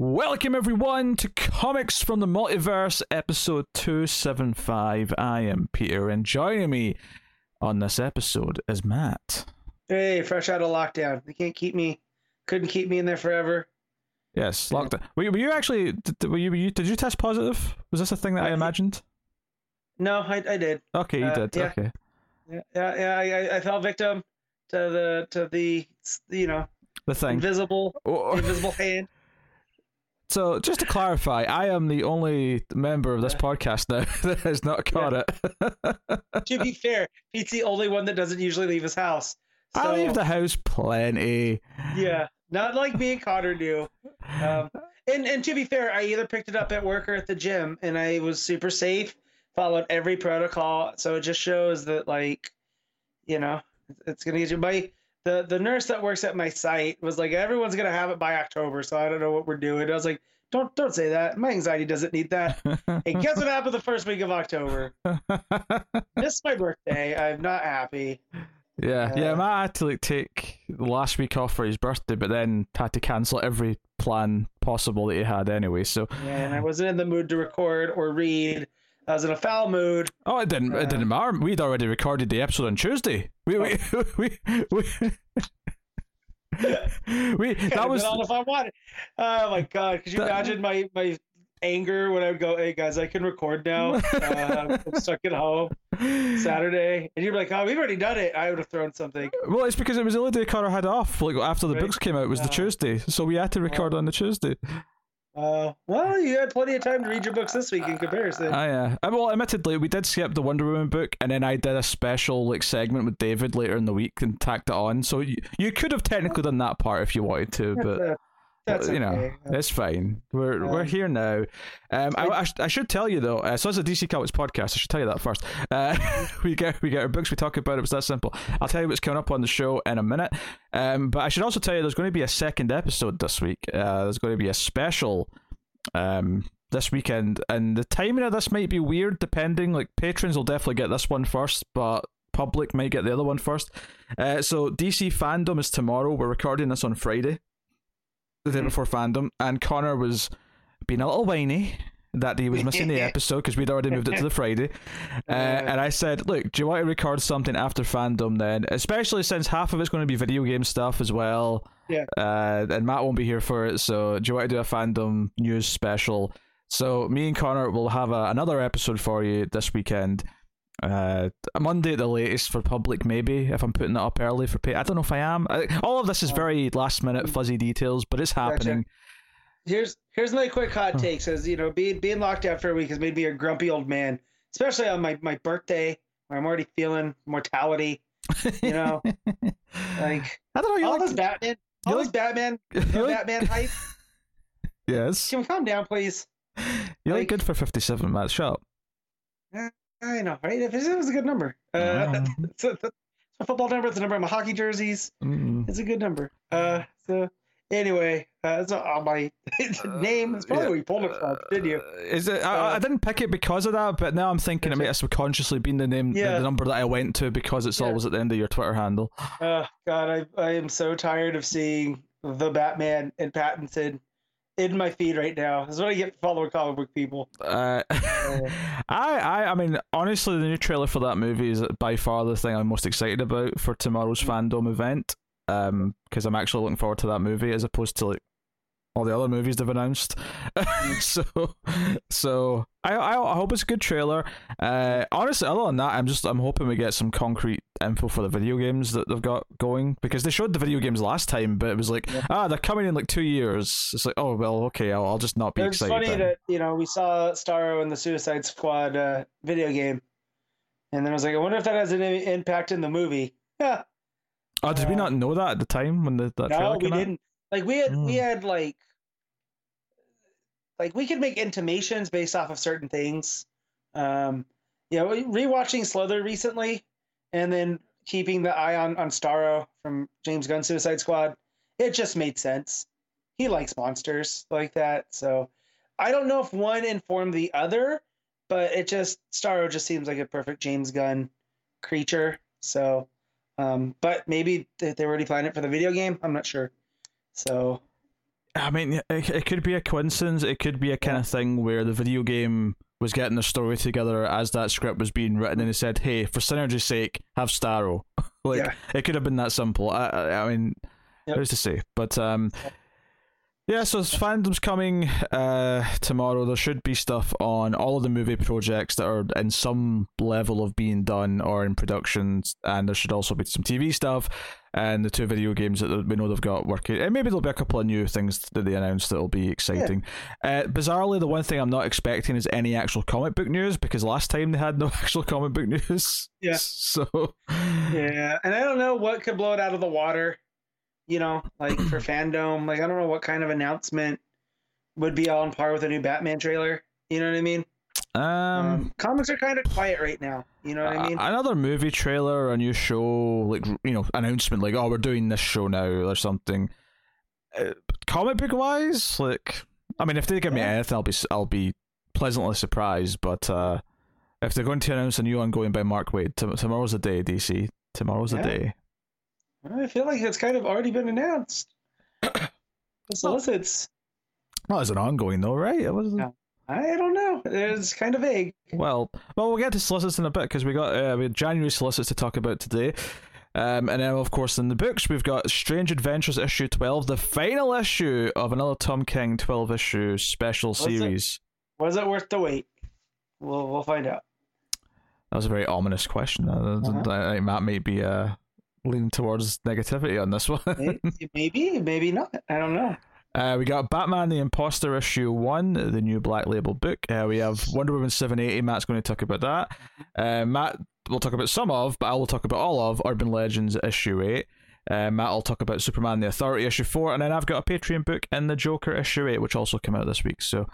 Welcome everyone to Comics from the Multiverse, episode 275. I am Peter, and joining me on this episode is Matt. Hey, fresh out of lockdown. They can't keep me, couldn't keep me in there forever. Yes, lockdown. Were you, were you actually? Did, were you, were you? Did you test positive? Was this a thing that I, I- imagined? No, I, I did. Okay, you uh, did. yeah. Okay. Yeah, yeah, yeah I, I- I fell victim to the to the you know The thing. invisible Oh, invisible hand. So, just to clarify, I am the only member of this podcast now that has not caught it. to be fair, Pete's the only one that doesn't usually leave his house. So, I leave the house plenty. yeah, not like me and Connor do. Um, and and to be fair, I either picked it up at work or at the gym, and I was super safe, followed every protocol. So it just shows that like, you know, it's gonna get you. My the the nurse that works at my site was like, everyone's gonna have it by October, so I don't know what we're doing. I was like, don't don't say that. My anxiety doesn't need that. Hey, guess what happened the first week of October? This is my birthday. I'm not happy. Yeah, yeah. Uh, Matt had to like take the last week off for his birthday, but then had to cancel every plan possible that he had anyway. So, yeah, And I wasn't in the mood to record or read. I was in a foul mood. oh, it didn't. Uh, it didn't matter. We'd already recorded the episode on Tuesday. We, we, we, we, we, Could've that was on if I wanted. Oh my god! Could you That- imagine my my anger when I would go, "Hey guys, I can record now. Uh, I'm stuck at home Saturday," and you'd be like, "Oh, we've already done it." I would have thrown something. Well, it's because it was the only day Connor had off. Like after the Right. books came out, it was the Tuesday, so we had to record on the Tuesday. Uh, well, you had plenty of time to read your books this week in comparison. Ah, yeah. Uh, well, admittedly, we did skip the Wonder Woman book, and then I did a special like segment with David later in the week and tacked it on. So you, you could have technically done that part if you wanted to, but that's you know, okay. it's fine. We're we're Um, here now. Um, I, I, I should tell you though. Uh, so as a DC Comics podcast, I should tell you that first. Uh, we get we get our books, we talk about it. It's that simple. I'll tell you what's coming up on the show in a minute. Um, but I should also tell you there's going to be a second episode this week. Uh, there's going to be a special. Um, this weekend, and the timing of this might be weird depending. Like patrons will definitely get this one first, but public might get the other one first. Uh, so DC fandom is tomorrow. We're recording this on Friday, the day Mhm. before fandom, and Connor was being a little whiny that he was missing the episode because we'd already moved it to the Friday. Uh, and I said, "Look, do you want to record something after fandom then? Especially since half of it's going to be video game stuff as well. Yeah. Uh, and Matt won't be here for it. So do you want to do a fandom news special? So me and Connor will have a, another episode for you this weekend. Uh, Monday at the latest for public, maybe if I'm putting it up early for pay. I don't know if I am. I, all of this is very last minute fuzzy details, but it's Gotcha. happening. Here's here's my quick hot Huh. take. Says you know being being locked out for a week has made me a grumpy old man, especially on my my birthday where I'm already feeling mortality. You know, like I don't know. You all like, this Batman, you all like- this Batman, Batman hype. yes, Can we calm down, please? you like good for fifty-seven, Matt. Shut up. I know, right? If it was a good number. Uh, it's, a, it's a football number. It's a number on my hockey jerseys. Mm. It's a good number. Uh, so anyway, uh, it's on my name. It's probably yeah. where you pulled it from, didn't you? Uh, Is it? I, I Uh, didn't pick it because of that, but now I'm thinking it Gotcha. might have subconsciously been the name, the- Yeah. the, number that I went to because it's Yeah. always at the end of your Twitter handle. Uh, God, I I am so tired of seeing the Batman and Pattinson in my feed right now. This is what I get following comic book people. Uh, I, I, I mean, honestly, the new trailer for that movie is by far the thing I'm most excited about for tomorrow's fandom event. Um, because I'm actually looking forward to that movie as opposed to like all the other movies they've announced. so, so I, I, I hope it's a good trailer. Uh, honestly, other than that, I'm just I'm hoping we get some concrete info for the video games that they've got going because they showed the video games last time, but it was like Yeah. ah, they're coming in like two years. It's like oh well, okay, I'll, I'll just not be It's excited. It's funny then. that you know we saw Starro in the Suicide Squad uh, video game, and then I was like, I wonder if that has any impact in the movie. Yeah, Oh, did we Uh, not know that at the time when the, that no, trailer we came out? didn't. Like we had, we Hmm. had like, like we could make intimations based off of certain things. Um, yeah, we rewatching Slither recently, and then keeping the eye on on Starro from James Gunn Suicide Squad. It just made sense. He likes monsters like that, so I don't know if one informed the other, but it just Starro just seems like a perfect James Gunn creature. So, um, but maybe they they were already planning it for the video game. I'm not sure. So I mean, it, it could be a coincidence. It could be a kind Yeah. of thing where the video game was getting the story together as that script was being written, and they said, "Hey, for synergy's sake, have Starro." like Yeah. it could have been that simple. I, I, I mean, Yep. who's to say? But um, yeah. So fandom's coming uh tomorrow. There should be stuff on all of the movie projects that are in some level of being done or in production, and there should also be some TV stuff and the two video games that we know they've got working. And maybe there'll be a couple of new things that they announced that'll be exciting. Uh, bizarrely, the one thing I'm not expecting is any actual comic book news because last time they had no actual comic book news. Yeah. So Yeah, and I don't know what could blow it out of the water. You know, like for fandom, like I don't know what kind of announcement would be on par with a new Batman trailer. You know what I mean? um. Um, comics are kind of quiet right now. You know what I mean? another movie trailer, or a new show, like you know, announcement, like oh, we're doing this show now or something. Uh, comic book wise, like I mean, if they give me anything, I'll be I'll be pleasantly surprised. But uh, if they're going to announce a new ongoing by Mark Waid, t- tomorrow's the day, DC. Tomorrow's Yeah. the day. I feel like it's kind of already been announced. The solicits. Not as an ongoing though, right? It was. No. I don't know. It's kind of vague. Well, well, we'll get to solicits in a bit because we got uh, we had January solicits to talk about today, um, and then of course in the books we've got Strange Adventures issue twelve, the final issue of another Tom King twelve issue special it? series. Was it worth the wait? We'll we'll find out. That was a very ominous question. Uh, Uh-huh. I think Matt may be uh, leaning towards negativity on this one. Maybe, maybe, not. I don't know. Uh, we got Batman the Imposter issue one, the new Black Label book. Uh, we have Wonder Woman seven eighty. Matt's going to talk about that. Uh, Matt will talk about some of, but I will talk about all of Urban Legends issue eight. Uh, Matt will talk about Superman the Authority issue four, and then I've got a Patreon book and the Joker issue eight, which also came out this week. So,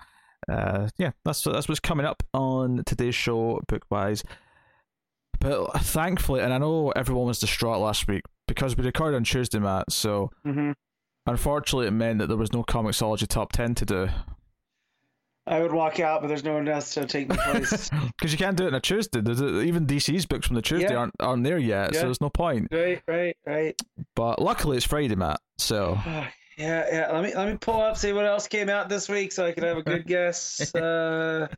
uh, yeah, that's that's what's coming up on today's show book wise. But thankfully, and I know everyone was distraught last week because we recorded on Tuesday, Matt. So hmm Unfortunately, it meant that there was no Comixology top 10 to do. I would walk out, but there's no one else to take my place. Because you can't do it on a Tuesday. There's even DC's books from the Tuesday Yeah. aren't, aren't there yet, Yeah. so there's no point. right, right, right. But luckily, it's Friday, Matt. So, yeah, yeah. Let me let me pull up see what else came out this week so I can have a good guess. Uh,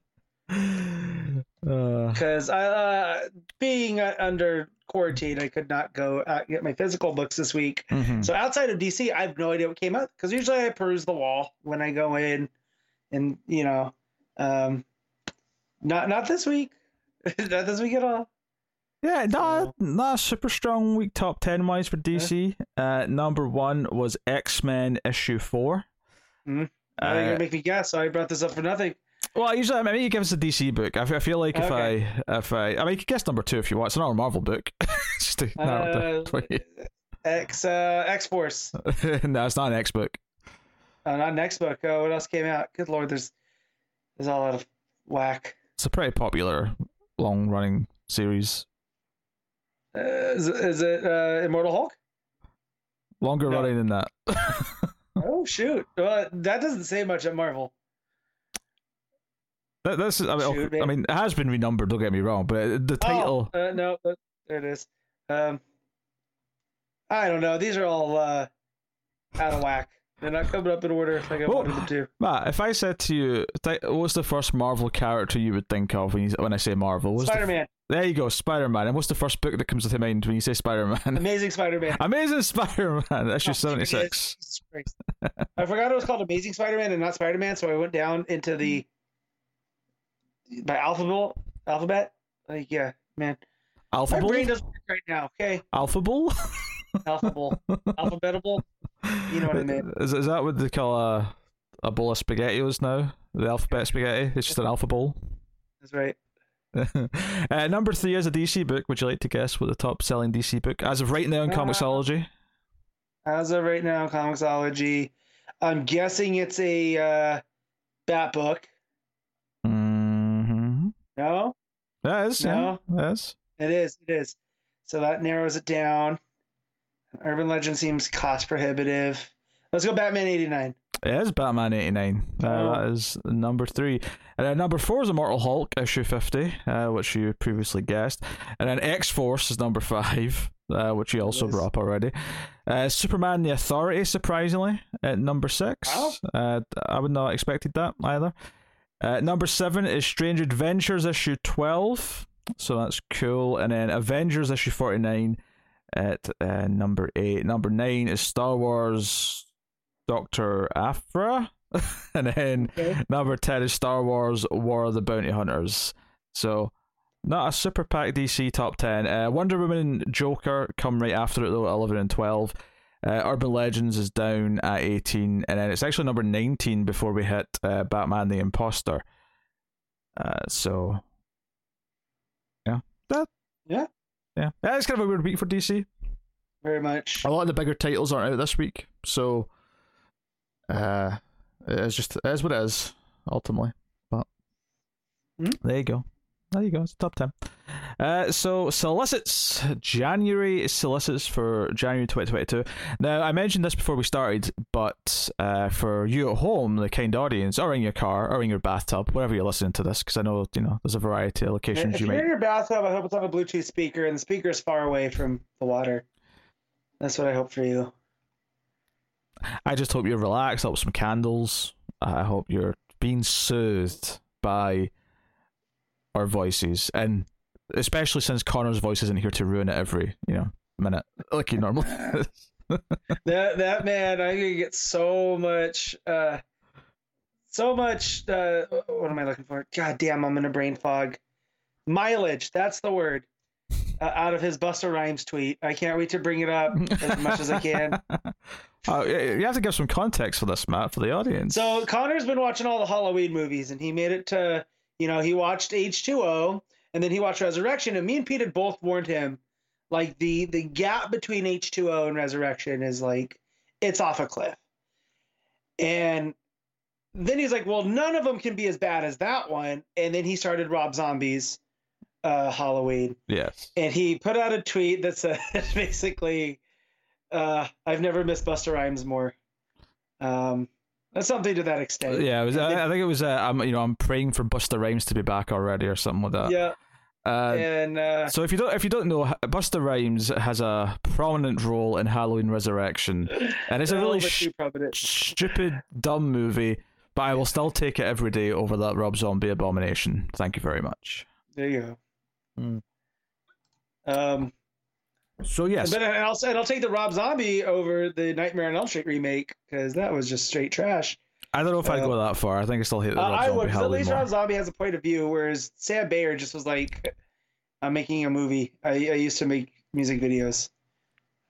uh, because I uh, being uh, under quarantine, I could not go get my physical books this week. mhm. So outside of DC, I have no idea what came out because usually I peruse the wall when I go in, and you know, um, not not this week, not this week at all. yeah, not, not a super strong week top 10 wise for DC. Uh, number one was X Men issue 4. Mhm. Now you're Uh, gonna make me guess, so I brought this up for nothing. Well, usually, I mean, you give us a DC book. I feel like if Okay. I, if I, I mean, you could guess number two if you want. It's another Marvel book. Just to narrow it down for you. X uh, X Force. no, it's not an X book. Uh, not next book. Oh, what else came out? Good lord, there's there's a lot of whack. It's a pretty popular, long running series. Uh, is, it- is it uh, Immortal Hulk? Longer No. running than that. Oh shoot! Well, that doesn't say much at Marvel. That- That's, I mean, okay, I mean, it has been renumbered. Don't get me wrong, but the title. Oh, uh, no, uh, there it is. Um, I don't know. These are all uh, out of whack. They're not coming up in order like I Well, wanted them to. Matt, if I said to you, what's the first Marvel character you would think of when you, when I say Marvel? The f- Spider-Man, there you go, Spider Man. And what's the first book that comes to mind when you say Spider Man? Amazing Spider-Man. Amazing Spider Man, issue Oh, seventy six. Jesus Christ. I forgot it was called Amazing Spider-Man and not Spider-Man, so I went down into the by alphabet. Alphabet. Like yeah, man. My brain doesn't work right now. Okay, Alphabet. alphabet, alphabetable. You know what I mean. Is, is that what they call a a bowl of spaghettios now? The alphabet spaghetti. It's just an alpha bowl. That's right. uh, number three is a DC book. Would you like to guess what the top selling DC book as of right now in Uh, Comixology? As of right now, Comixology. I'm guessing it's a uh, Bat book. No, That is. No. Yeah, yes. it is. It is. So that narrows it down. Urban Legend seems cost prohibitive. Let's go Batman '89. It is Batman 89. Uh, Oh. That is number three. And then number four is Immortal Hulk, issue 50, uh, which you previously guessed. And then X Force is number five, uh, which you also brought up already. Uh, Superman The Authority, surprisingly, at number six. Wow. Uh, I would not have expected that either. Uh, number seven is Strange Adventures, issue 12. So that's cool. And then Avengers, issue 49 at uh, number eight. Number nine is Star Wars Doctor Aphra. and then Okay. number 10 is Star Wars War of the Bounty Hunters. So, not a super packed DC top 10. Uh, Wonder Woman and Joker come right after it, though, 11 and 12. Uh, Urban Legends is down at 18. And then it's actually number 19 before we hit uh, Batman the Imposter. Uh, so, yeah. That, Yeah. Yeah. yeah. It's kind of a weird week for DC Very much. a lot of the bigger titles aren't out this week, so uh, it's just it is what it is ultimately. But Hmm. there you go, there you go. It's top ten. Uh, so solicits January solicits for January 2022. Now I mentioned this before we started, but uh, for you at home, the kind audience, or in your car, or in your bathtub, wherever you're listening to this, because I know you know there's a variety of locations If you you're might in your bathtub, I hope it's on a Bluetooth speaker and the speaker is far away from the water. That's what I hope for you. I just hope you're relaxed. Up some candles. I hope you're being soothed by our voices, and especially since Connor's voice isn't here to ruin it every you know minute like he normally is. That that man, I could get so much, uh, so much. Uh, what am I looking for? God damn, I'm in a brain fog. Mileage. That's the word. Uh, out of his Busta Rhymes tweet. I can't wait to bring it up as much as I can. Uh, you have to give some context for this, Matt, for the audience. So Connor's been watching all the Halloween movies, and he made it to, you know, he watched H2O, and then he watched Resurrection, and me and Pete had both warned him, like the the gap between H2O and Resurrection is like it's off a cliff, and then he's like, well, none of them can be as bad as that one, and then he started Rob Zombie's uh, Halloween, yes, and he put out a tweet that said basically, uh, "I've never missed Busta Rhymes more." Um, that's something to that extent. yeah, was. I, I think it was. Uh, I'm you know I'm praying for Busta Rhymes to be back already or something like that. Yeah, Uh, and uh, So if you don't if you don't know, Busta Rhymes has a prominent role in Halloween Resurrection, and it's a really bit sh- stupid, dumb movie. But I will still take it every day over that Rob Zombie abomination. Thank you very much. There you go. Hmm. Um, So yes, but and I'll and I'll take the Rob Zombie over the Nightmare on Elm Street remake because that was just straight trash. I don't know if I'd uh, go that far. I think I still hate the Uh, Rob I Zombie would. 'cause At least more. Rob Zombie has a point of view, whereas Sam Bayer just was like, "I'm making a movie. I, I used to make music videos.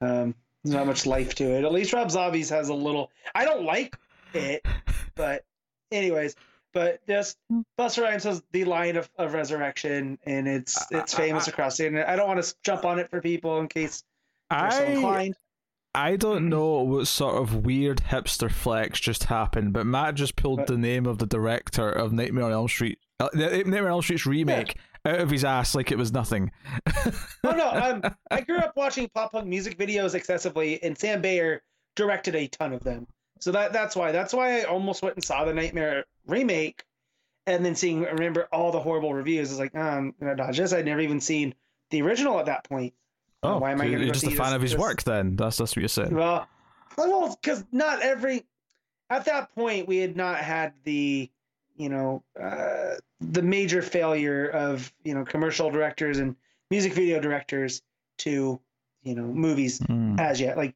Um, there's not much life to it. At least Rob Zombies has a little. I don't like it, but anyways." But just Busta Rhymes has the line of, of resurrection, and it's it's famous across the internet. I don't want to jump on it for people in case they're so I inclined. I don't know what sort of weird hipster flex just happened, but Matt just pulled But- the name of the director of Nightmare on Elm Street, uh, Nightmare on Elm Street's remake, out of his ass like it was nothing. Oh no, um, I grew up watching pop punk music videos excessively, and Sam Bayer directed a ton of them. So that that's why that's why I almost went and saw the Nightmare remake, and then seeing remember all the horrible reviews. It's like, oh, I'm gonna dodge this. I'd never even seen the original at that point. Oh, why am I so you're just a fan this- of his this- work then? That's that's what you're saying. Well, well, because not every at that point we had not had the you know uh, the major failure of you know commercial directors and music video directors to you know movies Mm. as yet. Like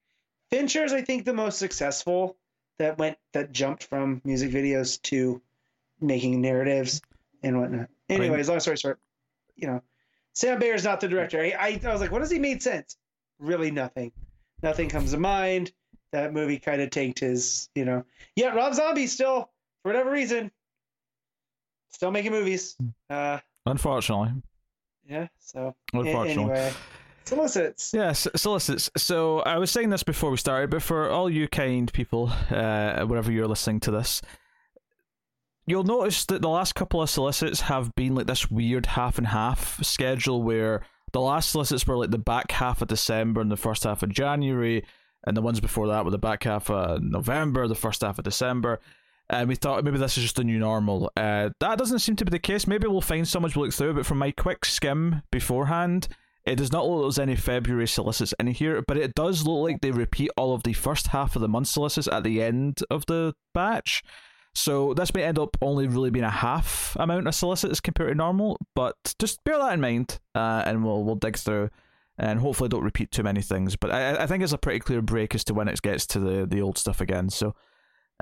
Fincher's, I think the most successful that went that jumped from music videos to making narratives and whatnot. Anyways, long story short, you know, Sam Bayer's not the director. I, I, I was like, what does he made sense? Really nothing. Nothing comes to mind. That movie kind of tanked his, you know. Yeah, Rob Zombie still, for whatever reason, still making movies. Uh, Unfortunately, yeah. So unfortunately. anyway, solicits. Yes, solicits. So I was saying this before we started, but for all you kind people, uh, wherever you're listening to this, you'll notice that the last couple of solicits have been like this weird half and half schedule where the last solicits were like the back half of December and the first half of January, and the ones before that were the back half of November, the first half of December. And we thought maybe this is just a new normal. Uh, that doesn't seem to be the case. Maybe we'll find so much to look through, but from my quick skim beforehand, it does not look like there's any February solicits in here, but it does look like they repeat all of the first half of the month solicits at the end of the batch. So this may end up only really being a half amount of solicits compared to normal, but just bear that in mind, uh, and we'll we'll dig through, and hopefully don't repeat too many things. But I, I think it's a pretty clear break as to when it gets to the the old stuff again. So,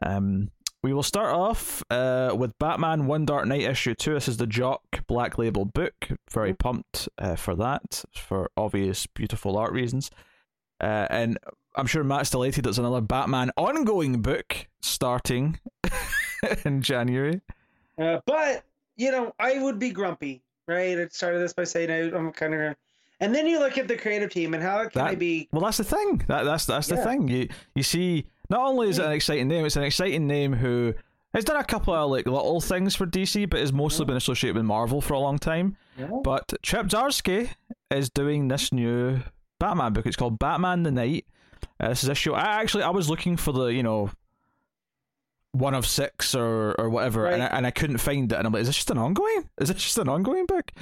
um, we will start off uh, with Batman One Dark Knight issue two. This is the Jock Black Label book. Very pumped uh, for that for obvious beautiful art reasons. Uh, and I'm sure Matt's delighted. It's another Batman ongoing book starting in January. Uh, but you know, I would be grumpy, right? I started this by saying I, I'm kind of, and then you look at the creative team and how can That- I be? Well, that's the thing. That that's that's the thing. You you see, not only is it an exciting name, it's an exciting name who has done a couple of like little things for DC, but has mostly been associated with Marvel for a long time. Know? But Chip Zdarsky is doing this new Batman book. It's called Batman the Knight. Uh, this is issue. I actually I was looking for the you know one of six or or whatever, and, I, and I couldn't find it. And I'm like, is this just an ongoing? Is this just an ongoing book?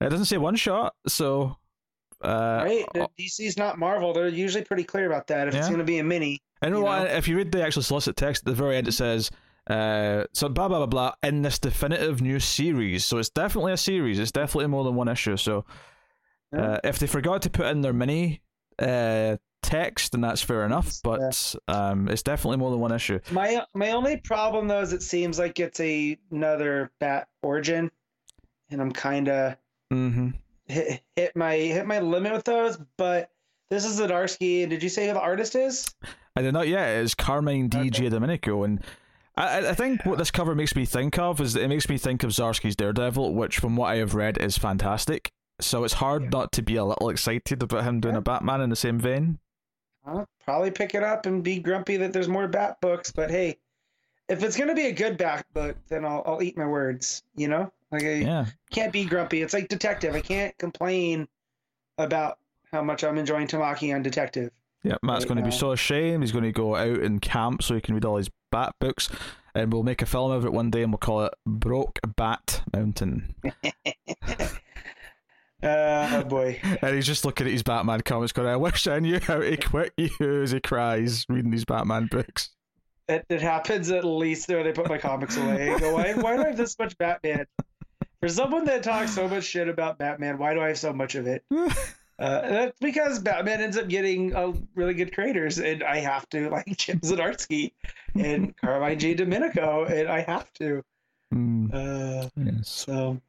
It doesn't say one shot, so. Uh, right? DC's not Marvel. They're usually pretty clear about that. If it's going to be a mini, And you know? if you read the actual solicit text at the very end, it says, uh, so blah, blah, blah, blah, in this definitive new series. So it's definitely a series. It's definitely more than one issue. So uh, if they forgot to put in their mini uh, text, then that's fair enough. But um, it's definitely more than one issue. my my only problem though is it seems like it's a, another Bat origin, and I'm kind of hmm hit, hit my hit my limit with those. But this is Zdarsky. and Did you say who the artist is? I did not yet. It's Carmine Okay. Di Giandomenico. And I, I- think what this cover makes me think of is it makes me think of Zdarsky's Daredevil, which, from what I have read, is fantastic. So it's hard not to be a little excited about him doing a Batman in the same vein. I'll probably pick it up and be grumpy that there's more Bat books. But hey, if it's gonna be a good Bat book, then I'll I'll eat my words. You know, like I Yeah. can't be grumpy. It's like Detective. I can't complain about how much I'm enjoying Tamaki on Detective. Yeah, Matt's Right going to be so ashamed. He's going to go out in camp so he can read all his Bat books, and we'll make a film of it one day, and we'll call it Broke Bat Mountain. Oh boy. and he's just looking at his Batman comics, going, "I wish I knew how to quit you." As he cries, reading these Batman books. It, it happens at least when I put my comics away. I go, why, why do I have this much Batman? For someone that talks so much shit about Batman, why do I have so much of it? Uh, that's because Batman ends up getting uh, really good creators, and I have to like Jim Zdarsky and Carmine J. Domenico, and I have to. Mm, Uh, yes. so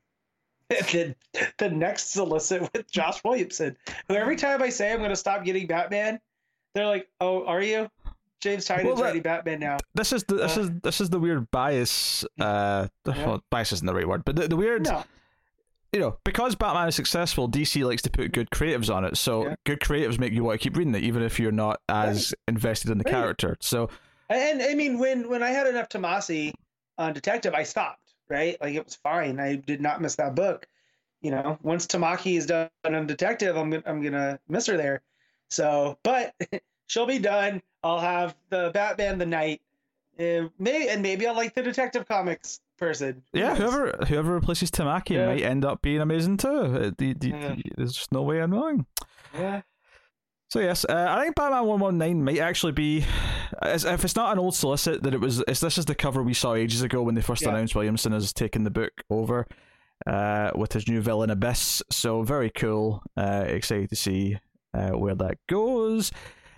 then the next solicit with Josh Williamson, who every time I say I'm going to stop getting Batman, they're like, "Oh, are you?" James Tynion's Well, that- Batman now. This is the this Uh, is this is the weird bias. Uh, Yeah. well, bias isn't the right word, but the, the weird. No, you know, because Batman is successful, DC likes to put good creatives on it. So Yeah. good creatives make you want to keep reading it, even if you're not as invested in the Right. character. So and I mean when when I had enough Tomasi on Detective, I stopped. Right, like it was fine. I did not miss that book. You know, once Tamaki is done on Detective, I'm gonna I'm gonna miss her there. So, but she'll be done. I'll have the Batman the Knight. Uh, maybe and maybe I'll like the Detective Comics person. Who yeah, knows? whoever whoever replaces Tamaki Yeah. might end up being amazing too. The- the- Yeah. There's just no way I'm knowing. Yeah. So yes, uh, I think Batman One One Nine might actually be, as, if it's not an old solicit, that it was. It's, this is the cover we saw ages ago when they first Yeah. announced Williamson has taken the book over, uh, with his new villain Abyss. So very cool. Uh, excited to see uh, where that goes.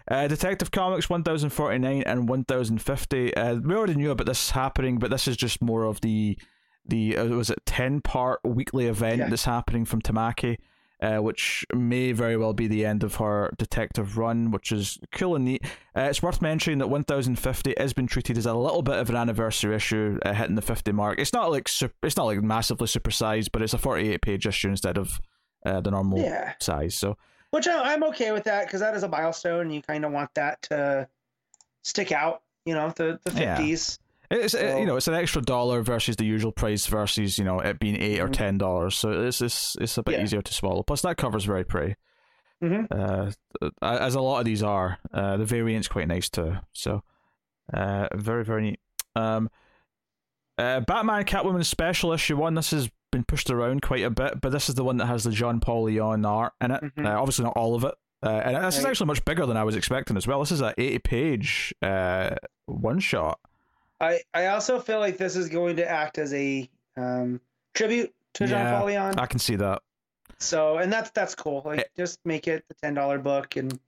Uh, Detective Comics 1049 and 1050. Uh, we already knew about this happening, but this is just more of the the uh, was it 10 part weekly event Yeah. that's happening from Tamaki uh, which may very well be the end of her detective run, which is cool and neat. Uh, it's worth mentioning that 1050 has been treated as a little bit of an anniversary issue, uh, hitting the 50 mark. It's not like it's not like massively supersized, but it's a 48 page issue instead of uh, the normal Yeah. size. So Which I, I'm okay with that because that is a milestone. and You kind of want that to stick out. You know, the the Yeah. fifties. it's uh, So- you know it's an extra dollar versus the usual price versus you know it being 8 or Mhm. ten dollars. So it's it's it's a bit Yeah. easier to swallow. Plus that cover's very pretty. Mhm. Uh, as a lot of these are. Uh, the variant's quite nice too. So, uh, very very neat. Um, uh, Batman Catwoman Special Issue One. This has been pushed around quite a bit, but this is the one that has the John Paul Leon art in it. Mhm. Uh, obviously not all of it. Uh, and this is actually much bigger than I was expecting as well. This is an 80 page uh, one shot. I I also feel like this is going to act as a um, tribute to John Yeah. Paul Leon. I can see that. So and that's that's cool. Like Eh. just make it the ten dollar book and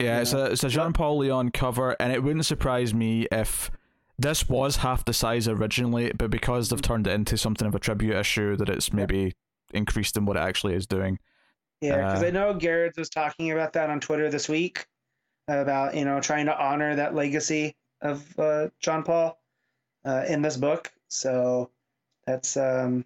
Yeah, it's a it's a Jean Paul Leon cover, and it wouldn't surprise me if this was half the size originally, but because they've turned it into something of a tribute issue, that it's maybe increased in what it actually is doing. yeah, because Uh, I know Garrett was talking about that on Twitter this week about you know trying to honor that legacy of uh, John Paul uh, in this book. So that's um,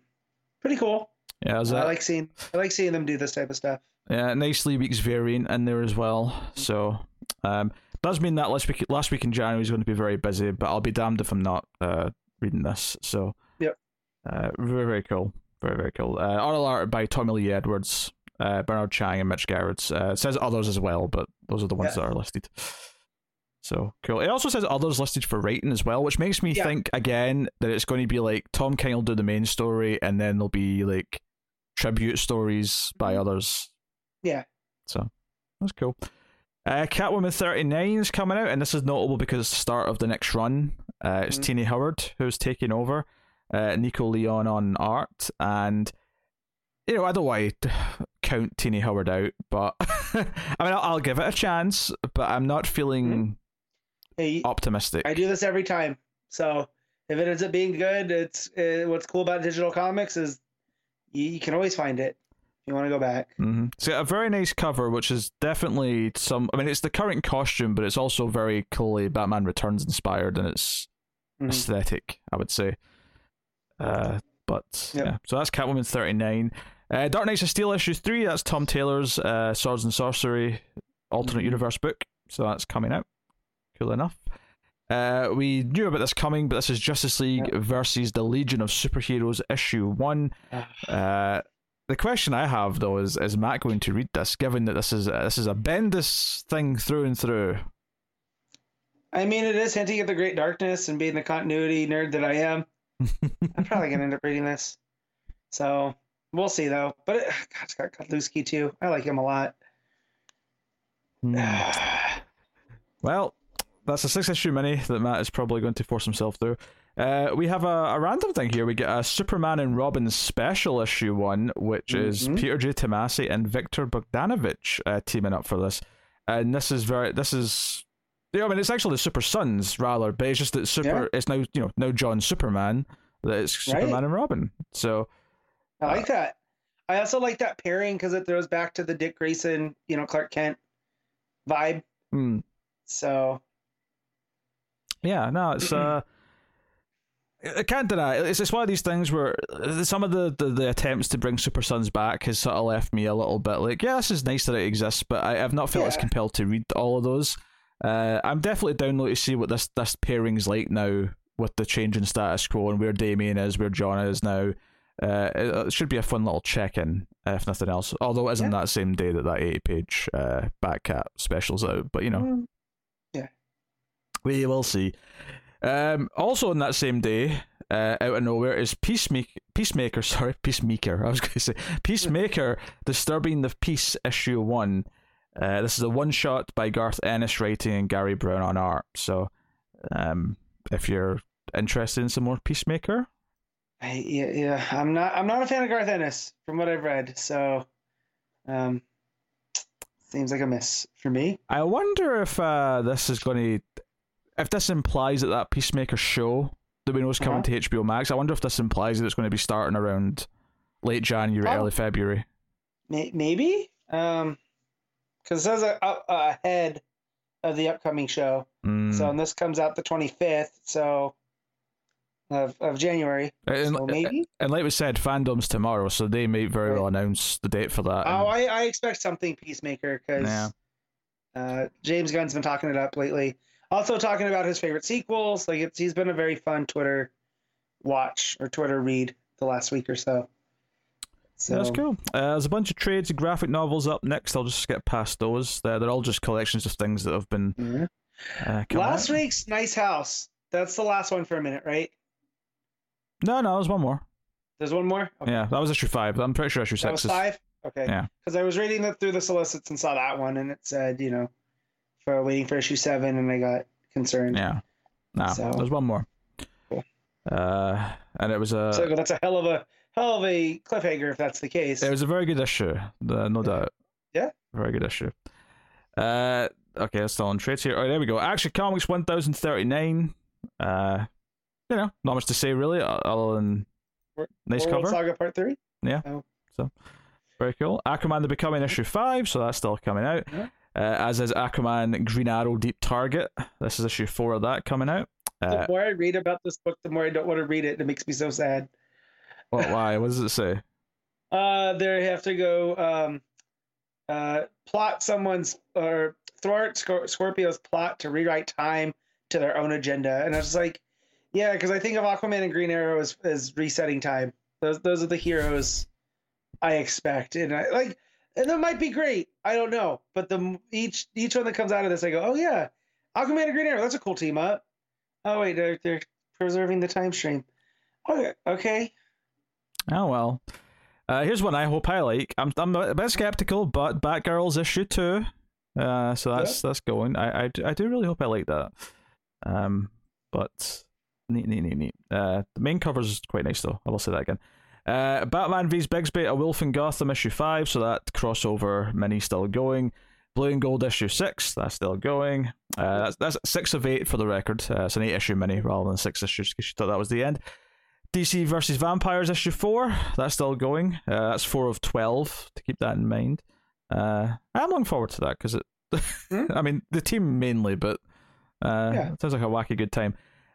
pretty cool. Yeah, is I like seeing I like seeing them do this type of stuff. yeah, nicely week's variant in there as well. So, um, does mean that last week last week in January is going to be very busy, but I'll be damned if I'm not uh reading this. So, Yep. uh, very very cool, very very cool. Uh, all art by Tommy Lee Edwards, uh, Bernard Chang, and Mitch Gerads. Uh, it says others as well, but those are the ones Yeah. that are listed. So cool. It also says others listed for writing as well, which makes me Yeah. think again that it's going to be like Tom King will do the main story, and then there'll be like tribute stories by others. Yeah. So that's cool. Uh, Catwoman 39 is coming out, and this is notable because it's the start of the next run. Uh, it's Mhm. Tini Howard who's taking over, uh, Nico Leon on art, and you know I don't want to count Tini Howard out, but I mean I'll, I'll give it a chance, but I'm not feeling Hey, optimistic. I do this every time. So if it ends up being good, it's uh, what's cool about digital comics is you, you can always find it you want to go back. Mm-hmm. It's got a very nice cover, which is definitely some. I mean, it's the current costume, but it's also very clearly Batman Returns inspired in its Mhm. aesthetic, I would say. Uh, but Yep. yeah, so that's Catwoman 39. Uh, Dark Knights of Steel issue 3, that's Tom Taylor's uh, Swords and Sorcery alternate Mhm. universe book. So that's coming out. Cool enough. Uh, we knew about this coming, but this is Justice League versus the Legion of Superheroes issue 1. Uh, the question I have though is: Is Matt going to read this? Given that this is this is a Bendis thing through and through. I mean, it is hinting at the Great Darkness and being the continuity nerd that I am. I'm probably gonna end up reading this. So we'll see though. But it, God, it's got Godlewski too. I like him a lot. Hmm. well, that's a six issue mini that Matt is probably going to force himself through. Uh, we have a, a random thing here. We get a Superman and Robin special issue one, which is Mhm. Peter J. Tomasi and Viktor Bogdanovic uh, teaming up for this. And this is very, this is, yeah, I mean, it's actually the Super Sons rather, but it's just that Super, Yeah. it's now, you know, now Jon Superman, that it's Right. Superman and Robin. So, I like that. I also like that pairing because it throws back to the Dick Grayson, you know, Clark Kent vibe. hmm. So Yeah, no, it's uh I can't deny it. it's it's one of these things where uh, some of the, the, the attempts to bring Super Sons back has sort of left me a little bit like, yeah, this is nice that it exists, but I have not felt as compelled to read all of those. Uh, I'm definitely down low to see what this this pairing's like now with the change in status quo and where Damian is, where Jon is now. Uh, it, it should be a fun little check in, if nothing else. Although it isn't Yeah. that same day that that 80 page uh, Batcat special's out, but you know. mm, yeah. We will see. Um, also on that same day, uh, out of nowhere, is Peacemaker. Peacemaker, sorry, Peacemaker. I was going to say Peacemaker, disturbing the peace issue one. Uh, this is a one shot by Garth Ennis writing and Gary Brown on art. So, um, if you're interested in some more Peacemaker, I, yeah, yeah. I'm not. I'm not a fan of Garth Ennis from what I've read. So, um, seems like a miss for me. I wonder if uh, this is going to, if this implies that that Peacemaker show that we know is coming Uh-huh. to HBO Max. I wonder if this implies that it's going to be starting around late January, Oh. early February. May- Maybe. Um, because it says a, a, ahead of the upcoming show. Mm. So and this comes out the 25th. So of of January. and, So maybe. and like we said, fandom's tomorrow, so they may very Right. well announce the date for that. Oh, I, I expect something Peacemaker because Yeah. uh, James Gunn's been talking it up lately. Also talking about his favorite sequels. Like it's he's been a very fun Twitter watch or Twitter read the last week or so. So That's cool. Uh, there's a bunch of trades and graphic novels up next. I'll just skip past those. They're, they're all just collections of things that have been Mhm. uh, last out. week's nice house. That's the last one for a minute, right? No, no, there's one more. There's one more. Okay. Yeah, that was issue five. I'm pretty sure issue that was six is. five. Okay. Yeah. Because I was reading it through the solicits and saw that one, and it said, you know, for waiting for issue seven, and I got concerned. Yeah. Nah, So- there's one more. Cool. Uh, and it was a So that's a hell of a hell of a cliffhanger if that's the case. it was a very good issue, uh, no doubt. Yeah. Very good issue. Uh, okay, that's still on trades here. Oh, there we go. Action Comics 1039. Uh, you know, not much to say really, other than nice World cover. Saga Part Three. Yeah. So, Very cool. Aquaman the Becoming issue five, so that's still coming out. Yeah. Uh, as is Aquaman Green Arrow Deep Target. This is issue four of that coming out. The Uh, more I read about this book, the more I don't want to read it. It makes me so sad. what, why? What does it say? Uh, they have to go um, uh, plot someone's or thwart Scor- Scorpio's plot to rewrite time to their own agenda, and I was like, yeah, because I think of Aquaman and Green Arrow as, as resetting time. Those those are the heroes I expect, and I like, and that might be great. I don't know, but the each each one that comes out of this, I go, oh yeah, Aquaman and Green Arrow, that's a cool team up. Oh wait, they're they're preserving the time stream. Okay, okay. Oh well. Uh, here's one I hope I like. I'm I'm a bit skeptical, but Batgirl's issue two. Uh, so that's that's going. I, I do- I do really hope I like that. Um, but neat neat neat neat. Uh, the main cover's is quite nice though. I will say that again. Uh, Batman vs Bigsby, a Wolf in Gotham issue five. So that crossover mini still going. Blue and Gold issue six, that's still going. Uh, that's that's six of eight for the record. Uh, it's an eight issue mini rather than six issues because you thought that was the end. DC versus Vampires issue four, that's still going. Uh, that's four of twelve. To keep that in mind. Uh, I'm looking forward to that because it. Hmm? I mean, the team mainly, but uh, Yeah. it sounds like a wacky good time.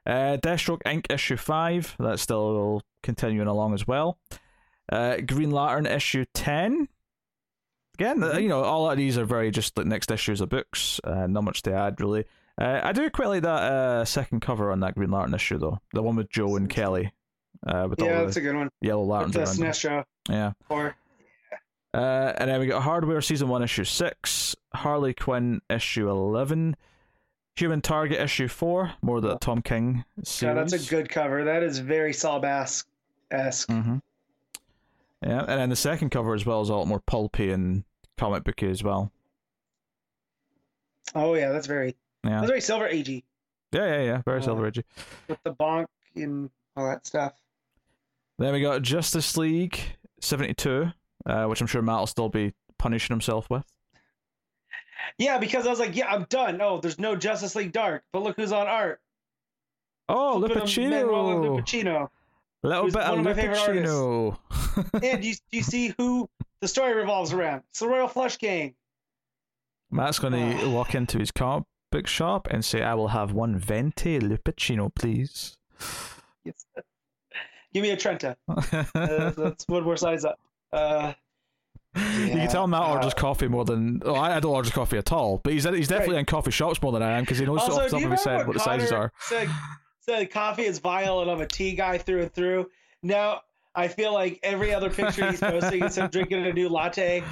Uh, Deathstroke Inc. issue five, that's still continuing along as well. Uh, Green Lantern issue ten. Again, uh, you know, all of these are very just like next issues of books. Uh, not much to add really. Uh, I do quite like that uh, second cover on that Green Lantern issue though, the one with Joe and Kelly, uh, with Yeah, all that's a good one. yellow With lanterns the. Sinestro Yeah. or Uh, and then we got Hardware season one issue six, Harley Quinn issue eleven, Human Target issue four, more of the Tom King series. Yeah, that's a good cover. That is very Bass esque. hmm Yeah, and then the second cover as well is a lot more pulpy and comic booky as well. Oh yeah, that's very Yeah, that's very Silver Agey yeah, yeah, yeah. Very Uh, Silver Edgy. with the bonk and all that stuff. Then we got Justice League seventy two, uh, which I'm sure Matt will still be punishing himself with. Yeah, because I was like, yeah, I'm done. Oh, there's no Justice League Dark, but look who's on art. Oh, Lupacchino, Lupacchino. little bit of one of my favorite Lupacchino. and you you see who the story revolves around? It's the Royal Flush Gang. Matt's going to Ah. walk into his comic book shop and say, I will have one Venti Lupacchino, please. Yes. Give me a Trenta. Uh, that's one more size up. Uh, you can tell Matt uh, orders coffee more than. Oh, I I don't order coffee at all, but he's he's definitely Right. in coffee shops more than I am because he knows also, off the do top you of his head what the sizes are. Said, said coffee is vile and I'm a tea guy through and through. Now I feel like every other picture he's posting is him drinking a new latte.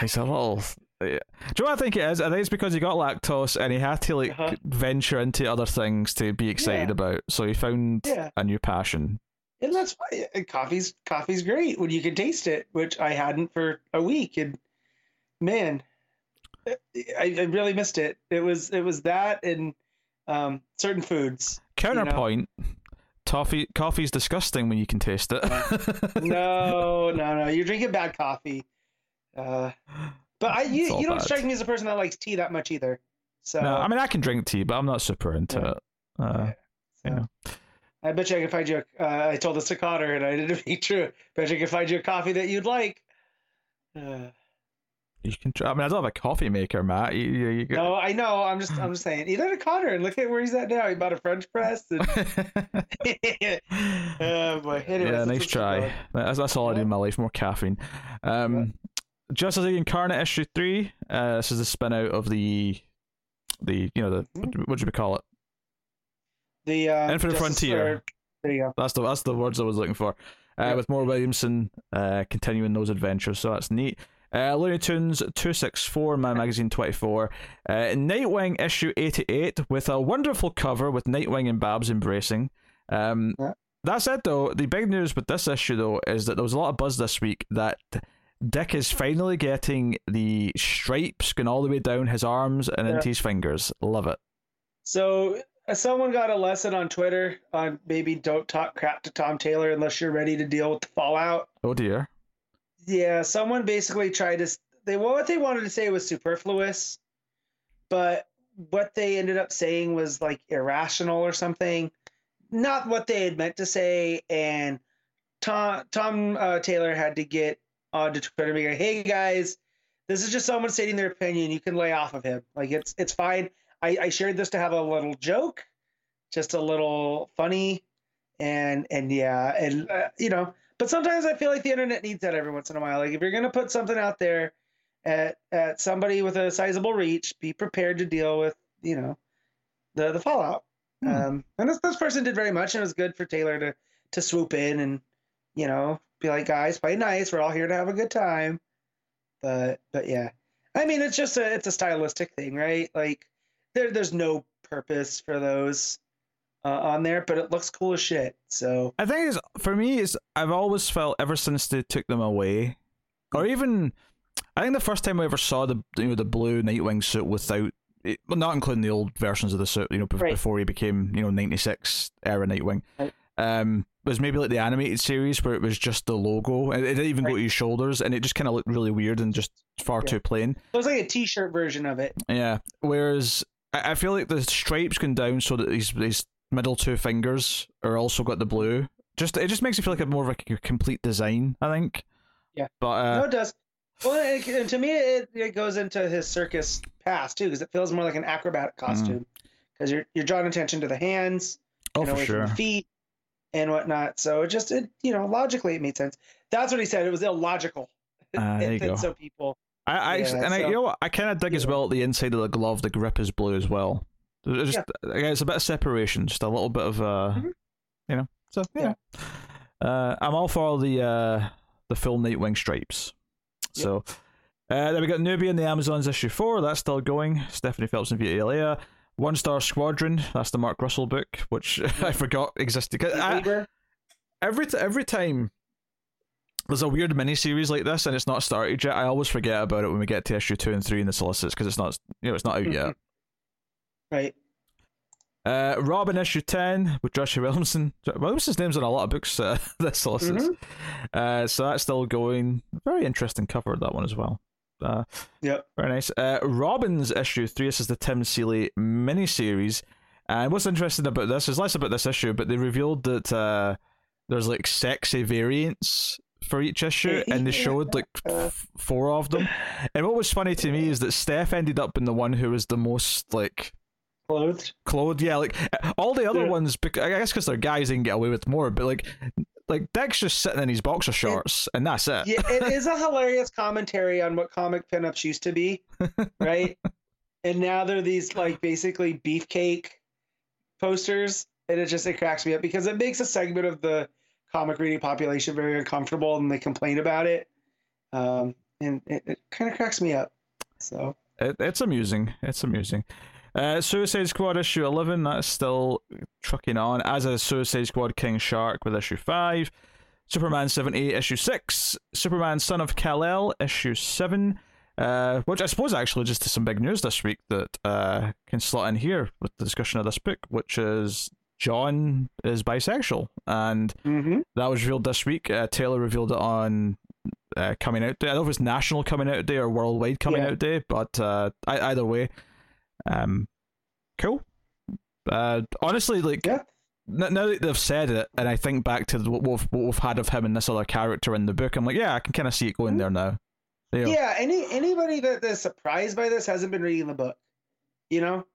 He's a little. Yeah. Do you know what I think it is? I think it's because he got lactose and he had to like Uh-huh. venture into other things to be excited Yeah. about. So he found Yeah. a new passion. And that's why coffee's coffee's great when you can taste it, which I hadn't for a week. And man, I, I really missed it. It was it was that and um, certain foods. Counterpoint: toffee coffee's disgusting when you can taste it. No, no, no. You're drinking bad coffee. Uh, but I you, you don't bad. strike me as a person that likes tea that much either. So, No, I mean I can drink tea, but I'm not super into Yeah. it. Uh, so yeah. I bet you I can find you. A, uh, I told this to Cotter, and I didn't be true. Bet you I can find you a coffee that you'd like. Uh, you can. Try, I mean, I don't have a coffee maker, Matt. You, you, you no, I know. I'm just, I'm just saying. Either to Cotter and look at where he's at now. He bought a French press. And... oh boy. Anyways, yeah, nice try. That's, that's all I need in my life. More caffeine. Um, Justice League Incarnate issue three. Uh, this is the spin out of the, the you know the what, what do we call it? The uh, Infinite Frontier. There you go. That's the that's the words I was looking for. uh, Yep. with more Williamson uh, continuing those adventures. So that's neat. Uh, Looney Tunes 264, Mad Magazine 24. Uh, Nightwing issue 88 with a wonderful cover with Nightwing and Babs embracing. Um, Yeah. That said, though, the big news with this issue, though, is that there was a lot of buzz this week that Dick is finally getting the stripes going all the way down his arms and Yeah. into his fingers. Love it. So someone got a lesson on Twitter on maybe don't talk crap to Tom Taylor unless you're ready to deal with the fallout. Oh dear. Yeah, someone basically tried to they well, what they wanted to say was superfluous, but what they ended up saying was like irrational or something, not what they had meant to say. And Tom Tom uh, Taylor had to get onto Twitter and be like, "Hey guys, this is just someone stating their opinion. You can lay off of him. Like it's it's fine. I, I shared this to have a little joke, just a little funny, and and yeah, and uh, you know." But sometimes I feel like the internet needs that every once in a while. Like if you're gonna put something out there at at somebody with a sizable reach, be prepared to deal with you know the the fallout. Hmm. Um, and this this person did very much, and it was good for Taylor to to swoop in and you know be like, guys, play nice. We're all here to have a good time. But but yeah, I mean, it's just a it's a stylistic thing, right? Like there there's no purpose for those uh, on there, but it looks cool as shit. So I think it's for me is I've always felt ever since they took them away, or even I think the first time I ever saw the you know the blue Nightwing suit without, it, well, not including the old versions of the suit, you know, Right. before he became you know ninety six era Nightwing, Right. um, was maybe like the animated series where it was just the logo and it didn't even go to his shoulders and it just kind of looked really weird and just far Yeah. too plain. it was like a t-shirt version of it. Yeah. Whereas I, I feel like the stripes going down so that his his middle two fingers are also got the blue. Just it just makes it feel like a more of a complete design. I think. Yeah. But uh, no, it does. Well, it, and to me, it, it goes into his circus past too, because it feels more like an acrobatic costume. Because you're you're drawing attention to the hands, oh and for away from the feet, and whatnot. So it just it you know logically it made sense. That's what he said. It was illogical. Ah, there you it go. so people. I, I Yeah, and I you know what I kind of dig as well at the inside of the glove. The grip is blue as well. It's just again, it's a bit of separation, just a little bit of uh, Mhm. you know. So yeah, Uh, I'm all for the uh the full Nightwing stripes. Yep. So. Uh, then we got Nubia in the Amazons issue four. That's still going. Stephanie Phelps and Vita Ayala. One Star Squadron. That's the Mark Russell book, which I forgot existed. I- every t- every time there's a weird mini series like this and it's not started yet, I always forget about it when we get to issue two and three in the solicits because it's not you know it's not out yet. right? Uh, Robin issue ten with Joshua Williamson. Williamson's name's on a lot of books. Uh, this solicits. Uh, so that's still going. Very interesting cover that one as well. Uh, Yep. very nice. Uh, Robins issue three. This is the Tim Seeley miniseries. And what's interesting about this is less about this issue, but they revealed that uh, there's like sexy variants for each issue, and they showed like f- four of them. And what was funny to me is that Steph ended up in the one who was the most like Clothed. clothed. Yeah, like all the other Yeah. ones. I guess because they're guys, they can get away with more. But like, like Dick's just sitting in his boxer shorts, and that's it. Yeah, it is a hilarious commentary on what comic pinups used to be, right? and now they're these like basically beefcake posters, and it just it cracks me up because it makes a segment of the comic reading population very uncomfortable, and they complain about it, um, and it, it kind of cracks me up. So It, it's amusing. It's amusing. Uh, Suicide Squad issue 11, that's still trucking on, as is Suicide Squad King Shark with issue 5. Superman 78, issue 6. Superman Son of Kal-El, issue 7. Uh, which I suppose actually just some big news this week that uh, can slot in here with the discussion of this book, which is Jon is bisexual. And mm-hmm. that was revealed this week. Uh, Taylor revealed it on uh, coming out day. I don't know if it's national coming out day or worldwide coming Yeah. out day, but uh, I, either way, um, cool. Uh, honestly, like yeah, n- now that they've said it, and I think back to what we've, what we've had of him and this other character in the book, I'm like, yeah, I can kind of see it going there now. Yeah. yeah. Any anybody that is surprised by this hasn't been reading the book, you know,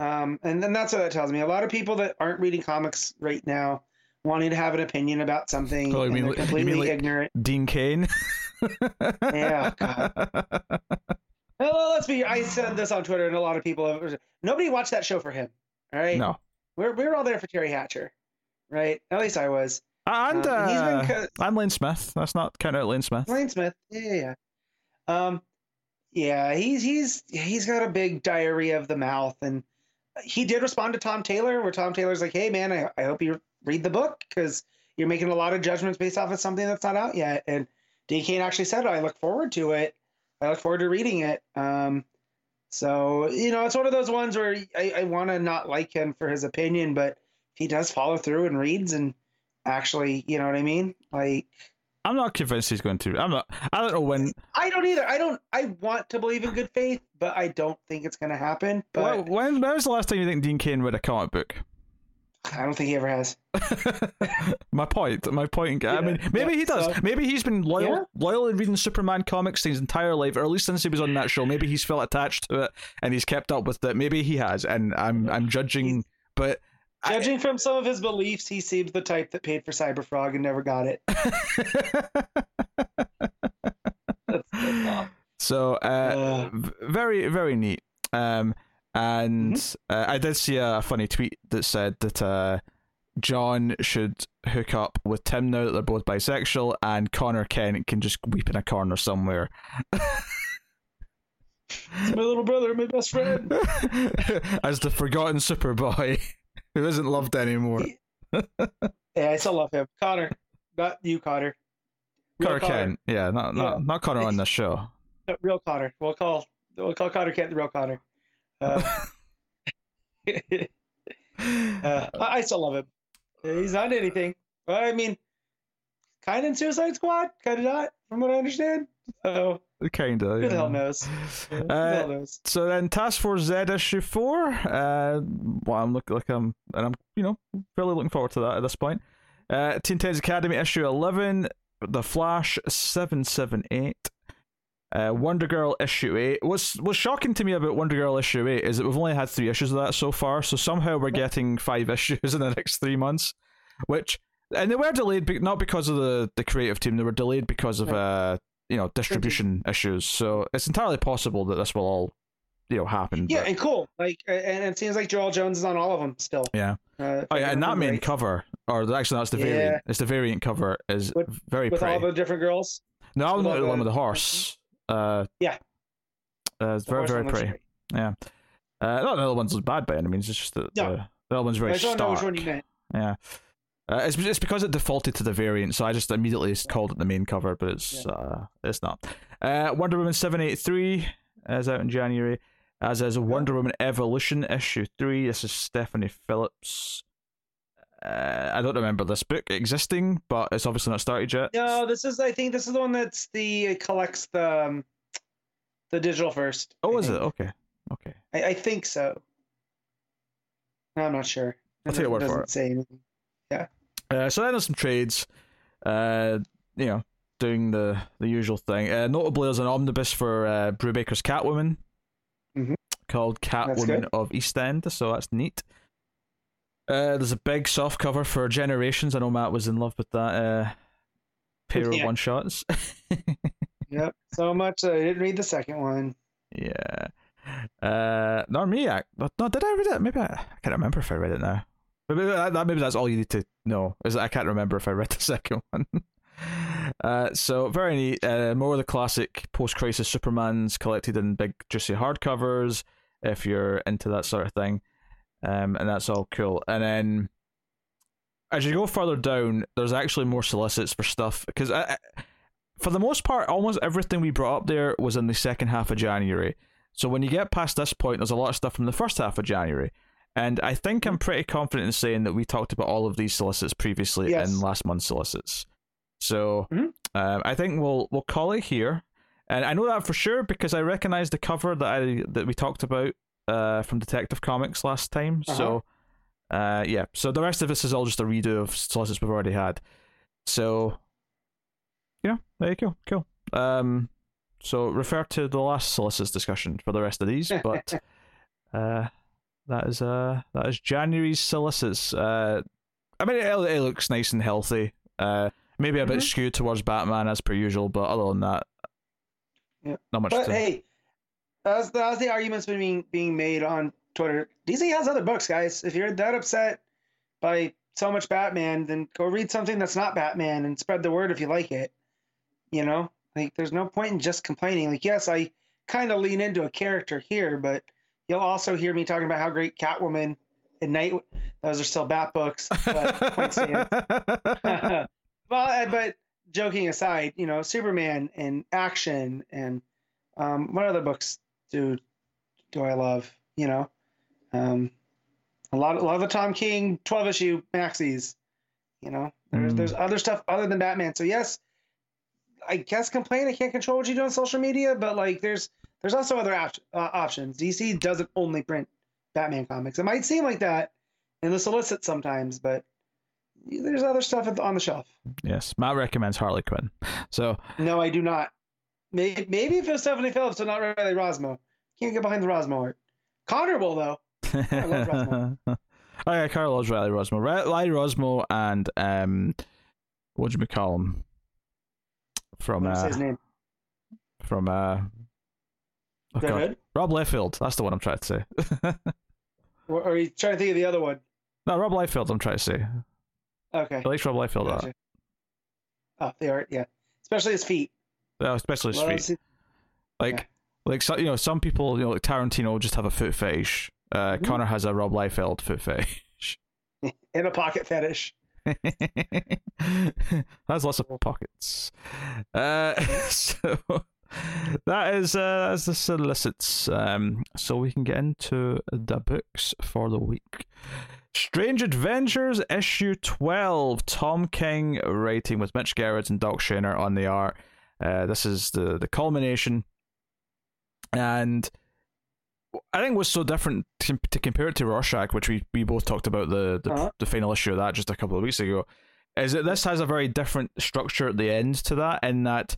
um, and then that's what that tells me. A lot of people that aren't reading comics right now, wanting to have an opinion about something, Oh, mean completely like- ignorant. Dean Cain. Yeah, Well, let's be. I said this on Twitter, and a lot of people. Have, nobody watched that show for him. All right. no. We're we were all there for Teri Hatcher, right? At least I was. And Um, uh, co- and Lane Smith. That's not count out Lane Smith. Lane Smith. Yeah, yeah, yeah. Um, yeah, he's he's he's got a big diarrhea of the mouth, and he did respond to Tom Taylor, where Tom Taylor's like, "Hey, man, I, I hope you read the book because you're making a lot of judgments based off of something that's not out yet." And Dean Cain actually said, "I look forward to it. I look forward to reading it." Um, so you know, it's one of those ones where I, I want to not like him for his opinion, but he does follow through and reads and actually, you know what I mean? Like. I'm not convinced he's going to. I'm not. I don't know when. I don't either. I don't. I want to believe in good faith, but I don't think it's going to happen. But when, when was the last time you think Dean Cain read a comic book? I don't think he ever has. my point. My point. I Yeah, mean, maybe yeah, he does. so- maybe he's been loyal, Yeah. loyal in reading Superman comics his entire life, or at least since he was on that show. Maybe he's felt attached to it and he's kept up with it. Maybe he has, and I'm I'm judging, but I- Judging from some of his beliefs, he seems the type that paid for Cyberfrog and never got it. That's, that's so uh, Uh, very very neat. Um, and Mm-hmm. uh, I did see a funny tweet that said that uh, Jon should hook up with Tim now that they're both bisexual, and Conner Kent can just weep in a corner somewhere. It's my little brother, my best friend. As the forgotten Superboy who isn't loved anymore. Yeah, I still love him. Connor, not you, Connor. Real Conner Kent, yeah, not not Yeah. not Connor on the show. No, real Connor. We'll call we'll call Conner Kent the real Connor. Uh, uh, I I still love him. He's not anything. I mean, kind of in Suicide Squad, kind of not, from what I understand. So Kinda. who the hell yeah. knows? Who the Uh, hell knows? So then, Task Force Z issue four. Uh, well, I'm looking like I'm, and I'm, you know, really looking forward to that at this point. Uh, Teen Titans Academy issue eleven, The Flash seven seven eight. Uh, Wonder Girl issue eight. What's what's shocking to me about Wonder Girl issue eight is that we've only had three issues of that so far. So somehow we're getting five issues in the next three months, which and they were delayed, be- not because of the the creative team. They were delayed because of uh you know distribution issues. So it's entirely possible that this will all you know happen. Yeah, but- and cool. Like, and it seems like Joëlle Jones is on all of them still. yeah. Uh, Oh yeah, and that main right. cover, or actually that's the Yeah. variant. It's the variant cover is With- very with all the different girls. no, I'm not the one with the horse. Uh, Yeah. uh, it's The very very pretty. Yeah. Uh, not the other one's bad by any means. It's just that No. the, the other one's very I don't know which stark. one you meant. Yeah. Uh, it's it's because it defaulted to the variant, so I just immediately called it the main cover, but it's uh it's not. Uh, Wonder Woman seven eight three is out in January, as is Wonder Woman Evolution issue three. This is Stephanie Phillips. Uh, I don't remember this book existing, but it's obviously not started yet. No, this is. I think this is the one that's the collects the um, the digital first. Oh, I is it? Okay, okay. I, I think so. I'm not sure. I'll take your word for it. Say anything. Uh, so then there's some trades. Uh, you know, doing the the usual thing. Uh, notably, there's an omnibus for uh, Brubaker's Catwoman Mhm. called Catwoman of East End, so that's neat. Uh, there's a big soft cover for Generations. I know Matt was in love with that uh, pair of one shots. Yep. So much. I didn't read the second one. yeah. Uh, nor me. I, no, did I read it? Maybe I, I can't remember if I read it now. Maybe that, maybe that's all you need to know. Is I can't remember if I read the second one. uh, so very neat. Uh, more of the classic post-crisis Supermans collected in big juicy hardcovers. If you're into that sort of thing, um, and that's all cool. And then as you go further down, there's actually more solicits for stuff because for the most part, almost everything we brought up there was in the second half of January. So when you get past this point, there's a lot of stuff from the first half of January. And I think I'm pretty confident in saying that we talked about all of these solicits previously Yes. in last month's solicits. So Mhm. um, I think we'll we'll call it here. And I know that for sure because I recognize the cover that I that we talked about uh, from Detective Comics last time. So uh, yeah, so the rest of this is all just a redo of solicits we've already had. So yeah, there you go. Cool. Um, so refer to the last solicits discussion for the rest of these, but uh, that is uh that is January's solicits. Uh, I mean, it, it looks nice and healthy. Uh, maybe a bit Mhm. skewed towards Batman as per usual, but other than that, Yeah. not much. But to... hey, that's that's the arguments being being made on Twitter. DC has other books, guys. If you're that upset by so much Batman, then go read something that's not Batman and spread the word if you like it. You know, like there's no point in just complaining. Like, yes, I kind of lean into a character here, but you'll also hear me talking about how great Catwoman and Night. Those are still Bat books, but well, but joking aside, you know, Superman and action and um, what other books do do I love? You know, um, a lot, a lot of the Tom King twelve issue maxis. You know, there's Mm. there's other stuff other than Batman. So yes, I guess complain. I can't control what you do on social media, but like there's there's also other op- uh, options. DC doesn't only print Batman comics. It might seem like that in the solicit sometimes, but there's other stuff on the shelf. yes, Matt recommends Harley Quinn. So No, I do not. Maybe, maybe if it was Stephanie Phillips, but not Riley Rossmo. Can't get behind the Rossmo art. Connor will though. love oh yeah, Carl loves Riley Rossmo. Riley Rossmo and um, what do you call him? From I'm gonna say uh, his name. from uh, oh Red God. Hood? Rob Liefeld. That's the one I'm trying to say. Or, are you trying to think of the other one? no, Rob Liefeld. I'm trying to say. Okay. I like Rob Liefeld. a. Gotcha. Oh, the art, yeah. Especially his feet. Yeah, especially his feet. Like, Yeah. like so, you know, some people, you know, like Tarantino just have a foot fetish. Uh, Mhm. Connor has a Rob Liefeld foot fetish. And a pocket fetish. Has lots of pockets. Uh, so that is uh, that's the solicits. Um, so we can get into the books for the week. Strange Adventures issue twelve. Tom King writing with Mitch Gerads and Doc Shaner on the art. Uh, this is the the culmination, and I think what's so different to, to compare it to Rorschach, which we, we both talked about the the, Uh-huh. the final issue of that just a couple of weeks ago, is that this has a very different structure at the end to that, in that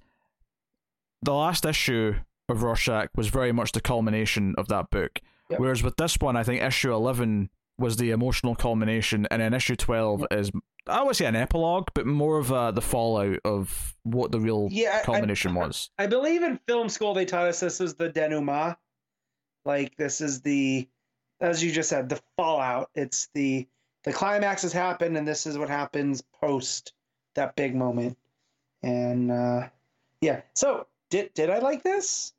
the last issue of Rorschach was very much the culmination of that book. Yep. Whereas with this one, I think issue eleven was the emotional culmination, and then issue twelve is I would say an epilogue, but more of uh, the fallout of what the real Yeah, I- I- culmination was. I believe in film school they taught us this was the denouement. Like this is the, as you just said, the fallout. It's the the climax has happened, and this is what happens post that big moment. And uh, yeah, so did did I like this?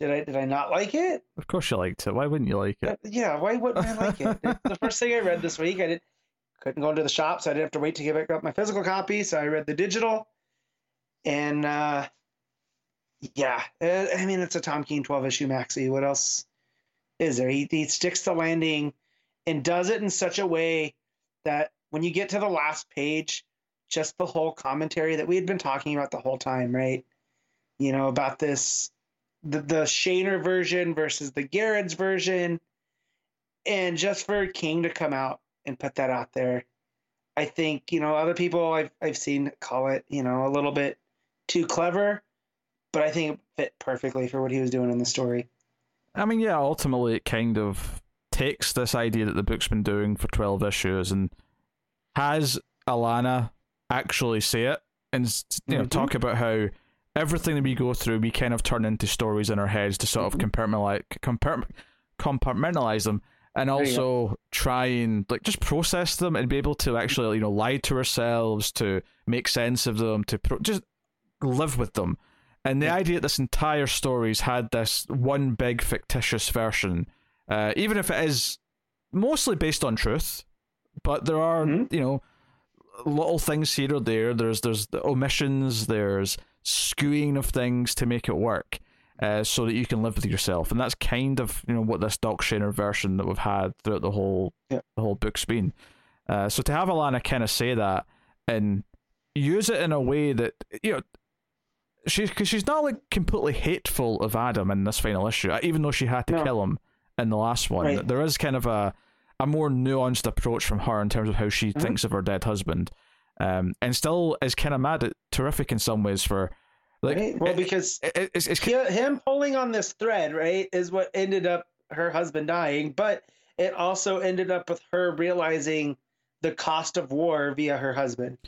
Did I did I not like it? Of course, you liked it. Why wouldn't you like it? Uh, yeah, why wouldn't I like it? The first thing I read this week. I did couldn't go into the shop, so I didn't have to wait to get back up my physical copy. So I read the digital, and uh, yeah, uh, I mean it's a Tom King twelve issue maxi. What else is there? He he sticks the landing, and does it in such a way that when you get to the last page, just the whole commentary that we had been talking about the whole time, right? You know about this the the Shaner version versus the Gerads' version, and just for King to come out and put that out there, I think you know other people I've I've seen call it you know a little bit too clever, but I think it fit perfectly for what he was doing in the story. I mean, yeah, ultimately it kind of takes this idea that the book's been doing for 12 issues and has Alana actually say it and you know Mhm. talk about how everything that we go through we kind of turn into stories in our heads to sort of Mhm. compartmentalize compart- compartmentalize them and also try and like just process them and be able to actually you know lie to ourselves to make sense of them to pro- just live with them and the Yeah. idea that this entire story's had this one big fictitious version, uh, even if it is mostly based on truth, but there are Mhm. you know little things here or there. There's there's the omissions. There's skewing of things to make it work, uh, so that you can live with yourself. And that's kind of you know what this Doc Shaner version that we've had throughout the whole Yeah. the whole book's been. Uh, so to have Alana kind of say that and use it in a way that you know she's because she's not like completely hateful of Adam in this final issue, uh, even though she had to No. kill him in the last one. Right. There is kind of a a more nuanced approach from her in terms of how she Mhm. thinks of her dead husband, um, and still is kind of mad at terrific in some ways for like right? Well, it- because it- it's, it's, him pulling on this thread, right, is what ended up her husband dying, but it also ended up with her realizing the cost of war via her husband.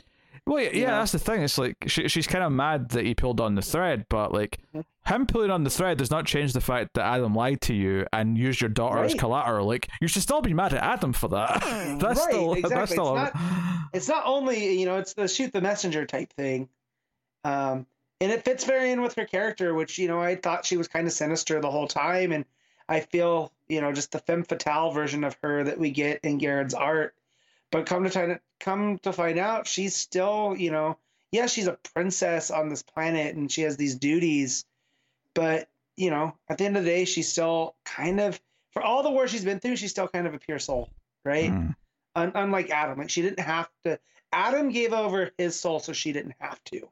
Well, yeah, yeah that's the thing. It's like she, she's kind of mad that he pulled on the thread, but like mm-hmm. him pulling on the thread does not change the fact that Adam lied to you and used your daughter right. as collateral. Like you should still be mad at Adam for that. that's right, still exactly. that's still. It's, not, it's not only you know it's the shoot the messenger type thing, um, and it fits very in with her character, which you know I thought she was kind of sinister the whole time, and I feel you know just the femme fatale version of her that we get in Gerads' art but come to find come to find out, she's still, you know, yeah, she's a princess on this planet and she has these duties, but you know, at the end of the day, she's still kind of for all the war she's been through, she's still kind of a pure soul, right? Mm. Un- unlike Adam, like she didn't have to. Adam gave over his soul, so she didn't have to,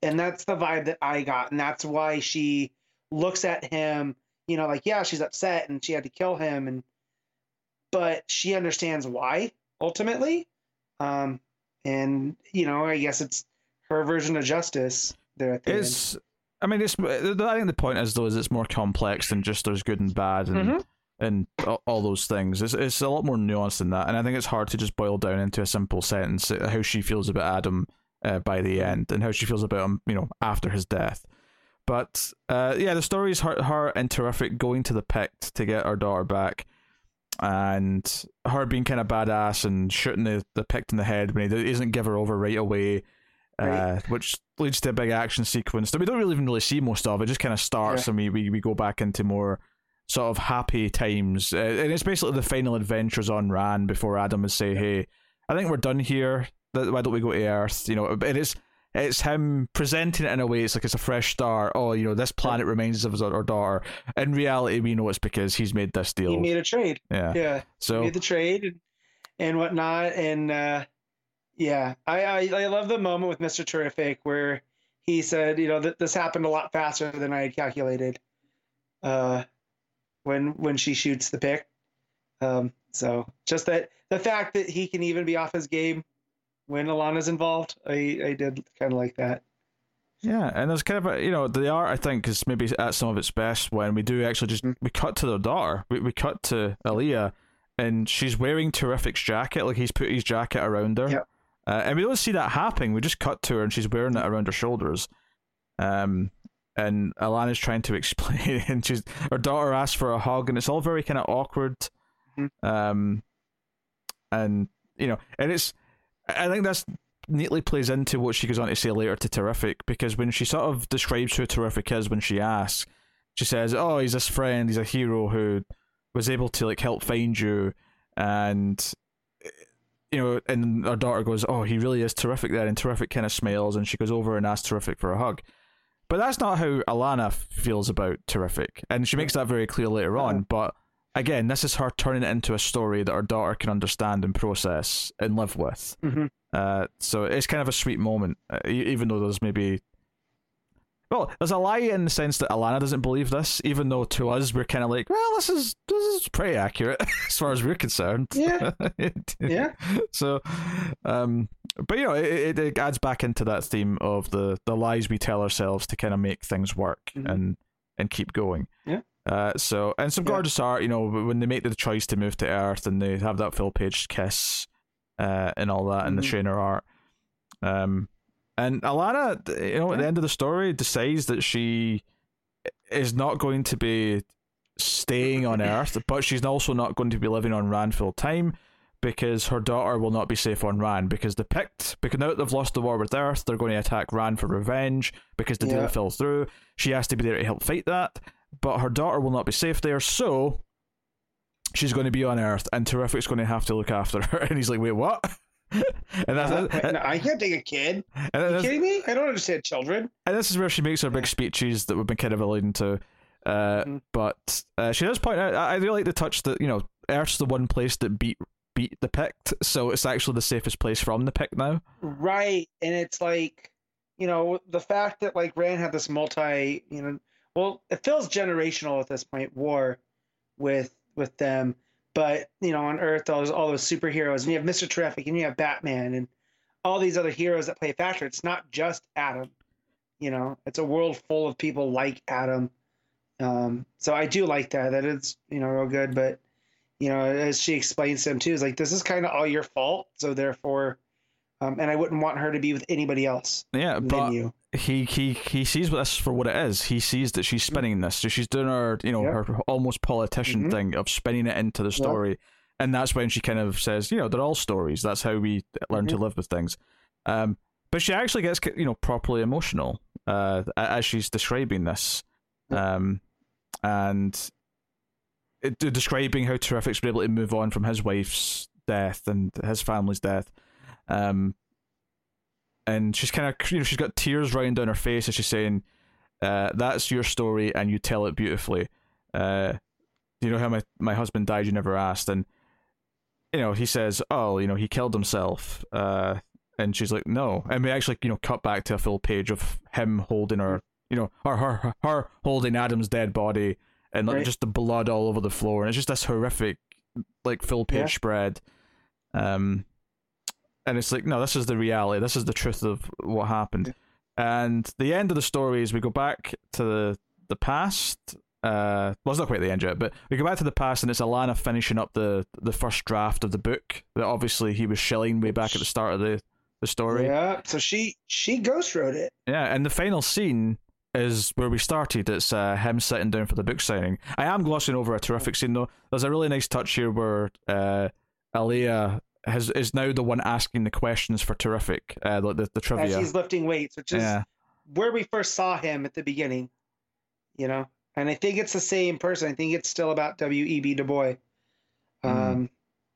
and that's the vibe that I got, and that's why she looks at him, you know, like yeah, she's upset and she had to kill him, and but she understands why ultimately. Um, and you know, I guess it's her version of justice there at the it's, end. I mean, it's. I think the point is though is it's more complex than just there's good and bad and mm-hmm. and all those things. It's it's a lot more nuanced than that, and I think it's hard to just boil down into a simple sentence uh, how she feels about Adam uh, by the end and how she feels about him, you know, after his death. But uh, yeah, the story is her, her and terrific going to the Pykkt to get her daughter back and her being kind of badass and shooting the, the Pykkt in the head when he doesn't give her over right away, right. Uh, which leads to a big action sequence that we don't really even really see most of. It just kind of starts yeah. and we, we, we go back into more sort of happy times. Uh, and it's basically the final adventures on Rann before Adam would say, hey, I think we're done here. Why don't we go to Earth? You know, and it's it's him presenting it in a way it's like it's a fresh start. Oh, you know, this planet reminds us of our daughter. In reality, we know it's because he's made this deal. He made a trade. Yeah. Yeah. So he made the trade and, and whatnot. And uh, yeah, I, I I love the moment with Mr. Terrific where he said, you know, that this happened a lot faster than I had calculated. Uh, when when she shoots the Pykkt. Um, so just that the fact that he can even be off his game when Alana's involved. I I did kind of like that. Yeah, and there's kind of a you know the art I think is maybe at some of its best when we do actually just mm-hmm. we cut to their daughter. We we cut to Aleea, and she's wearing Terrific's jacket, like he's put his jacket around her. Yep. Uh, and we don't see that happening. We just cut to her and she's wearing it around her shoulders. Um, and Alana's trying to explain, and she's her daughter asks for a hug, and it's all very kind of awkward. Mm-hmm. Um, and you know, and it's I think this neatly plays into what she goes on to say later to Terrific because when she sort of describes who Terrific is when she asks, she says, "Oh, he's this friend. He's a hero who was able to like help find you." And eh, you know, and her daughter goes, "Oh, he really is terrific there." And terrific kind of smiles, and she goes over and asks terrific for a hug. But that's not how Alana feels about terrific, and she makes that very clear later on. But again, this is her turning it into a story that her daughter can understand and process and live with. Mm-hmm. Uh, so it's kind of a sweet moment, uh, even though there's maybe. Well, there's a lie in the sense that Alana doesn't believe this, even though to us we're kind of like, well, this is this is pretty accurate as far as we're concerned. Yeah. yeah. So, um, but you know, it, it adds back into that theme of the the lies we tell ourselves to kind of make things work mm-hmm. and and keep going. Yeah. Uh, so and some gorgeous art, you know, when they make the choice to move to Earth and they have that full page kiss, uh, and all that, mm. and the mm-hmm. trainer art. Um, and Alana, you know, at the end of the story, decides that she is not going to be staying on Earth, but she's also not going to be living on Rann full time because her daughter will not be safe on Rann because the Pykkt, because now that they've lost the war with Earth, they're going to attack Rann for revenge because the yeah. deal fell through. She has to be there to help fight that but her daughter will not be safe there, so she's going to be on Earth, and Terrific's going to have to look after her. And he's like, "Wait, what?" and that's, uh, no, I can't take a kid. Are you kidding me? I don't understand children. And this is where she makes her big speeches that we've been kind of alluding to. Uh, mm-hmm. But uh, she does point out, I really like the touch that you know, Earth's the one place that beat beat the Pykkt, so it's actually the safest place from the Pykkt now. Right, and it's like, you know, the fact that like Rann had this multi, you know, well, it feels generational at this point, war with with them. But you know, on Earth, all those, all those superheroes, and you have Mister Terrific, and you have Batman, and all these other heroes that play a factor. It's not just Adam. You know, it's a world full of people like Adam. Um, so I do like that. That is, you know, real good. But you know, as she explains to him too, is like this is kind of all your fault. So therefore, um, and I wouldn't want her to be with anybody else Yeah, but you. he he he sees this for what it is. He sees that she's spinning this, so she's doing her you know Yeah. her almost politician Mhm. thing of spinning it into the story, and that's when she kind of says, you know, they're all stories. That's how we learn to Mm-hmm. live with things. Um, but she actually gets you know properly emotional uh, as she's describing this, um, and it, describing how Terrific's been able to move on from his wife's death and his family's death. Um, and she's kind of you know she's got tears running down her face as she's saying, uh, "That's your story, and you tell it beautifully." Uh, you know how my my husband died? You never asked, and you know he says, "Oh, you know he killed himself." Uh, and she's like, "No," and we actually you know cut back to a full page of him holding her, you know, her her her holding Adam's dead body, and like, Right. just the blood all over the floor, and it's just this horrific, like full page Yeah. spread. Um, and it's like, no, this is the reality. This is the truth of what happened. And the end of the story is we go back to the the past. Uh, well, it's not quite the end yet, but we go back to the past, and it's Alana finishing up the the first draft of the book that obviously he was shilling way back at the start of the the story. Yeah, so she she ghost wrote it. Yeah, and the final scene is where we started. It's uh, him sitting down for the book signing. I am glossing over a terrific scene though. There's a really nice touch here where uh, Aleea has is now the one asking the questions for terrific, uh, the the, the As trivia. he's lifting weights, which is Yeah, where we first saw him at the beginning. You know, and I think it's the same person. I think it's still about W. E. B. Du Bois. Hmm. Um,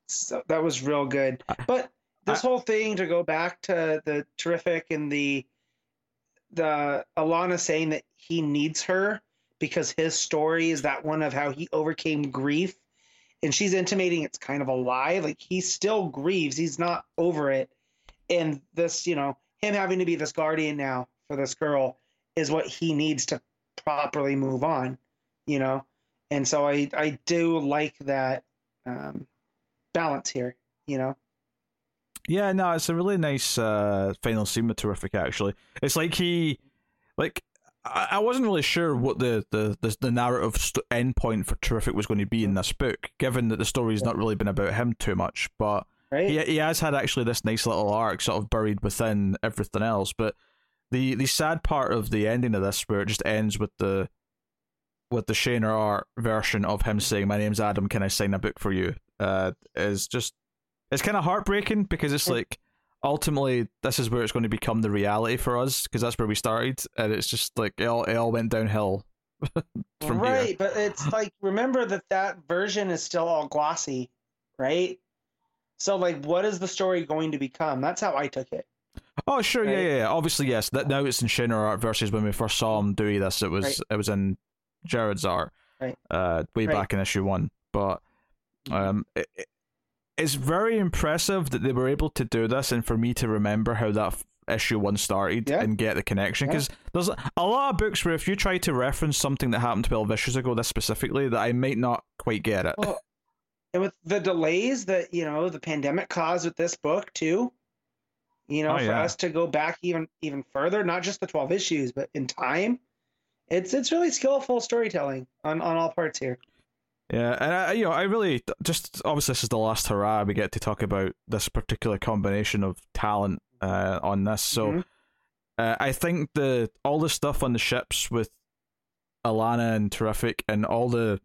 so that was real good. But this whole thing to go back to the terrific and the the Alana saying that he needs her because his story is that one of how he overcame grief, and she's intimating it's kind of a lie. Like he still grieves. He's not over it, and this, you know, him having to be this guardian now for this girl is what he needs to properly move on. You know, and so I I do like that um, balance here. You know. yeah. No, it's a really nice uh, final scene with terrific. Actually, it's like he, like. I I wasn't really sure what the the the, the narrative st- end point for terrific was going to be in this book, given that the story's not really been about him too much. But Right? he he has had actually this nice little arc sort of buried within everything else. But the the sad part of the ending of this, where it just ends with the with the Shaner art version of him saying, "My name's Adam. Can I sign a book for you?" Uh, is just it's kind of heartbreaking because it's like ultimately this is where it's going to become the reality for us because that's where we started, and it's just like it all it all went downhill from right, here. but it's like remember that that version is still all glossy, right? So like, what is the story going to become? That's how I took it. Oh sure, yeah, Right? yeah, yeah. Obviously, yes. That now it's in Shaner art versus when we first saw him doing this. It was Right. it was in Gerads' art, Right. uh, way Right. back in issue one. But um, it, it- it's very impressive that they were able to do this, and for me to remember how that f- issue one started Yeah. and get the connection. Yeah. Because there's a lot of books where if you try to reference something that happened twelve issues ago, this specifically, that I might not quite get it. Well, and with the delays that you know the pandemic caused with this book too, you know, Oh, for yeah. us to go back even even further, not just the twelve issues, but in time, it's it's really skillful storytelling on on all parts here. Yeah, and I, you know, I really just obviously this is the last hurrah we get to talk about this particular combination of talent uh, on this. So Mhm. uh, I think the all the stuff on the ships with Alana and Terrific and all the,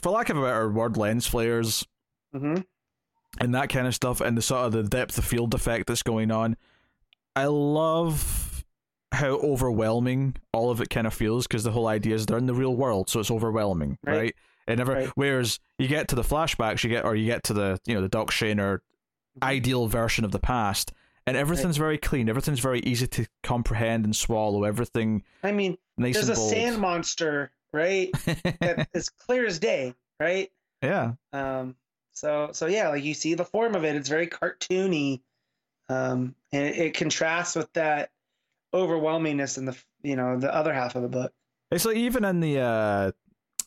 for lack of a better word, lens flares hmm and that kind of stuff, and the sort of the depth of field effect that's going on. I love how overwhelming all of it kind of feels because the whole idea is they're in the real world, so it's overwhelming, right? Right. It never. Right. Whereas you get to the flashbacks, you get or you get to the you know the Doc Shaner ideal version of the past, and everything's very clean. Everything's very easy to comprehend and swallow. Everything I mean, nice there's a bold. sand monster, right? that is clear as day, right? yeah, Um, so so yeah, like you see the form of it. It's very cartoony, um, and it, it contrasts with that overwhelmingness in the you know the other half of the book. It's like even in the uh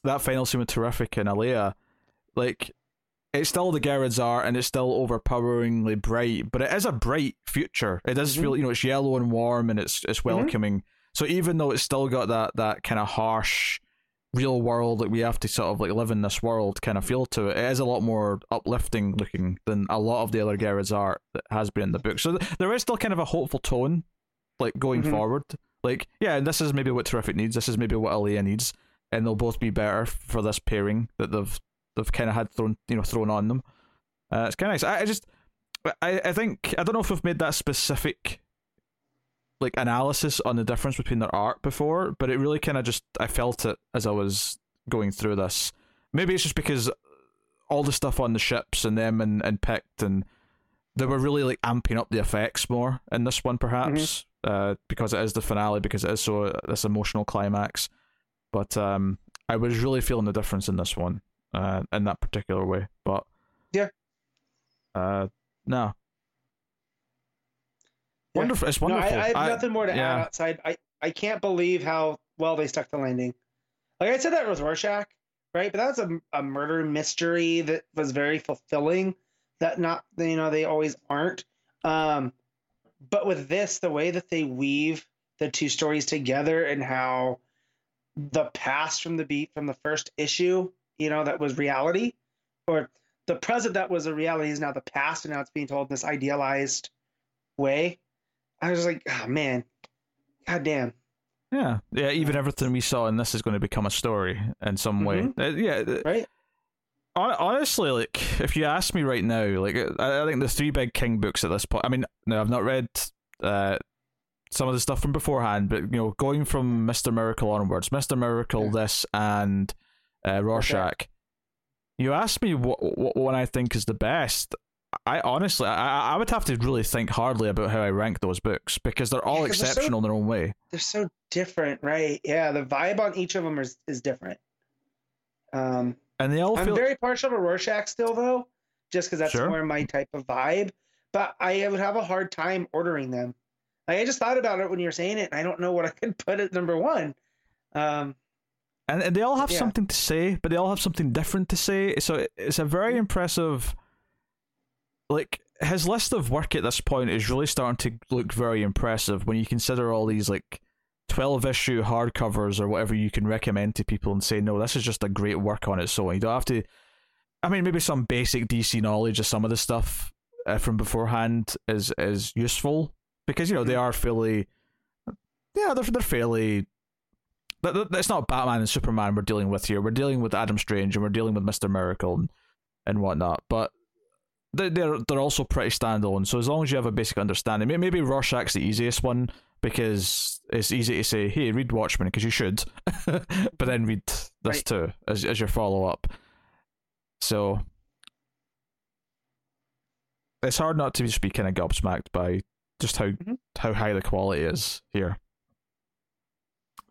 that final scene with Terrific and Aleea, like it's still the Gerads' art and it's still overpoweringly bright, but it is a bright future. It does Mhm. feel you know it's yellow and warm and it's it's welcoming. So even though it's still got that that kind of harsh real world like we have to sort of like live in this world kind of feel to it. It is a lot more uplifting looking than a lot of the other Gerads' art that has been in the book. So th- there is still kind of a hopeful tone, like going Mhm. forward. Like yeah, this is maybe what Terrific needs. This is maybe what Aleea needs, and they'll both be better for this pairing that they've they've kind of had thrown you know thrown on them. Uh, it's kind of nice. I, I just I I think I don't know if we've made that specific like analysis on the difference between their art before, but it really kind of just I felt it as I was going through this. Maybe it's just because all the stuff on the ships and them and, and picked and they were really like amping up the effects more in this one perhaps uh, because it is the finale because it is so this emotional climax. But um, I was really feeling the difference in this one uh, in that particular way. But Yeah. uh, no. Yeah. Wonderful! It's No, wonderful. I, I have nothing more to yeah. add outside. I, I can't believe how well they stuck the landing. Like I said that with Rorschach, right? But that was a, a murder mystery that was very fulfilling. That not you know they always aren't. Um, but with this, the way that they weave the two stories together and how the past from the beat from the first issue, you know, that was reality, or the present that was a reality is now the past, and now it's being told in this idealized way. I was like, oh man, god damn. Yeah, yeah. Even everything we saw in this is going to become a story in some way. Uh, yeah, uh, Right? honestly, like if you ask me right now, like I, I think the three big King books at this point. I mean, no, I've not read uh, some of the stuff from beforehand, but you know, going from Mister Miracle onwards, Mister Miracle, Yeah. this, and uh, Rorschach. You ask me what what one I think is the best. I honestly, I I would have to really think hardly about how I rank those books because they're all Yeah, 'cause they're so- exceptional in their own way. They're so different, right? Yeah, the vibe on each of them is, is different. Um, And they all I'm feel very partial to Rorschach still, though, just because that's Sure. more my type of vibe. But I would have a hard time ordering them. Like, I just thought about it when you were saying it, and I don't know what I could put at number one. Um, and, and they all have Yeah. something to say, but they all have something different to say. So it- it's a very impressive. Like his list of work at this point is really starting to look very impressive when you consider all these like twelve issue hardcovers or whatever you can recommend to people and say, no, this is just a great work on its own. You don't have to. I mean, maybe some basic DC knowledge of some of the stuff uh, from beforehand is is useful because you know they hmm. are fairly. Yeah, they're they're fairly that's not Batman and Superman we're dealing with here. We're dealing with Adam Strange and we're dealing with Mister Miracle and, and whatnot. But they- they're they're also pretty standalone. So as long as you have a basic understanding, may- maybe Rorschach's the easiest one because it's easy to say, "Hey, read Watchmen," because you should, but then read this Right. too as as your follow up. So it's hard not to just be kind of gobsmacked by just how Mhm. how high the quality is here.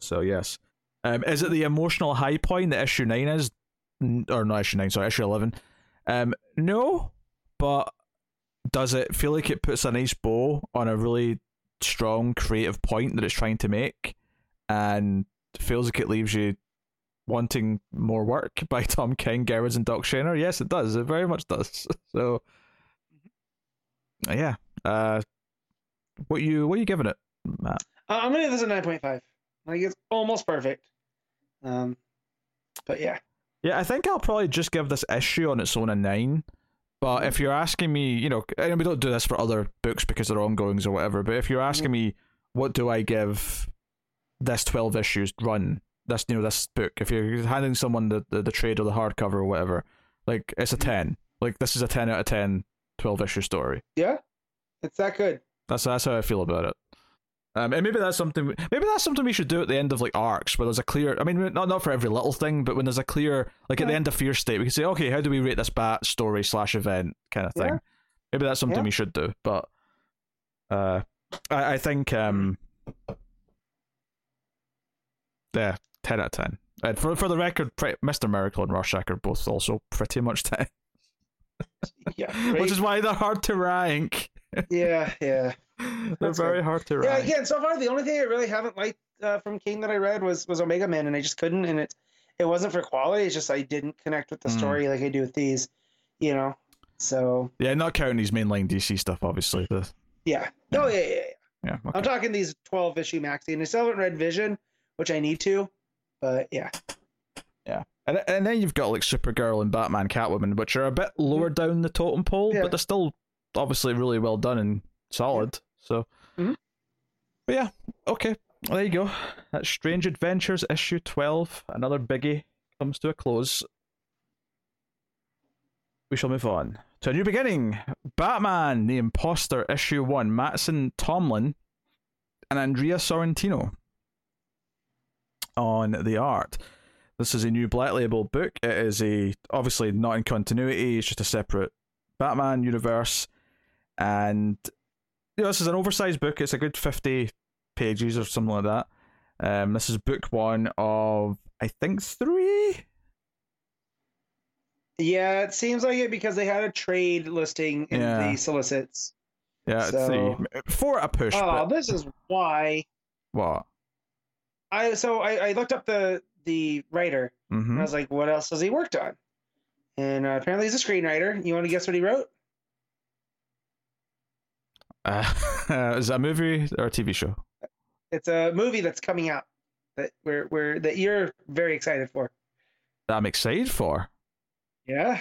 So yes, um, is it the emotional high point that issue nine is, or not issue nine? Sorry, issue eleven. Um, no, but does it feel like it puts a nice bow on a really strong creative point that it's trying to make, and feels like it leaves you wanting more work by Tom King, Gerads, and Doc Shaner? Yes, it does. It very much does. So, yeah. Uh, what you what you giving it, Matt? I- I'm gonna give this a nine point five. Like it's almost perfect. Um, but yeah, Yeah, I think I'll probably just give this issue on its own a nine. But if you're asking me, you know, and we don't do this for other books because they're ongoings or whatever. But if you're asking mm-hmm. me, what do I give this twelve issues run? This you know this book. If you're handing someone the, the, the trade or the hardcover or whatever, like it's a mm-hmm. ten. Like this is a ten out of 10 12 issue story. yeah, it's that good. That's that's how I feel about it. Um, and maybe that's something. Maybe that's something we should do at the end of like arcs, where there's a clear. I mean, not not for every little thing, but when there's a clear, like at the end of Fear State, we can say, okay, how do we rate this bat story slash event kind of thing? Yeah. Maybe that's something Yeah. we should do. But uh, I I think um, yeah, ten out of ten. And for for the record, pre- Mr. Miracle and Rorschach are both also pretty much ten, Yeah, which is why they're hard to rank. Yeah, yeah. they're That's very good. hard to write. Yeah, again, so far the only thing I really haven't liked uh, from King that I read was was Omega Man, and I just couldn't. And it it wasn't for quality. It's just I didn't connect with the Mm. story like I do with these, you know. So Yeah, not counting these mainline DC stuff, obviously. The, yeah, oh yeah, yeah. yeah. yeah, okay. I'm talking these 12 issue maxi, and I still haven't read Vision, which I need to. But yeah. yeah, And, and then you've got like Supergirl and Batman, Catwoman, which are a bit lower down the totem pole, Yeah. but they're still obviously really well done and solid. So, Mhm. but yeah, okay, well, there you go. That's Strange Adventures issue twelve. Another biggie comes to a close. We shall move on to a new beginning. Batman: The Imposter, issue one. Mattson Tomlin and Andrea Sorrentino on the art. This is a new Black Label book. It is a obviously not in continuity. It's just a separate Batman universe, and you know, this is an oversized book. It's a good fifty pages or something like that. Um, this is book one of I think three. Yeah, it seems like it because they had a trade listing in Yeah. the solicits. Yeah, So- three. Four a push. Oh, but this is why what? I so I, I looked up the the writer Mm-hmm. I was like, what else has he worked on? And uh, apparently he's a screenwriter. You want to guess what he wrote? Uh, is that a movie or a TV show? It's a movie that's coming out that we're we're that you're very excited for. That I'm excited for. Yeah,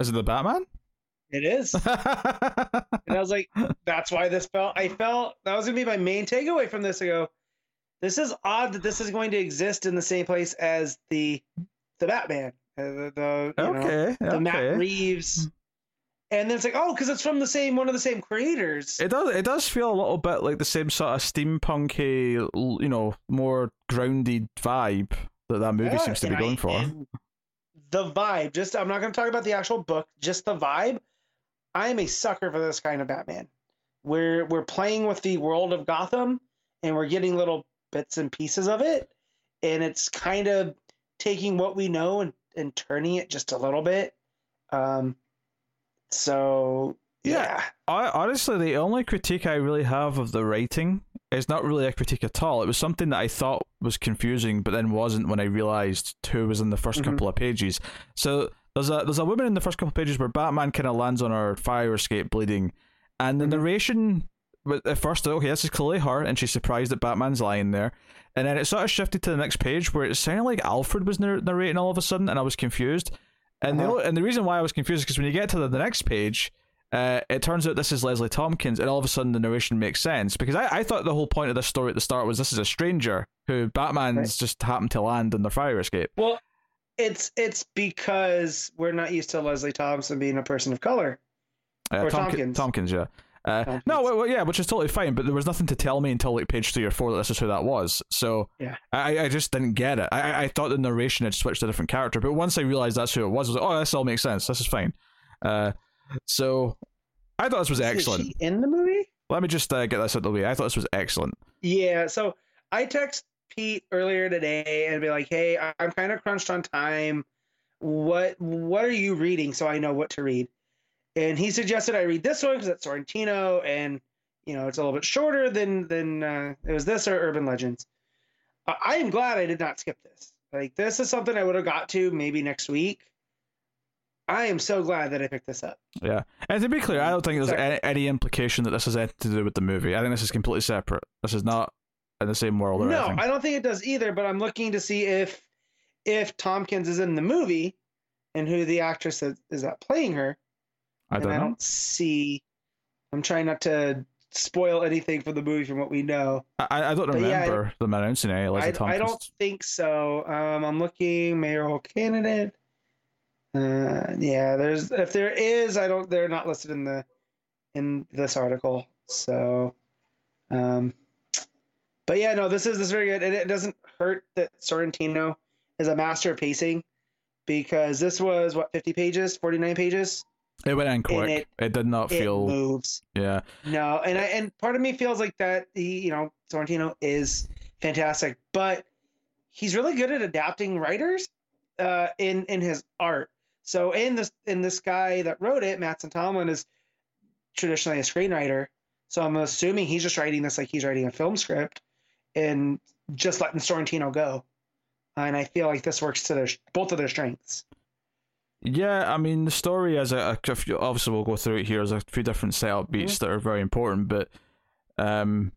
Is it the Batman? it is. and I was like, that's why this felt. I felt that was gonna be my main takeaway from this. I go, this is odd that this is going to exist in the same place as the the Batman, uh, the, the you know, okay, the Matt okay. Reeves. And then it's like, oh, because it's from the same one of the same creators. It does. It does feel a little bit like the same sort of steampunky, you know, more grounded vibe that that movie Yeah, seems to be and I- going for. The vibe, just I'm not going to talk about the actual book, just the vibe. I am a sucker for this kind of Batman. We're we're playing with the world of Gotham, and we're getting little bits and pieces of it, and it's kind of taking what we know and, and turning it just a little bit. Um, so Yeah. yeah, I, honestly, the only critique I really have of the writing is not really a critique at all. It was something that I thought was confusing, but then wasn't when I realized who was in the 1st Mhm. couple of pages. So there's a there's a woman in the first couple of pages where Batman kind of lands on her fire escape bleeding, and the Mhm. narration. At first, okay, this is clearly her, and she's surprised that Batman's lying there. And then it sort of shifted to the next page where it sounded like Alfred was narrating all of a sudden, and I was confused. And Uh-huh. the and the reason why I was confused is because when you get to the, the next page, uh, it turns out this is Leslie Tompkins, and all of a sudden the narration makes sense. Because I, I thought the whole point of this story at the start was this is a stranger who Batman's Right. just happened to land in the fire escape. well, it's it's because we're not used to Leslie Thompson being a person of color. Uh, Or Tomki- Tompkins. Tompkins, yeah. Uh, no, well, well, yeah, which is totally fine, but there was nothing to tell me until like page three or four that this is who that was. So Yeah. I, I just didn't get it. I, I- thought the narration had switched to a different character, but once I realized that's who it was, I was like, oh, this all makes sense. This is fine. Uh, so I thought this was excellent. Is she in the movie? Let me just uh, get this out of the way. I thought this was excellent. Yeah, so I text Pete earlier today and be like, "Hey, I'm kind of crunched on time. What what are you reading so I know what to read?" And he suggested I read this one because it's Sorrentino, and you know it's a little bit shorter than than uh, it was this or Urban Legends. I, I am glad I did not skip this. Like this is something I would have got to maybe next week. I am so glad that I picked this up. Yeah, and to be clear, I don't think there's any, any implication that this has anything to do with the movie. I think this is completely separate. This is not in the same world or No, anything. I don't think it does either. But I'm looking to see if if Tompkins is in the movie and who the actress is, is that playing her. I don't I don't see. I'm trying not to spoil anything from the movie from what we know. I, I don't But yeah, remember them announcing Leslie I. I don't think so. Um, I'm looking mayoral candidate. Uh, yeah, there's if there is, I don't. They're not listed in the in this article. So, um, but yeah, no, this is this is very good, and it doesn't hurt that Sorrentino is a master of pacing because this was what 50 pages, 49 pages. It went in quick. it- It, did not It feel. moves. Yeah, No, and I and part of me feels like that he, you know, Sorrentino is fantastic, but he's really good at adapting writers uh in in his art. So in this in this guy that wrote it, Mattson Tomlin is traditionally a screenwriter. So I'm assuming he's just writing this like he's writing a film script and just letting Sorrentino go. And I feel like this works to their both of their strengths. Yeah. I mean, the story has a, a few- obviously we'll go through it here. There's a few different setup beats Mm-hmm. that are very important, but um,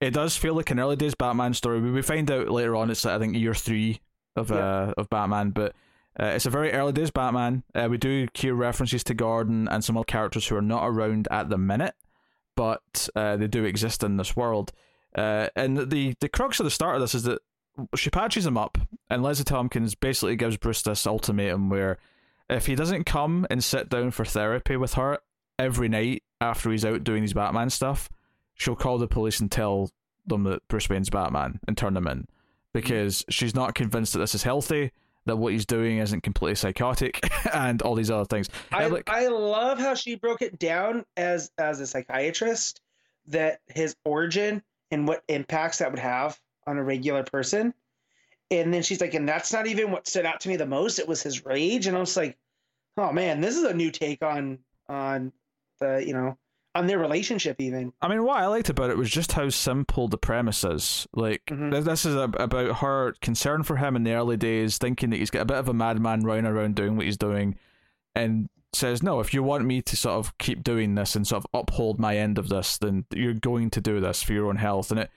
it does feel like an early days Batman story. We we find out later on it's I think year three of uh of Batman, but uh, it's a very early days Batman. Uh, we do hear references to Gordon and some other characters who are not around at the minute, but uh, they do exist in this world. Uh, and the the crux of the start of this is that she patches him up, and Leslie Tompkins basically gives Bruce this ultimatum where if he doesn't come and sit down for therapy with her every night after he's out doing his Batman stuff, she'll call the police and tell them that Bruce Wayne's Batman and turn him in because she's not convinced that this is healthy, that what he's doing isn't completely psychotic, and all these other things. I, like, I love how she broke it down as as a psychiatrist that his origin and what impacts that would have on a regular person. And then she's like, and that's not even what stood out to me the most. It was his rage. And I was like, oh man, this is a new take on on the, you know, on their relationship even. I mean, what I liked about it was just how simple the premise is. Like, Mhm. this, this is a, about her concern for him in the early days, thinking that he's got a bit of a madman running around doing what he's doing, and says, No, if you want me to sort of keep doing this and sort of uphold my end of this, then you're going to do this for your own health. And it,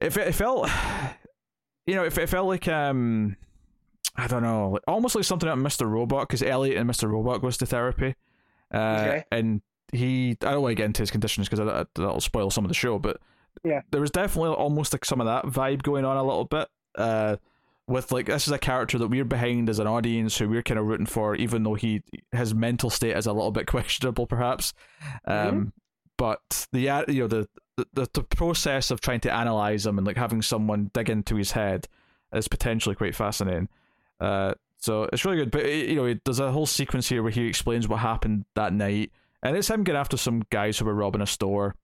it, it felt, you know, it, it felt like, um, I don't know, like, almost like something out of Mr. Robot, because Elliot and Mr. Robot goes to therapy. Uh, Okay. And he, I don't want to get into his conditions because that'll spoil some of the show, but Yeah. there was definitely almost like some of that vibe going on a little bit. Uh, with like this is a character that we're behind as an audience who we're kind of rooting for, even though he his mental state is a little bit questionable, perhaps. Um, but the you know the, the the process of trying to analyze him and like having someone dig into his head is potentially quite fascinating. Uh, so it's really good. But eh, you know, there's a whole sequence here where he explains what happened that night, and it's him getting after some guys who were robbing a store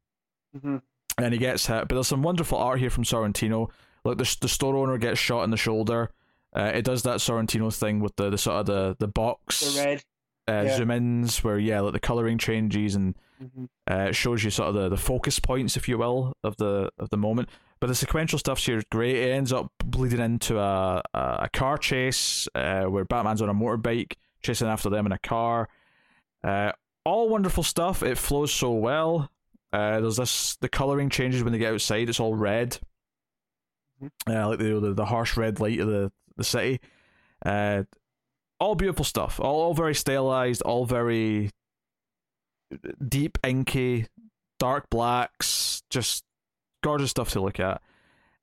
hmm and he gets hit. But there's some wonderful art here from Sorrentino. Like the the store owner gets shot in the shoulder. Uh, it does that Sorrentino thing with the, the sort of the the box The red. uh, yeah. zoom ins where yeah, like the coloring changes and hmm uh, it shows you sort of the, the focus points, if you will, of the of the moment. But the sequential stuff's here is great. It ends up bleeding into a a, a car chase uh, where Batman's on a motorbike chasing after them in a car. Uh, all wonderful stuff. It flows so well. Uh, there's this the coloring changes when they get outside. It's all red, uh, like the, the the harsh red light of the the city. Uh, all beautiful stuff. All, all very stylized. All very deep inky, dark blacks. Just gorgeous stuff to look at.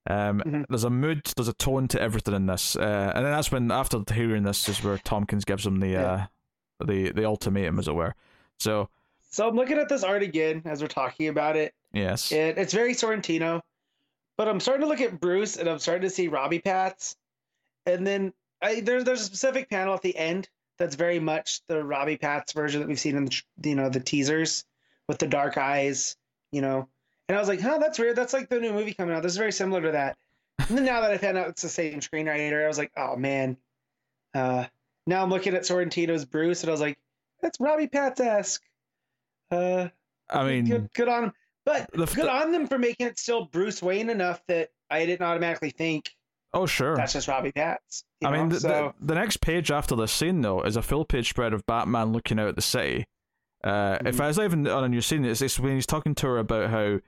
Um, Mhm. There's a mood, there's a tone to everything in this, uh, and then that's when after hearing this is where Tompkins gives him the Yeah. uh, the the ultimatum, as it were. So So I'm looking at this art again as we're talking about it. yes, It, it's very Sorrentino, but I'm starting to look at Bruce and I'm starting to see Robbie Pats, and then I, there's there's a specific panel at the end that's very much the Robbie Pats version that we've seen in the you know the teasers with the dark eyes, you know. And I was like, huh, that's weird. That's like the new movie coming out. This is very similar to that. And then now that I found out it's the same screenwriter, I was like, oh man. Uh, now I'm looking at Sorrentino's Bruce, and I was like, that's Robbie Pats esque. Uh, I mean, good, good on him. But the, good on them for making it still Bruce Wayne enough that I didn't automatically think oh sure. that's just Robbie you I mean, the, so the, the next page after this scene though is a full page spread of Batman looking out at the city. Uh, If Mhm. I was even on a new scene, it's, it's when he's talking to her about how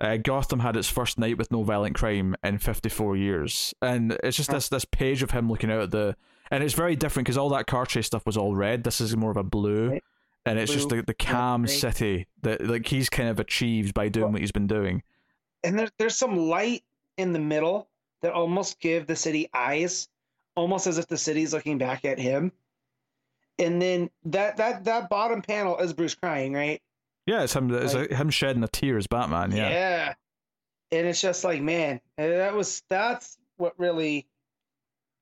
uh, Gotham had its first night with no violent crime in 54 years, and it's just this this page of him looking out at the, and it's very different because all that car chase stuff was all red. This is more of a blue, Right. and it's just the the calm right. city that like he's kind of achieved by doing Well- what he's been doing. and there's there's some light in the middle that almost give the city eyes, almost as if the city's looking back at him. And then that that that bottom panel is Bruce crying, right? Yeah, it's him. It's Like- him shedding a tear as Batman. Yeah. Yeah, And it's just like, man, eh, that was that's what really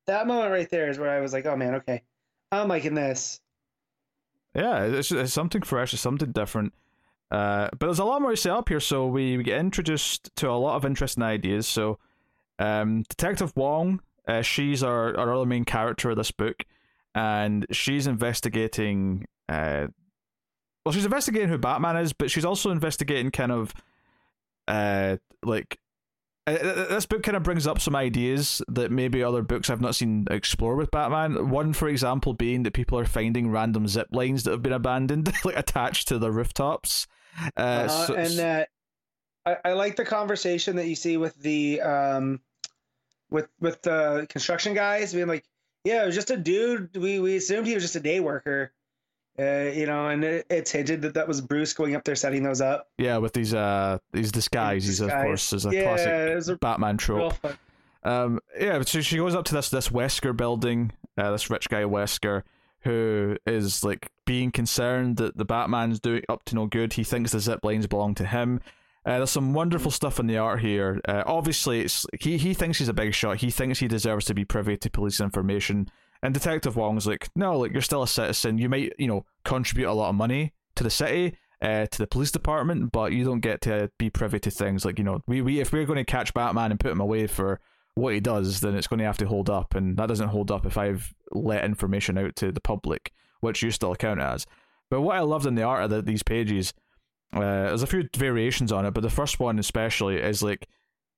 that moment right there is where I was like, oh man, okay. I'm liking this. Yeah, it's, it's something fresh, it's something different. Uh, but there's a lot more to set up here, so we, we get introduced to a lot of interesting ideas. So, um, Detective Wong, uh, she's our, our other main character of this book, and she's investigating. Uh, well, she's investigating who Batman is, but she's also investigating kind of, uh, like. uh, uh, This book kind of brings up some ideas that maybe other books I've not seen explore with Batman. One, for example, being that people are finding random zip lines that have been abandoned, like attached to the rooftops. Uh, Uh, so- and that I, I like the conversation that you see with the um with with the construction guys being like, yeah, it was just a dude. We we assumed he was just a day worker. Uh, you know, and it, it's hinted that that was Bruce going up there setting those up. Yeah, with these uh these disguises, of course, is a yeah, classic a Batman trope. Um, yeah, so she goes up to this this Wesker building, uh, this rich guy Wesker, who is like being concerned that the Batman's doing up to no good. He thinks the zip lines belong to him. Uh, there's some wonderful stuff in the art here. Uh, obviously, he he thinks he's a big shot. He thinks he deserves to be privy to police information. And Detective Wong's like, no, like you're still a citizen. You might, you know, contribute a lot of money to the city, uh, to the police department, but you don't get to be privy to things like, you know, we, we if we're going to catch Batman and put him away for what he does, then it's going to have to hold up, and that doesn't hold up if I've let information out to the public, which you still count as. But what I loved in the art of the, these pages, uh, there's a few variations on it, but the first one especially is like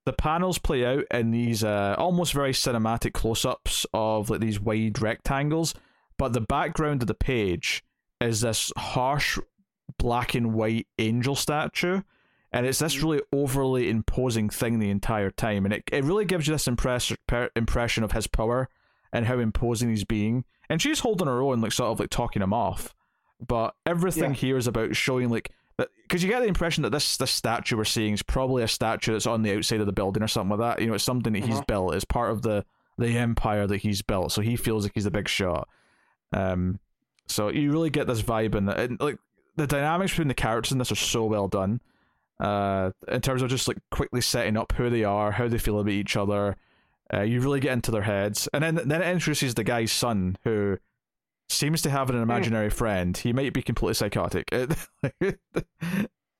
the panels play out in these uh, almost very cinematic close-ups of like these wide rectangles, but the background of the page is this harsh black and white angel statue and it's this really overly imposing thing the entire time and it, it really gives you this impress, per, impression of his power and how imposing he's being and she's holding her own like sort of like talking him off but everything Yeah. here is about showing like because you get the impression that this this statue we're seeing is probably a statue that's on the outside of the building or something like that. You know it's something that he's Uh-huh. built. It's part of the the empire that he's built. So he feels like he's a big shot. Um so you really get this vibe in that and like the dynamics between the characters in this are so well done. Uh in terms of just like quickly setting up who they are how they feel about each other uh, you really get into their heads. And then then it introduces the guy's son who seems to have an imaginary friend he might be completely psychotic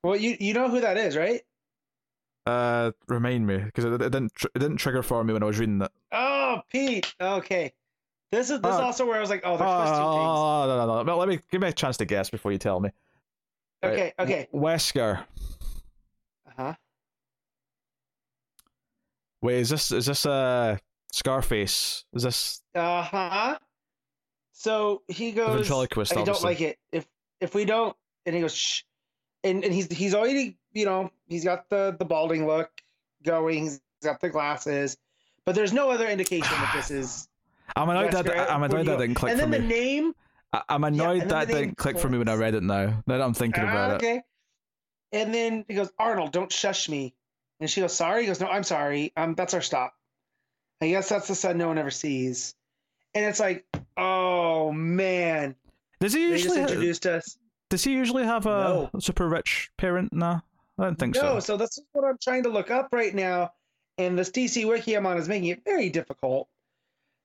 Well, you you know who that is, right? uh remind me because it, it didn't tr- it didn't trigger for me when i was reading that Oh, Pete. Okay. This is this is Uh, also where I was like, oh, they're twisting oh, no, no, no. Well, let me give me a chance to guess before you tell me. things. Okay, okay. Wesker. Uh huh. Wait, is this is this uh Scarface? Is this Uh huh. So he goes. ventriloquist? I don't like it. If if we don't, and he goes, shh, and and he's he's already you know he's got the the balding look going. He's got the glasses, but there's no other indication that this is. I'm annoyed that I'm annoyed that didn't click and for then me. the name. I- I'm annoyed then that didn't click for me when I read it now. Now that I'm thinking Ah, about it. okay. And then he goes, Arnold, don't shush me. And she goes, sorry. He goes, no, I'm sorry. Um, that's our stop. I guess that's the son no one ever sees. And it's like, oh man, Does he usually introduced us. does he usually have a No. super rich parent? Nah, I don't think so. No, so. so that's what I'm trying to look up right now. And this DC wiki I'm on is making it very difficult.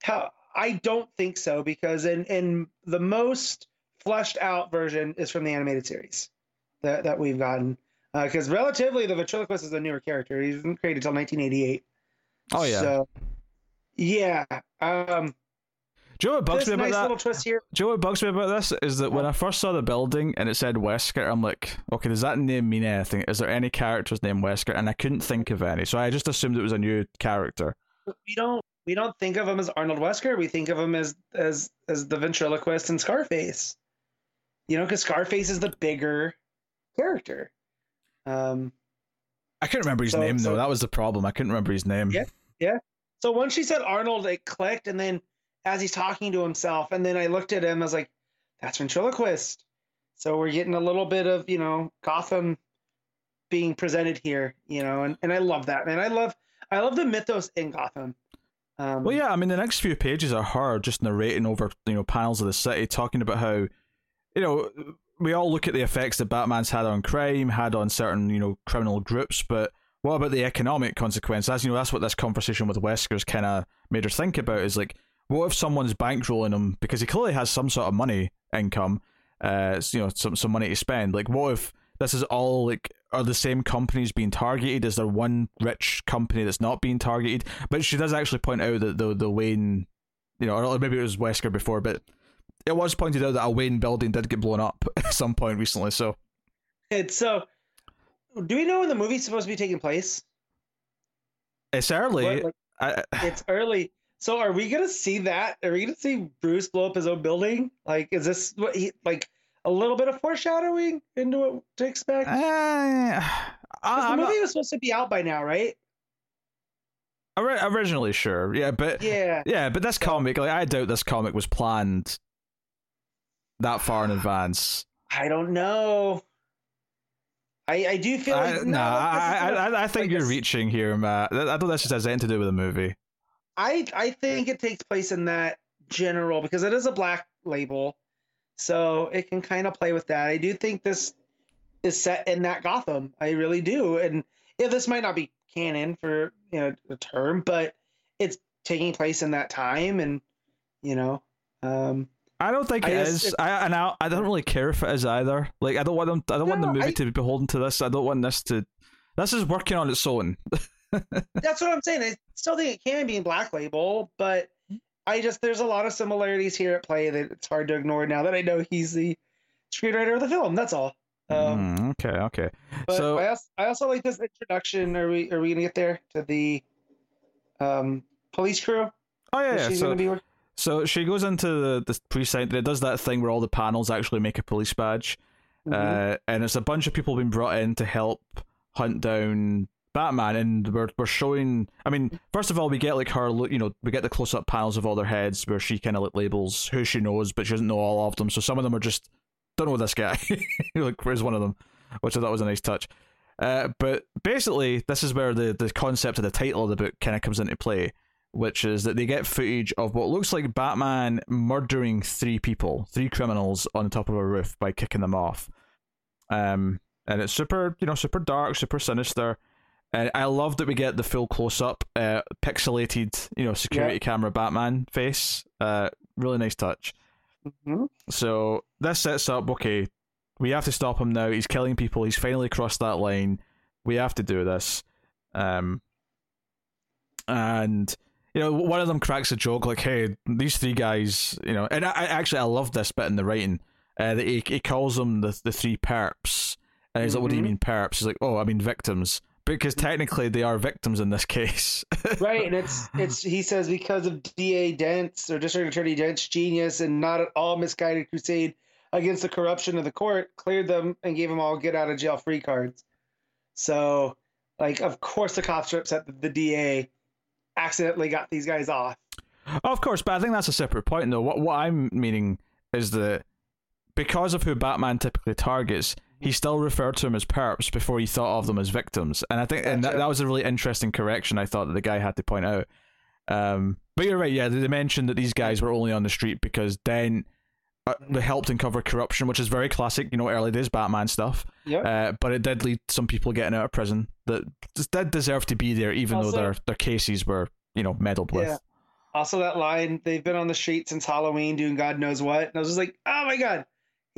How I don't think so because in in the most fleshed out version is from the animated series that that we've gotten. Because relatively, the ventriloquist is a newer character. He wasn't created until 1988. Oh yeah. So, yeah. Um, Do you know what bugs me about nice that? little twist here. Do you know what bugs me about this is that when I first saw the building and it said Wesker, I'm like, okay, does that name mean anything? Is there any characters named Wesker? And I couldn't think of any, so I just assumed it was a new character. We don't we don't think of him as Arnold Wesker. We think of him as as as the ventriloquist in Scarface. You know, because Scarface is the bigger character. Um, I couldn't remember his So- name so- though. That was the problem. I couldn't remember his name. Yeah, Yeah. so once she said Arnold, it clicked, and then as he's talking to himself, and then I looked at him, I was like, "That's ventriloquist." So we're getting a little bit of you know Gotham being presented here, you know, and, and I love that, man. I love I love the mythos in Gotham. Um, Well, yeah. I mean, the next few pages are her just narrating over you know panels of the city, talking about how you know we all look at the effects that Batman's had on crime, had on certain you know criminal groups, but what about the economic consequences? As you know, that's what this conversation with Wesker's kind of made her think about. Is like, what if someone's bankrolling him because he clearly has some sort of money income, uh, you know, some some money to spend. Like, what if this is all like are the same companies being targeted? Is there one rich company that's not being targeted? But she does actually point out that the the Wayne, you know, or maybe it was Wesker before, but it was pointed out that a Wayne building did get blown up at some point recently. So It's so. Do we know when the movie's supposed to be taking place? it's early. What, like, I, it's early. So are we gonna see that? Are we gonna see Bruce blow up his own building? Like, is this what he like? A little bit of foreshadowing into what to expect. Uh, the movie not, was supposed to be out by now, right? originally, sure, yeah, but yeah, yeah, but this comic, like, I doubt this comic was planned that far in advance. I don't know. I, I do feel like I, no, nah, I, this I, I think like you're a- reaching here, Matt. I don't think this has anything to do with the movie. I I think it takes place in that general because it is a black label, so it can kind of play with that. I do think this is set in that Gotham. I really do, and yeah, this might not be canon for you know the term, but it's taking place in that time, and you know, um, I don't think I it it's- I and I, I don't really care if it is either. Like I don't want them. I don't want the movie I- to be beholden to this. I don't want this to. This is working on its own. that's what I'm saying. I still think it can be in black label, but I just there's a lot of similarities here at play that it's hard to ignore now that I know he's the screenwriter of the film. That's all. Um, Mm, okay, okay. But So- I also, I also like this introduction. Are we are we gonna get there to the um, police crew? Oh yeah, yeah. she's So, gonna be with? so she goes into the, the precinct it does that thing where all the panels actually make a police badge. Mhm. Uh, and it's a bunch of people being brought in to help hunt down Batman, and we're we're showing. I mean, first of all, we get like her, you know, we get the close up panels of all their heads where she kind of like labels who she knows, but she doesn't know all of them. So some of them are just don't know this guy. like, where's one of them? Which I thought was a nice touch. Uh, but basically, this is where the the concept of the title of the book kind of comes into play, which is that they get footage of what looks like Batman murdering three people, three criminals on top of a roof by kicking them off. Um, and it's super, you know, super dark, super sinister. And I love that we get the full close up, uh, pixelated, you know, security Yeah. camera Batman face. Uh, really nice touch. Mhm. So this sets up, okay, we have to stop him now. He's killing people. He's finally crossed that line. We have to do this. Um, and you know, one of them cracks a joke like, "Hey, these three guys," you know, and I, I actually I love this bit in the writing. Uh, that he he calls them the the three perps, and he's like, "What do you Mhm. mean perps?" He's like, "Oh, I mean victims." Because technically they are victims in this case. right, and it's it's he says because of DA Dent's or District Attorney Dent's genius and not at all misguided crusade against the corruption of the court, cleared them and gave them all get out of jail free cards. So, like, of course, the cops are upset that the DA accidentally got these guys off. Of course, but I think that's a separate point, though. What what I'm meaning is that because of who Batman typically targets, he still referred to them as perps before he thought of them as victims, and I think and that, that was a really interesting correction. I thought that the guy had to point out. Um, but you're right. Yeah, they mentioned that these guys were only on the street because then uh, they helped uncover corruption, which is very classic, you know, early days Batman stuff. Yep. Uh, but it did lead some people getting out of prison that just did deserve to be there, even though their their cases were, you know, meddled with. Yeah. Also, that line, they've been on the street since Halloween doing God knows what. And I was just like, oh my God.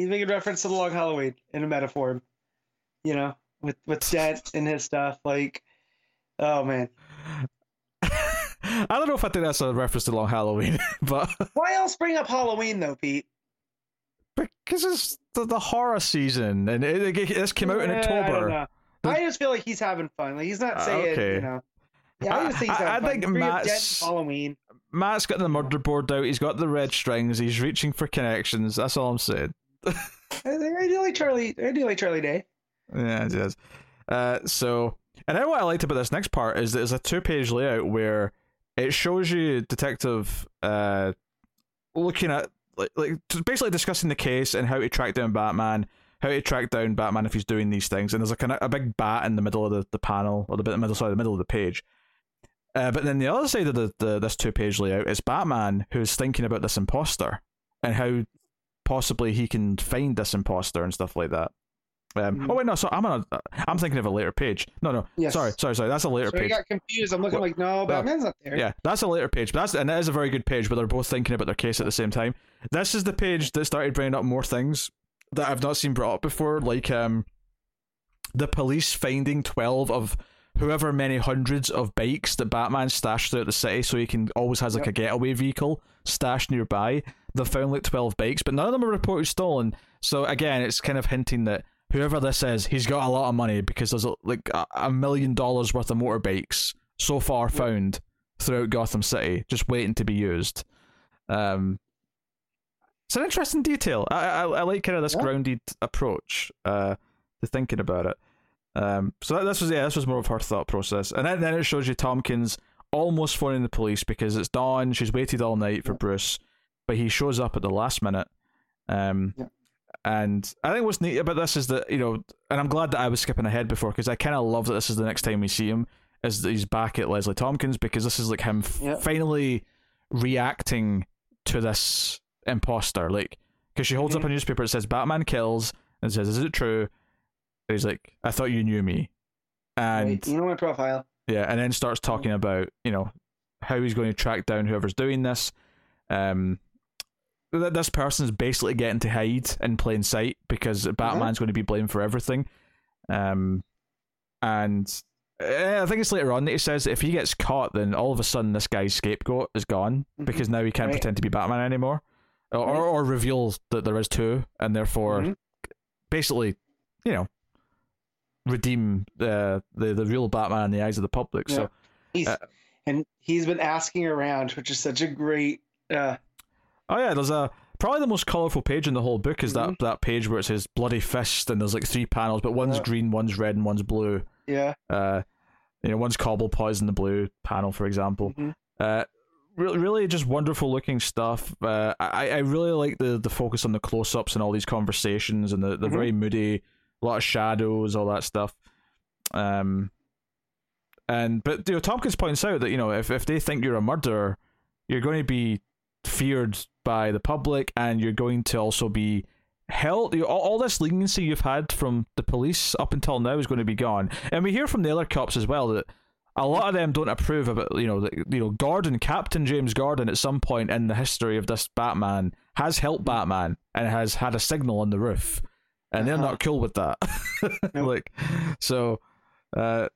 He's making reference to the long Halloween in a metaphor, you know, with, with Dent and his stuff. Like, oh man. I don't know if I think that's a reference to Long Halloween, but Why else bring up Halloween, though, Pete? because it's the, the horror season, and it, it, this came out in I October. The- I just feel like he's having fun. Like, he's not Uh, saying, okay. you know. Yeah, I, I- just think he's I- I think Bring up Dent Matt's- Halloween. Matt's got the murder board out. He's got the red strings. He's reaching for connections. That's all I'm saying. I, do like Charlie. I do like Charlie Day. Yeah, it is. Uh, so, and then what I liked about this next part is it's a two-page layout where it shows you detective uh looking at like like basically discussing the case and how to track down Batman, how to track down Batman if he's doing these things, and there's like a, a big bat in the middle of the, the panel or the bit middle sorry the middle of the page. Uh, but then the other side of the, the this two-page layout is Batman who's thinking about this imposter and how possibly he can find this imposter and stuff like that. Um, Mhm. Oh wait, no. So I'm on. A, I'm thinking of a later page. No, no. Yes. Sorry, sorry, sorry. That's a later So I page. got confused. I'm looking Well, like, no, Batman's not there. Yeah, that's a later page. But that's and that is a very good page. But they're both thinking about their case at the same time. This is the page that started bringing up more things that I've not seen brought up before, like um, the police finding twelve of whoever many hundreds of bikes that Batman stashed throughout the city, so he can always has like a getaway vehicle stashed nearby. They found like twelve bikes, but none of them are reported stolen. So again, it's kind of hinting that whoever this is, he's got a lot of money because there's like a, a million dollars worth of motorbikes so far found throughout Gotham City, just waiting to be used. Um, it's an interesting detail. I I, I like kind of this Yeah. grounded approach uh, to thinking about it. Um, so that, this was yeah, this was more of her thought process, and then, then it shows you Tompkins almost phoning the police because it's dawn. She's waited all night for. Bruce, but he shows up at the last minute. Um, Yeah. and I think what's neat about this is that you know, and I'm glad that I was skipping ahead before because I kind of love that this is the next time we see him is that he's back at Leslie Tompkins because this is like him f- Yeah. finally reacting to this imposter. Like, because she holds up Mhm. a newspaper that says Batman kills and says, "Is it true?" And he's like, "I thought you knew me," and Right, you know my profile. yeah, and then starts talking about you know how he's going to track down whoever's doing this. Um, that this is basically getting to hide in plain sight because Batman's going to be blamed for everything. Um, and eh, I think it's later on that he says that if he gets caught, then all of a sudden this guy's scapegoat is gone Mhm. because now he can't Right. pretend to be Batman anymore, or Right. or reveal that there is two, and therefore Mhm. basically, you know, redeem the the the real Batman in the eyes of the public. Yeah. So He's Uh, and he's been asking around, which is such a great. Uh, Oh yeah, there's a probably the most colourful page in the whole book is that that page where it says bloody fist and there's like three panels, but one's Yeah. green, one's red, and one's blue. yeah. Uh, you know, one's Cobblepot's in the blue panel, for example. Mhm. Uh, really, really just wonderful looking stuff. Uh, I I really like the the focus on the close ups and all these conversations and the the Mhm. very moody, a lot of shadows, all that stuff. Um, and but you know, Tompkins points out that you know if if they think you're a murderer, you're going to be feared by the public, and you're going to also be held. You, all, all this leniency you've had from the police up until now is going to be gone. And we hear from the other cops as well that a lot of them don't approve of it. You know, that, you know, Gordon, Captain James Gordon, at some point in the history of this Batman, has helped Batman and has had a signal on the roof, and they're Uh-huh. not cool with that. Like, so. Uh,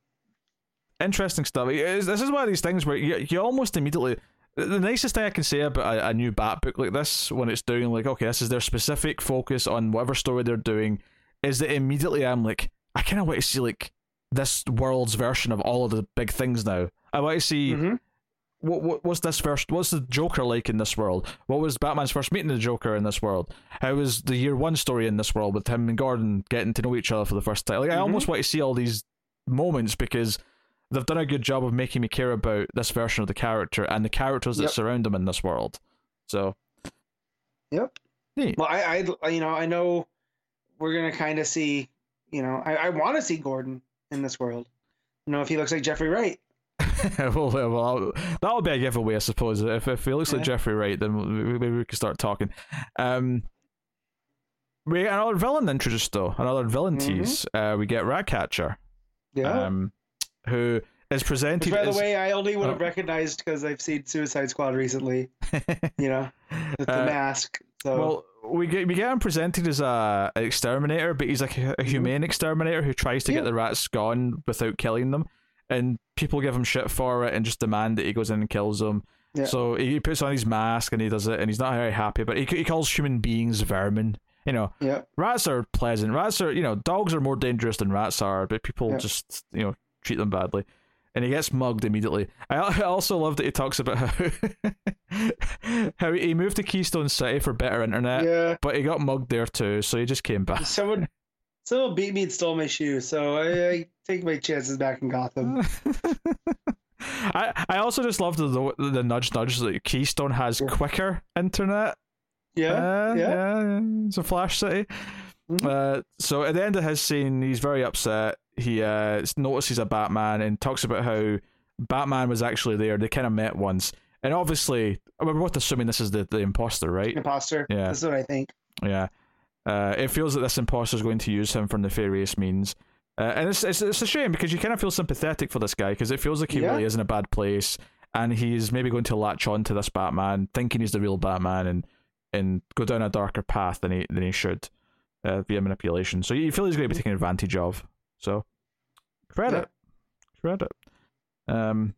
interesting stuff. It- This is one of these things where you, you almost immediately. The nicest thing I can say about a, a new Bat book like this, when it's doing like, okay, this is their specific focus on whatever story they're doing, is that immediately I'm like, I kind of want to see like this world's version of all of the big things now. I want to see Mhm. what, what what's this first what's the Joker like in this world? What was Batman's first meeting the Joker in this world? How was the year one story in this world with him and Gordon getting to know each other for the first time? Like I Mhm. almost want to see all these moments because they've done a good job of making me care about this version of the character and the characters that Yep. surround them in this world. So Yep. Neat. Well, I, I, you know, I know we're gonna kind of see. You know, I, I want to see Gordon in this world. You know, if he looks like Jeffrey Wright. well, well, well, that'll be a giveaway, I suppose. If if he looks like Jeffrey Wright, then we- maybe we can start talking. Um, we another villain introduced though, another villain Mhm. tease. Uh, we get Ratcatcher, Yeah. um, who is Which, presented. by the as- way, I only would have Oh. recognized because I've seen Suicide Squad recently. You know, with the Uh, mask. So Well, we get we get him presented as a an exterminator, but he's like a, a humane exterminator who tries to get Mm-hmm. The rats gone without killing them, and people give him shit for it and just demand that he goes in and kills them. Yeah. So he puts on his mask and he does it, and he's not very happy. But he he calls human beings vermin. You know, yeah, rats are pleasant. Rats are you know dogs are more dangerous than rats are, but people Yeah. just you know treat them badly. And he gets mugged immediately. I also love that he talks about how how he moved to Keystone City for better internet, yeah. but he got mugged there too, so he just came back. Someone, someone beat me and stole my shoe, so I, I take my chances back in Gotham. I I also just love the the, the nudge nudge that Keystone has Yeah. quicker internet. Yeah, Uh, yeah. yeah, it's a Flash City. Mhm. Uh, so at the end of his scene, he's very upset. He uh, notices a Batman and talks about how Batman was actually there. They kind of met once, and obviously, we're both assuming this is the the imposter, right? Imposter. Yeah. That's what I think. Yeah. Uh, it feels that this imposter is going to use him for nefarious means. Uh, and it's, it's it's a shame because you kind of feel sympathetic for this guy because it feels like he Yeah. really is in a bad place and he's maybe going to latch on to this Batman, thinking he's the real Batman, and and go down a darker path than he than he should uh, via manipulation. So you feel he's going to be taken advantage of. So credit, credit. Um,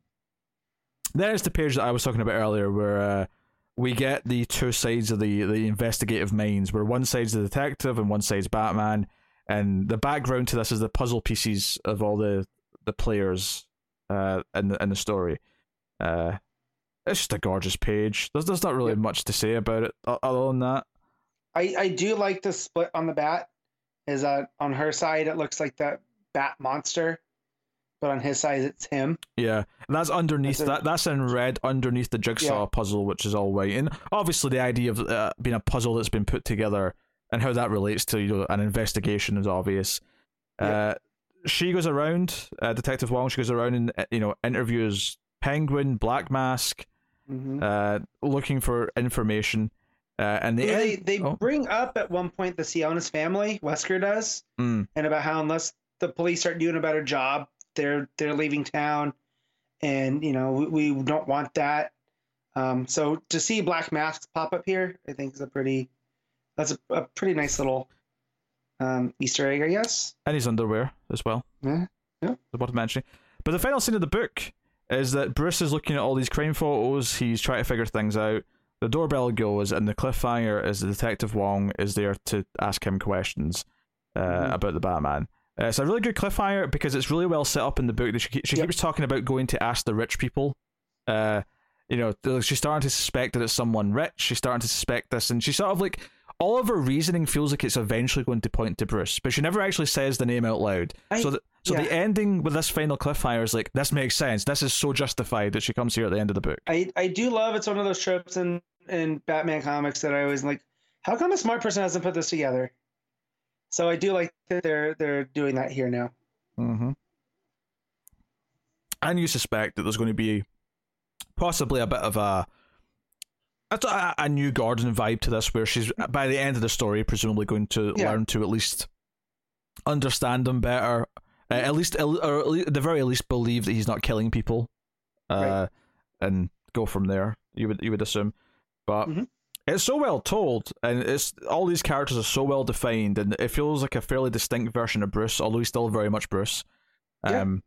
then it's the page that I was talking about earlier, where uh, we get the two sides of the the investigative minds, where one side's the detective and one side's Batman, and the background to this is the puzzle pieces of all the the players uh, in the in the story. Uh, it's just a gorgeous page. There's there's not really much to say about it other than that. I, I do like the split on the bat. Is that on her side? It looks like that bat monster but on his side it's him. Yeah, and that's underneath That's a- that. That's in red underneath the jigsaw Yeah. puzzle, which is all white. And obviously, the idea of uh, being a puzzle that's been put together and how that relates to you know an investigation is obvious. Yeah. Uh, she goes around, uh, Detective Wong. She goes around and uh, you know interviews Penguin, Black Mask, Mhm. uh, looking for information. Uh, and the they end- they oh, bring up at one point the Sionis family, Wesker does, mm, and about how unless the police start doing a better job, they're they're leaving town, and you know we, we don't want that. Um, so to see Black Masks pop up here, I think is a pretty that's a, a pretty nice little um, Easter egg, I guess. and his underwear as well. Yeah, yeah. Worth mentioning. But the final scene of the book is that Bruce is looking at all these crime photos. He's trying to figure things out. The doorbell goes, and the cliffhanger is the detective Wong is there to ask him questions uh, Mhm. about the Batman. Uh, it's a really good cliffhanger because it's really well set up in the book. That she, keep- she Yep. keeps talking about going to ask the rich people. Uh, you know, she's starting to suspect that it's someone rich. She's starting to suspect this, and she sort of like all of her reasoning feels like it's eventually going to point to Bruce, but she never actually says the name out loud. I- so, th- so yeah. the ending with this final cliffhanger is like this makes sense. This is so justified that she comes here at the end of the book. I I do love it's one of those tropes in in Batman comics that I always like. How come a smart person hasn't put this together? So I do like that they're they're doing that here now. Mm-hmm. And you suspect that there's going to be possibly a bit of a a, a- new Gordon vibe to this, where she's by the end of the story presumably going to Yeah. learn to at least understand him better, uh, at least or at le- at the very least believe that he's not killing people, uh, and go from there. You would you would assume, but. Mhm. It's so well told, and it's all these characters are so well defined, and it feels like a fairly distinct version of Bruce, although he's still very much Bruce. Yeah. Um,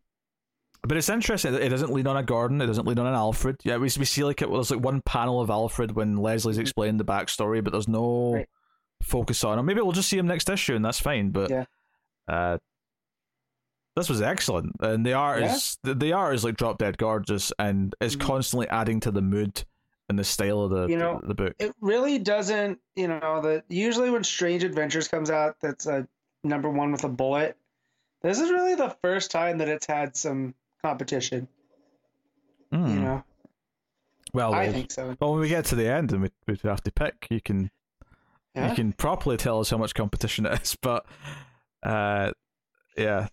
but it's interesting. It doesn't lean on a Gordon. It doesn't lean on an Alfred. Yeah, we we see like it was like one panel of Alfred when Leslie's Mhm. explained the backstory, but there's no Right. focus on him. Maybe we'll just see him next issue, and that's fine. But Yeah. uh, this was excellent, and the art Yeah. is the, the art is like drop dead gorgeous, and is Mhm. constantly adding to the mood and the style of the You know, the book. It really doesn't, you know, that usually when Strange Adventures comes out, that's a number one with a bullet. This is really the first time that it's had some competition. Mm. You know, well, I think so. well, when we get to the end and we we have to pick, you can Yeah. you can properly tell us how much competition it is. But uh, yeah,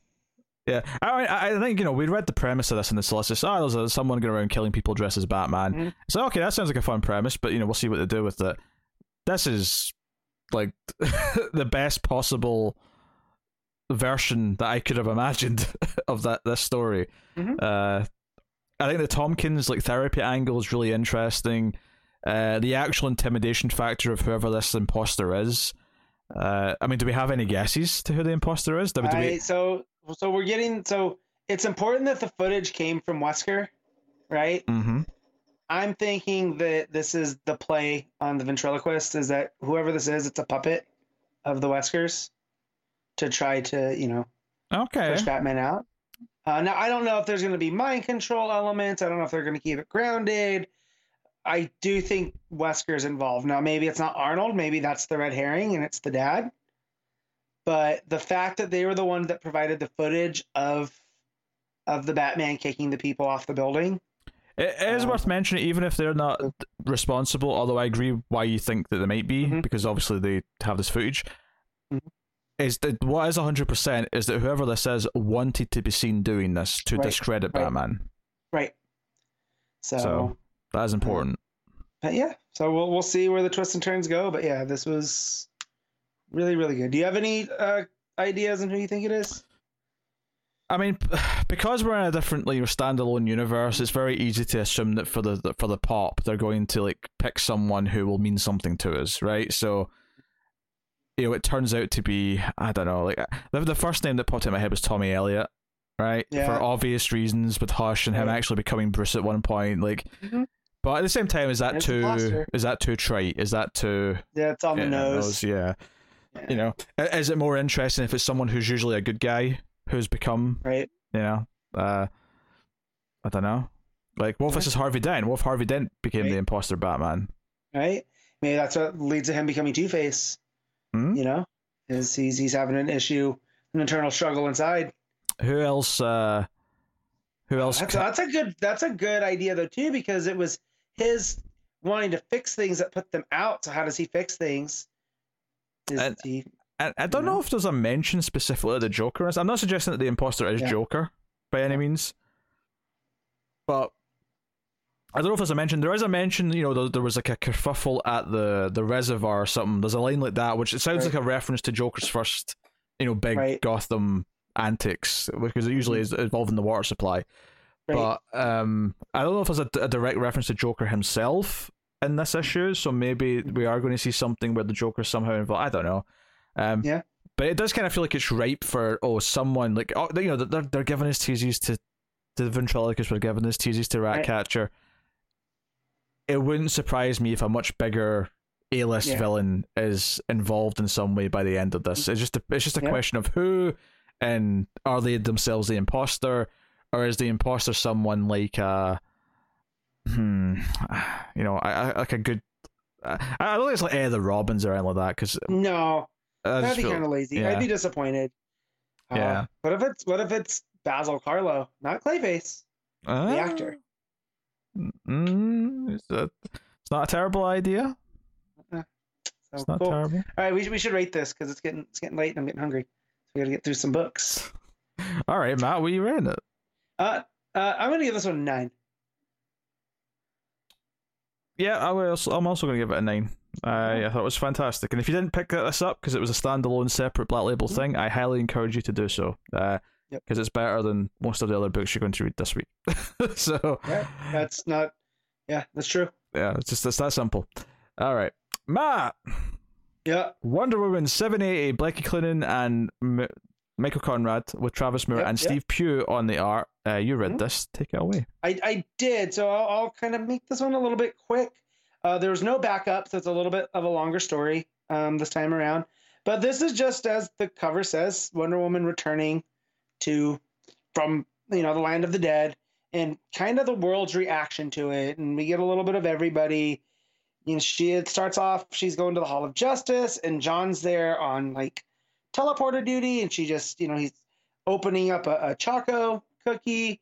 yeah. I I I think you know we read the premise of this in the solicitors. Oh, there's a, someone going around killing people dressed as Batman. Mhm. So okay, that sounds like a fun premise, but you know we'll see what they do with it. This is like the best possible version that I could have imagined of that this story. Mhm. Uh, I think the Tompkins like therapy angle is really interesting. Uh, the actual intimidation factor of whoever this imposter is. Uh, I mean, do we have any guesses to who the imposter is? Do we, I, so so we're getting so it's important that the footage came from Wesker, right? mm-hmm. I'm thinking that this is the play on the ventriloquist is that whoever this is, it's a puppet of the Weskers to try to, you know, Okay. push Batman out. Uh, now, I don't know if there's going to be mind control elements. I don't know if they're going to keep it grounded. I do think Wesker's involved. Now, maybe it's not Arnold. Maybe that's the red herring and it's the dad. But the fact that they were the ones that provided the footage of of the Batman kicking the people off the building. It is Um, worth mentioning, even if they're not responsible. Although I agree why you think that they might be, Mhm. because obviously they have this footage. Mhm. Is that what is hundred percent is that whoever this is wanted to be seen doing this to Right, discredit right. Batman. Right. So- That is important. but yeah. So we'll we'll see where the twists and turns go. But yeah, this was really really good. Do you have any uh, ideas on who you think it is? I mean, because we're in a different like standalone universe, it's very easy to assume that for the for the pop, they're going to like pick someone who will mean something to us, right? So, you know, it turns out to be I don't know, like the the first name that popped in my head was Tommy Elliot, right? Yeah. For obvious reasons, with Hush and him Right. actually becoming Bruce at one point, like. Mhm. But at the same time, is that It's too is that too trite? Is that too Yeah, it's on the nose. Yeah, Yeah. you know, is it more interesting if it's someone who's usually a good guy who's become Right. you know, uh, I don't know. Like, what if this is Harvey Dent? What if Harvey Dent became the imposter Batman? Right. Maybe that's what leads to him becoming Two Face. Hmm? You know, is he's he's having an issue, an internal struggle inside. Who else? Uh, Who else? That's, that's a good. That's a good idea though too, because it was his wanting to fix things that put them out. So how does he fix things? And- he, I, I don't you know? know if there's a mention specifically of the Joker. I'm not suggesting that the imposter is Yeah. Joker by any means, but I don't know if there's a mention. There is a mention. You know, there, there was like a kerfuffle at the the reservoir or something. There's a line like that, which it sounds Right. like a reference to Joker's first, you know, big Right. Gotham antics, because it usually mm-hmm. is involving the water supply. Right? But um, I don't know if there's a, a direct reference to Joker himself in this issue, so maybe we are going to see something where the Joker somehow involved. I don't know. Um, Yeah. But it does kind of feel like it's ripe for oh someone like oh you know they're they're giving us teases to to the ventriloquist, we're giving us teases to Right. Ratcatcher. It wouldn't surprise me if a much bigger A list Yeah. villain is involved in some way by the end of this. It's just a, it's just a Yeah. question of who and are they themselves the imposter or is the imposter someone like uh hmm you know I, I like a good I, I don't think it's like Ed the Robins or anything like that because no, that'd be kind of lazy. yeah. I'd be disappointed. Uh, Yeah. What if it's what if it's Basil Karlo, not Clayface, the Uh, actor? Mm, it's, a, it's not a terrible idea. So, It's not cool. terrible. All right, we should we should rate this because it's getting it's getting late and I'm getting hungry. So we got to get through some books. All right, Matt, what are you rating it? Uh, uh, I'm gonna give this one a nine. Yeah, I was. I'm also going to give it a nine. I, I thought it was fantastic, and if you didn't pick this up because it was a standalone, separate Black Label thing, I highly encourage you to do so. Because Yep. it's better than most of the other books you're going to read this week. so Yeah, that's not. Yeah, that's true. yeah, it's just it's that simple. All right, Matt. Yeah, Wonder Woman 780, Becky Cloonan and M- Michael Conrad with Travis Moore Yep, and yep. Steve Pugh on the art. Uh, you read Mhm. this. Take it away. I I did. So I'll, I'll kind of make this one a little bit quick. Uh, there was no backup, so it's a little bit of a longer story um, this time around. But this is just as the cover says: Wonder Woman returning to from you know the land of the dead, and kind of the world's reaction to it. And we get a little bit of everybody. You know, she it starts off. She's going to the Hall of Justice, and John's there on like teleporter duty, and she just you know he's opening up a, a Choco cookie.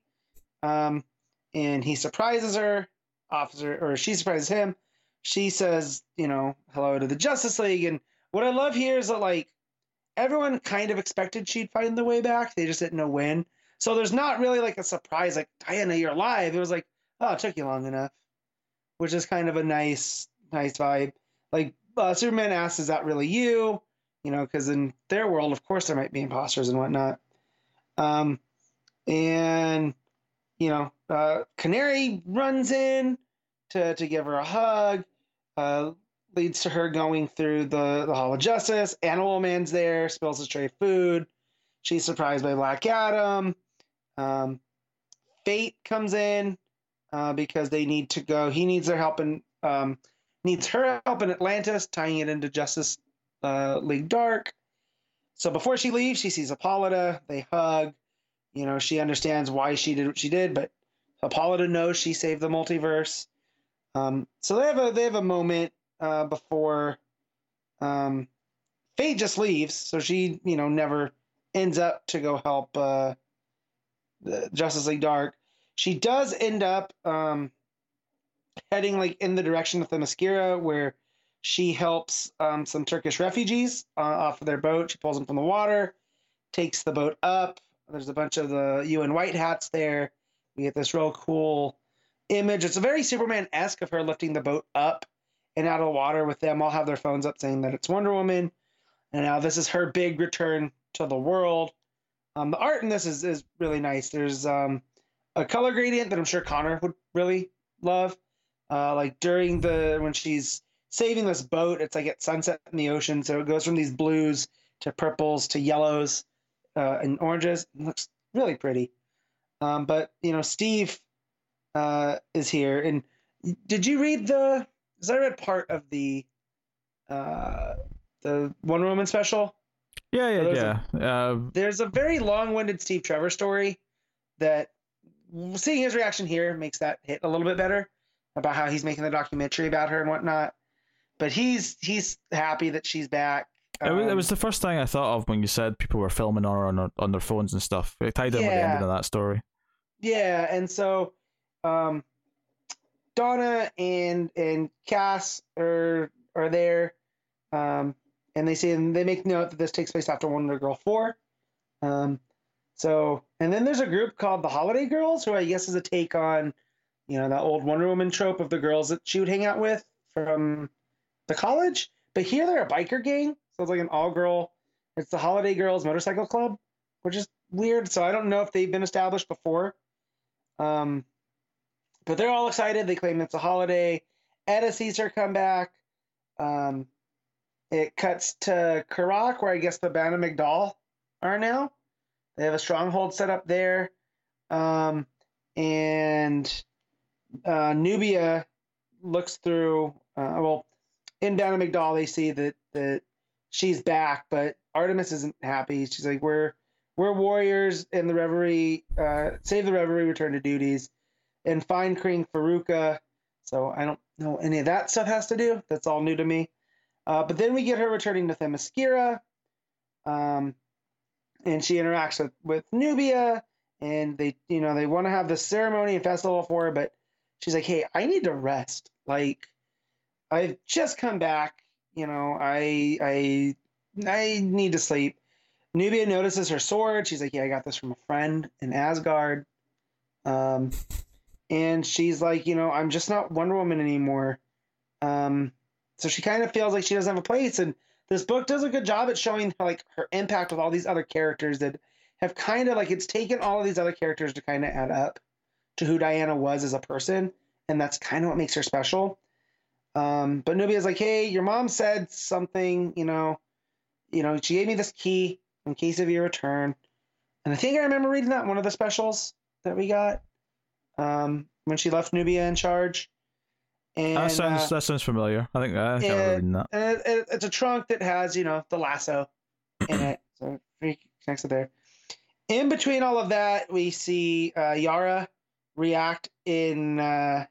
Um, and he surprises her. Officer or she surprises him. She says you know hello to the justice league. And what i love here is that like everyone kind of expected she'd find the way back. They just didn't know when. So there's not really like a surprise like diana you're alive. It was like oh it took you long enough which is kind of a nice nice vibe. Like uh, superman asks is that really you? You know because in their world of course there might be imposters and whatnot. Um and you know, uh, Canary runs in to, to give her a hug, uh, leads to her going through the, the Hall of Justice. Animal Man's there, spills his tray of food. She's surprised by Black Adam. Um, Fate comes in uh, because they need to go. He needs their help in um, needs her help in Atlantis, tying it into Justice uh, League Dark. So before she leaves, she sees Hippolyta. They hug you know she understands why she did what she did but Hippolyta knows she saved the multiverse. Um, so they have a they have a moment uh, before um, Fate just leaves. So she you know never ends up to go help uh, the Justice League Dark. She does end up um, heading like in the direction of the Themyscira where she helps um, some Turkish refugees uh, off of their boat. She pulls them from the water takes the boat up there's a bunch of the UN white hats there. We get this real cool image. It's a very Superman esque of her lifting the boat up and out of the water with them all have their phones up saying that it's Wonder Woman. And now this is her big return to the world. Um, the art in this is, is really nice. There's um, a color gradient that I'm sure Connor would really love. Uh, like during the when she's saving this boat, it's like at sunset in the ocean, so it goes from these blues to purples to yellows uh, and oranges. It looks really pretty. Um, but you know, Steve uh, is here. And did you read the? Because I read part of the uh, the Wonder Woman special. Yeah, yeah, there's yeah. Uh, There's a very long-winded Steve Trevor story that seeing his reaction here makes that hit a little bit better about how he's making the documentary about her and whatnot. But he's he's happy that she's back. It, was, it Um, was the first thing I thought of when you said people were filming on on, on their phones and stuff. It tied in with the Yeah. ending of that story. Yeah, and so um, Donna and and Cass are are there, um, and they say and they make note that this takes place after Wonder Girl four. Um, so and then there's a group called the Holiday Girls, who I guess is a take on, you know, that old Wonder Woman trope of the girls that she would hang out with from the college. But here they're a biker gang, so it's like an all girl. It's the Holiday Girls Motorcycle Club, which is weird. So I don't know if they've been established before. Um, but they're all excited. They claim it's a holiday. Etta sees her come back. Um, it cuts to Karak, where I guess the Bana-Mighdall are now. They have a stronghold set up there. Um, and uh, Nubia looks through. Uh, well, in Bana-Mighdall, they see that that she's back, but Artemis isn't happy. She's like, "We're we're warriors, in the Reverie uh, save the Reverie, return to duties, and find King Faruka." So I don't know any of that stuff has to do. That's all new to me. Uh, but then we get her returning to Themyscira. Um, and she interacts with, with Nubia and they you know they want to have the ceremony and festival for her but she's like hey i need to rest like i've just come back you know i i i need to sleep. Nubia notices her sword. She's like yeah i got this from a friend in asgard. Um and she's like you know i'm just not wonder woman anymore. Um so she kind of feels like she doesn't have a place. And this book does a good job at showing like her impact with all these other characters that have kind of like it's taken all of these other characters to kind of add up to who Diana was as a person, and that's kind of what makes her special. Um, but Nubia's like, hey, your mom said something, you know, you know, she gave me this key in case of your return, and I think I remember reading that in one of the specials that we got um, when she left Nubia in charge. And, that sounds uh, that sounds familiar. I think I think I remember reading that. and it, it, it's a trunk that has you know the lasso in it, so it connects it there. In between all of that, we see uh, Yara react in. Uh,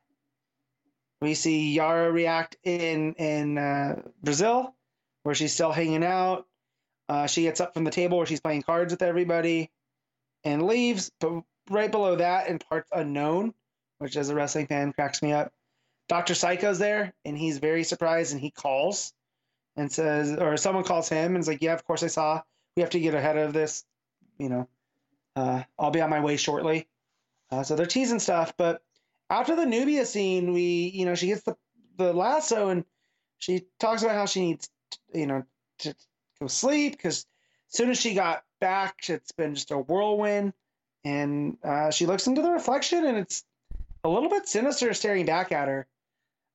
we see Yara react in in uh, Brazil, where she's still hanging out. Uh, she gets up from the table where she's playing cards with everybody, and leaves. But right below that, in parts unknown, which as a wrestling fan cracks me up, Doctor Psycho's there, and he's very surprised, and he calls and says, or someone calls him and is like, "Yeah, of course I saw. We have to get ahead of this. You know, uh, I'll be on my way shortly." Uh, so they're teasing stuff, but after the Nubia scene, we, you know, she gets the the lasso and she talks about how she needs, you know, to go sleep because as soon as she got back, it's been just a whirlwind, and uh, she looks into the reflection and it's a little bit sinister staring back at her.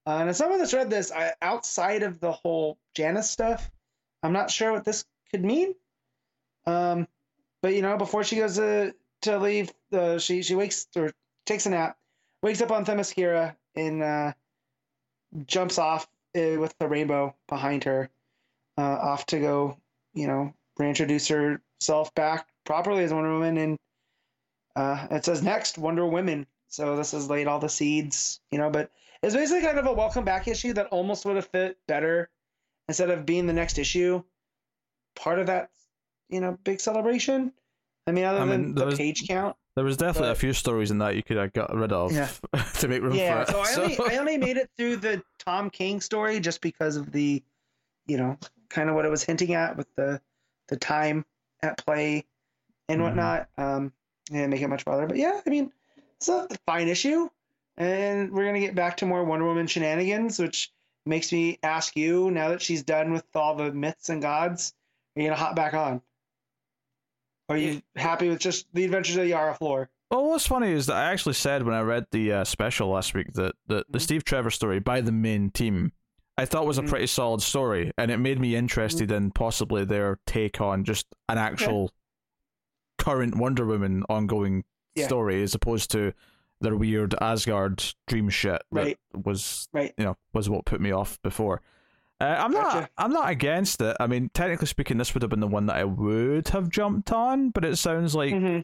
Uh, and as someone that's read this, I, outside of the whole Janice stuff, I'm not sure what this could mean. Um, but you know, before she goes to to leave, uh, she she wakes or takes a nap, wakes up on Themyscira, and uh, jumps off uh, with the rainbow behind her, uh, off to go, you know, reintroduce herself back properly as Wonder Woman. And uh, it says next Wonder Women. So this has laid all the seeds, you know, but it's basically kind of a welcome back issue that almost would have fit better instead of being the next issue. Part of that, you know, big celebration. I mean, other I mean, than there the page count. There was definitely But- a few stories in that you could have got rid of Yeah. to make room Yeah, for it. so I only I only made it through the Tom King story just because of the, you know, kind of what it was hinting at with the the time at play and Mhm. whatnot. Um, and make it much farther. But yeah, I mean, it's a fine issue, and we're gonna get back to more Wonder Woman shenanigans, which makes me ask you now that she's done with all the myths and gods, are you gonna hop back on? Or are you happy with just the Adventures of Yara Flor? Well, what's funny is that I actually said when I read the uh, special last week that the, the Mhm. Steve Trevor story by the main team I thought was a Mhm. pretty solid story, and it made me interested in possibly their take on just an actual current Wonder Woman ongoing Yeah. story as opposed to their weird Asgard dream shit that Right. was Right. you know was what put me off before. Uh, I'm not. Gotcha. I'm not against it. I mean, technically speaking, this would have been the one that I would have jumped on, but it sounds like Mhm.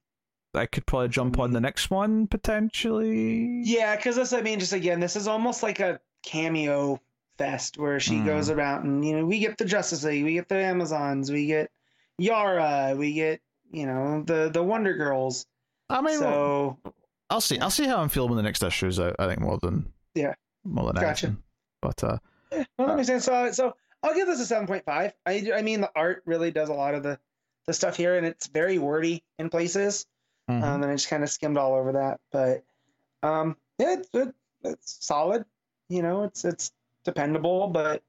I could probably jump on the next one potentially. Yeah, because this, I mean, just again, this is almost like a cameo fest where she Mm. goes around and, you know, we get the Justice League, we get the Amazons, we get Yara, we get, you know, the the Wonder Girls. I mean, so, I'll see. I'll see how I'm feeling when the next issue's out. I think more than Yeah. more than Gotcha. anything. But uh, well, that makes sense. So, so I'll give this a seven point five. I, I mean, the art really does a lot of the, the stuff here, and it's very wordy in places. mhm. Um, and I just kind of skimmed all over that, but um, yeah, it's, it, it's solid. You know, it's it's dependable, but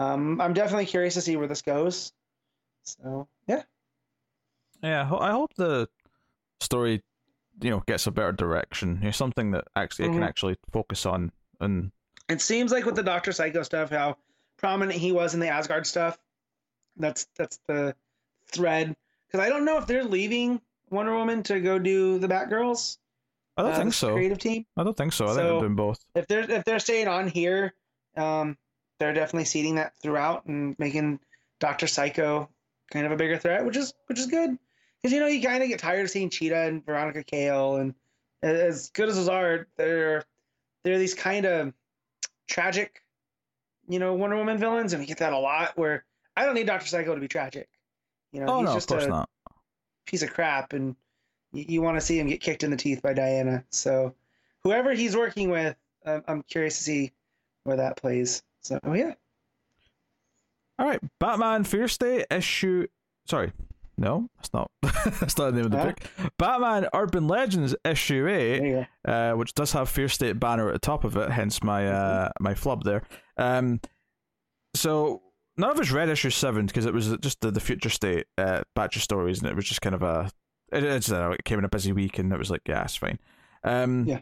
um, I'm definitely curious to see where this goes. So yeah, yeah, I hope the story, you know, gets a better direction. You know, something that actually it can Mhm. actually focus on and it seems like with the Doctor Psycho stuff, how prominent he was in the Asgard stuff. That's that's the thread because I don't know if they're leaving Wonder Woman to go do the Batgirls. I don't uh, think so. Creative team. I don't think so. I think they're doing both. if they're if they're staying on here, um, they're definitely seeding that throughout and making Doctor Psycho kind of a bigger threat, which is which is good because you know you kind of get tired of seeing Cheetah and Veronica Cale, and as good as those are, they're they're these kind of tragic, you know, Wonder Woman villains, and we get that a lot. Where I don't need Doctor Psycho to be tragic, you know, Oh he's no, of just course a not. piece of crap, and you, you want to see him get kicked in the teeth by Diana. So, whoever he's working with, um, I'm curious to see where that plays. So, oh yeah, All right, Batman Fear State issue. Sorry, no, that's not. that's not the name of the Huh? book. Batman Urban Legends issue eight, uh, which does have Fear State banner at the top of it, hence my uh my flub there. Um, so none of us read issue seven because it was just the, the Future State uh, batch of stories, and it was just kind of a. It, it's, uh, it came in a busy week, and it was like, yeah, it's fine. Um, Yeah.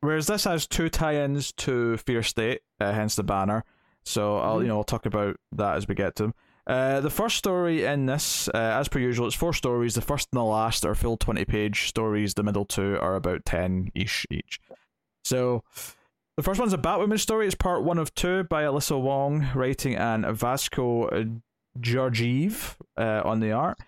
Whereas this has two tie-ins to Fear State, uh, hence the banner. So I'll Mhm. you know I'll talk about that as we get to them. Uh, the first story in this, uh, as per usual, it's four stories. The first and the last are full twenty-page stories. The middle two are about ten ish each. So the first one's a Batwoman story. It's part one of two by Alyssa Wong, writing and Vasco Georgiev uh, on the art.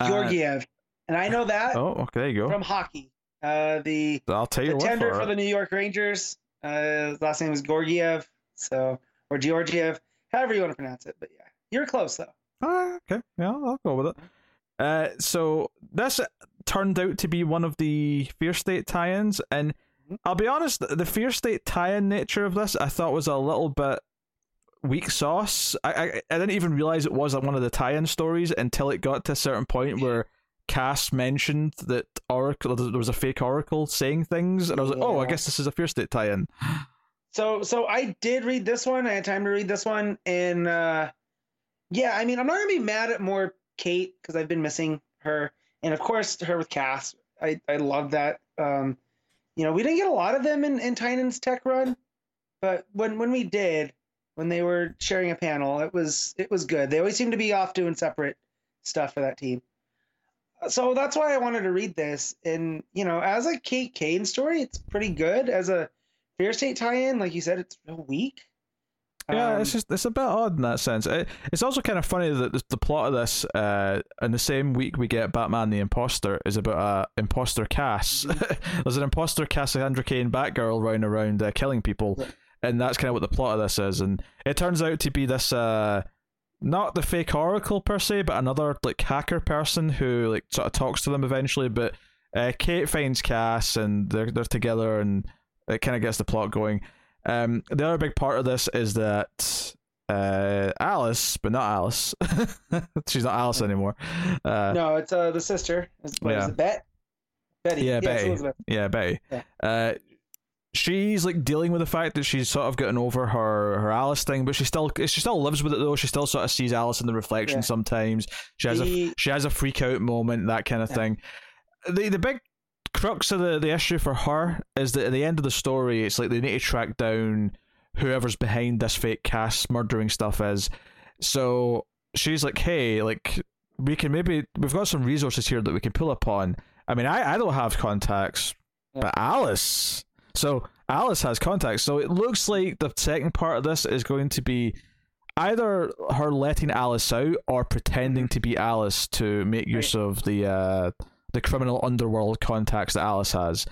Uh, Georgiev, and I know that oh, okay, there you go. from hockey. Uh, the I'll take the your word tender for for the New York Rangers. Uh, his last name is Georgiev. so or Georgiev, however you want to pronounce it. But yeah, you're close though. Ah, okay, yeah, I'll go with it. Uh, so this turned out to be one of the Fear State tie-ins, and Mhm. I'll be honest, the Fear State tie-in nature of this I thought was a little bit weak sauce. I I, I didn't even realize it was one of the tie-in stories until it got to a certain point where Cass mentioned that Oracle there was a fake Oracle saying things, and I was like, oh, I guess this is a Fear State tie-in. So so I did read this one. I had time to read this one, and uh, yeah, I mean, I'm not gonna be mad at more Kate because I've been missing her, and of course her with Cass. I I love that. Um, you know, we didn't get a lot of them in in Tynion's tech run, but when when we did, when they were sharing a panel, it was it was good. They always seem to be off doing separate stuff for that team. So that's why I wanted to read this. And you know, as a Kate Kane story, it's pretty good. As a Fear State tie-in, like you said, it's real weak. Yeah, Um, it's just it's a bit odd in that sense. It, it's also kind of funny that the, the plot of this, uh, in the same week we get Batman the Imposter, is about a imposter Cass. There's an imposter Cassandra Cain Batgirl running around uh, killing people, Yeah. and that's kind of what the plot of this is. And it turns out to be this, uh, not the fake Oracle per se, but another like hacker person who like sort of talks to them eventually. But uh, Kate finds Cass, and they're they're together, and it kind of gets the plot going. Um, the other big part of this is that uh, Alice, but not Alice, she's not Alice anymore. Uh, no, it's uh the sister. Is, what is Yeah. it? Bet. Betty. Yeah, it's Betty. Yeah, Betty. Yeah. Uh, she's like dealing with the fact that she's sort of gotten over her her Alice thing, but she still she still lives with it though. She still sort of sees Alice in the reflection Yeah. sometimes. She has a she has a freak out moment, that kind of Yeah. thing. The the big crux of the, the issue for her is that at the end of the story, it's like they need to track down whoever's behind this fake Cass murdering stuff is. So she's like, hey, like we can maybe we've got some resources here that we can pull upon. I mean, I, I don't have contacts, Yeah. but Alice. So Alice has contacts. So it looks like the second part of this is going to be either her letting Alice out or pretending to be Alice to make use of the uh, the criminal underworld contacts that Alice has,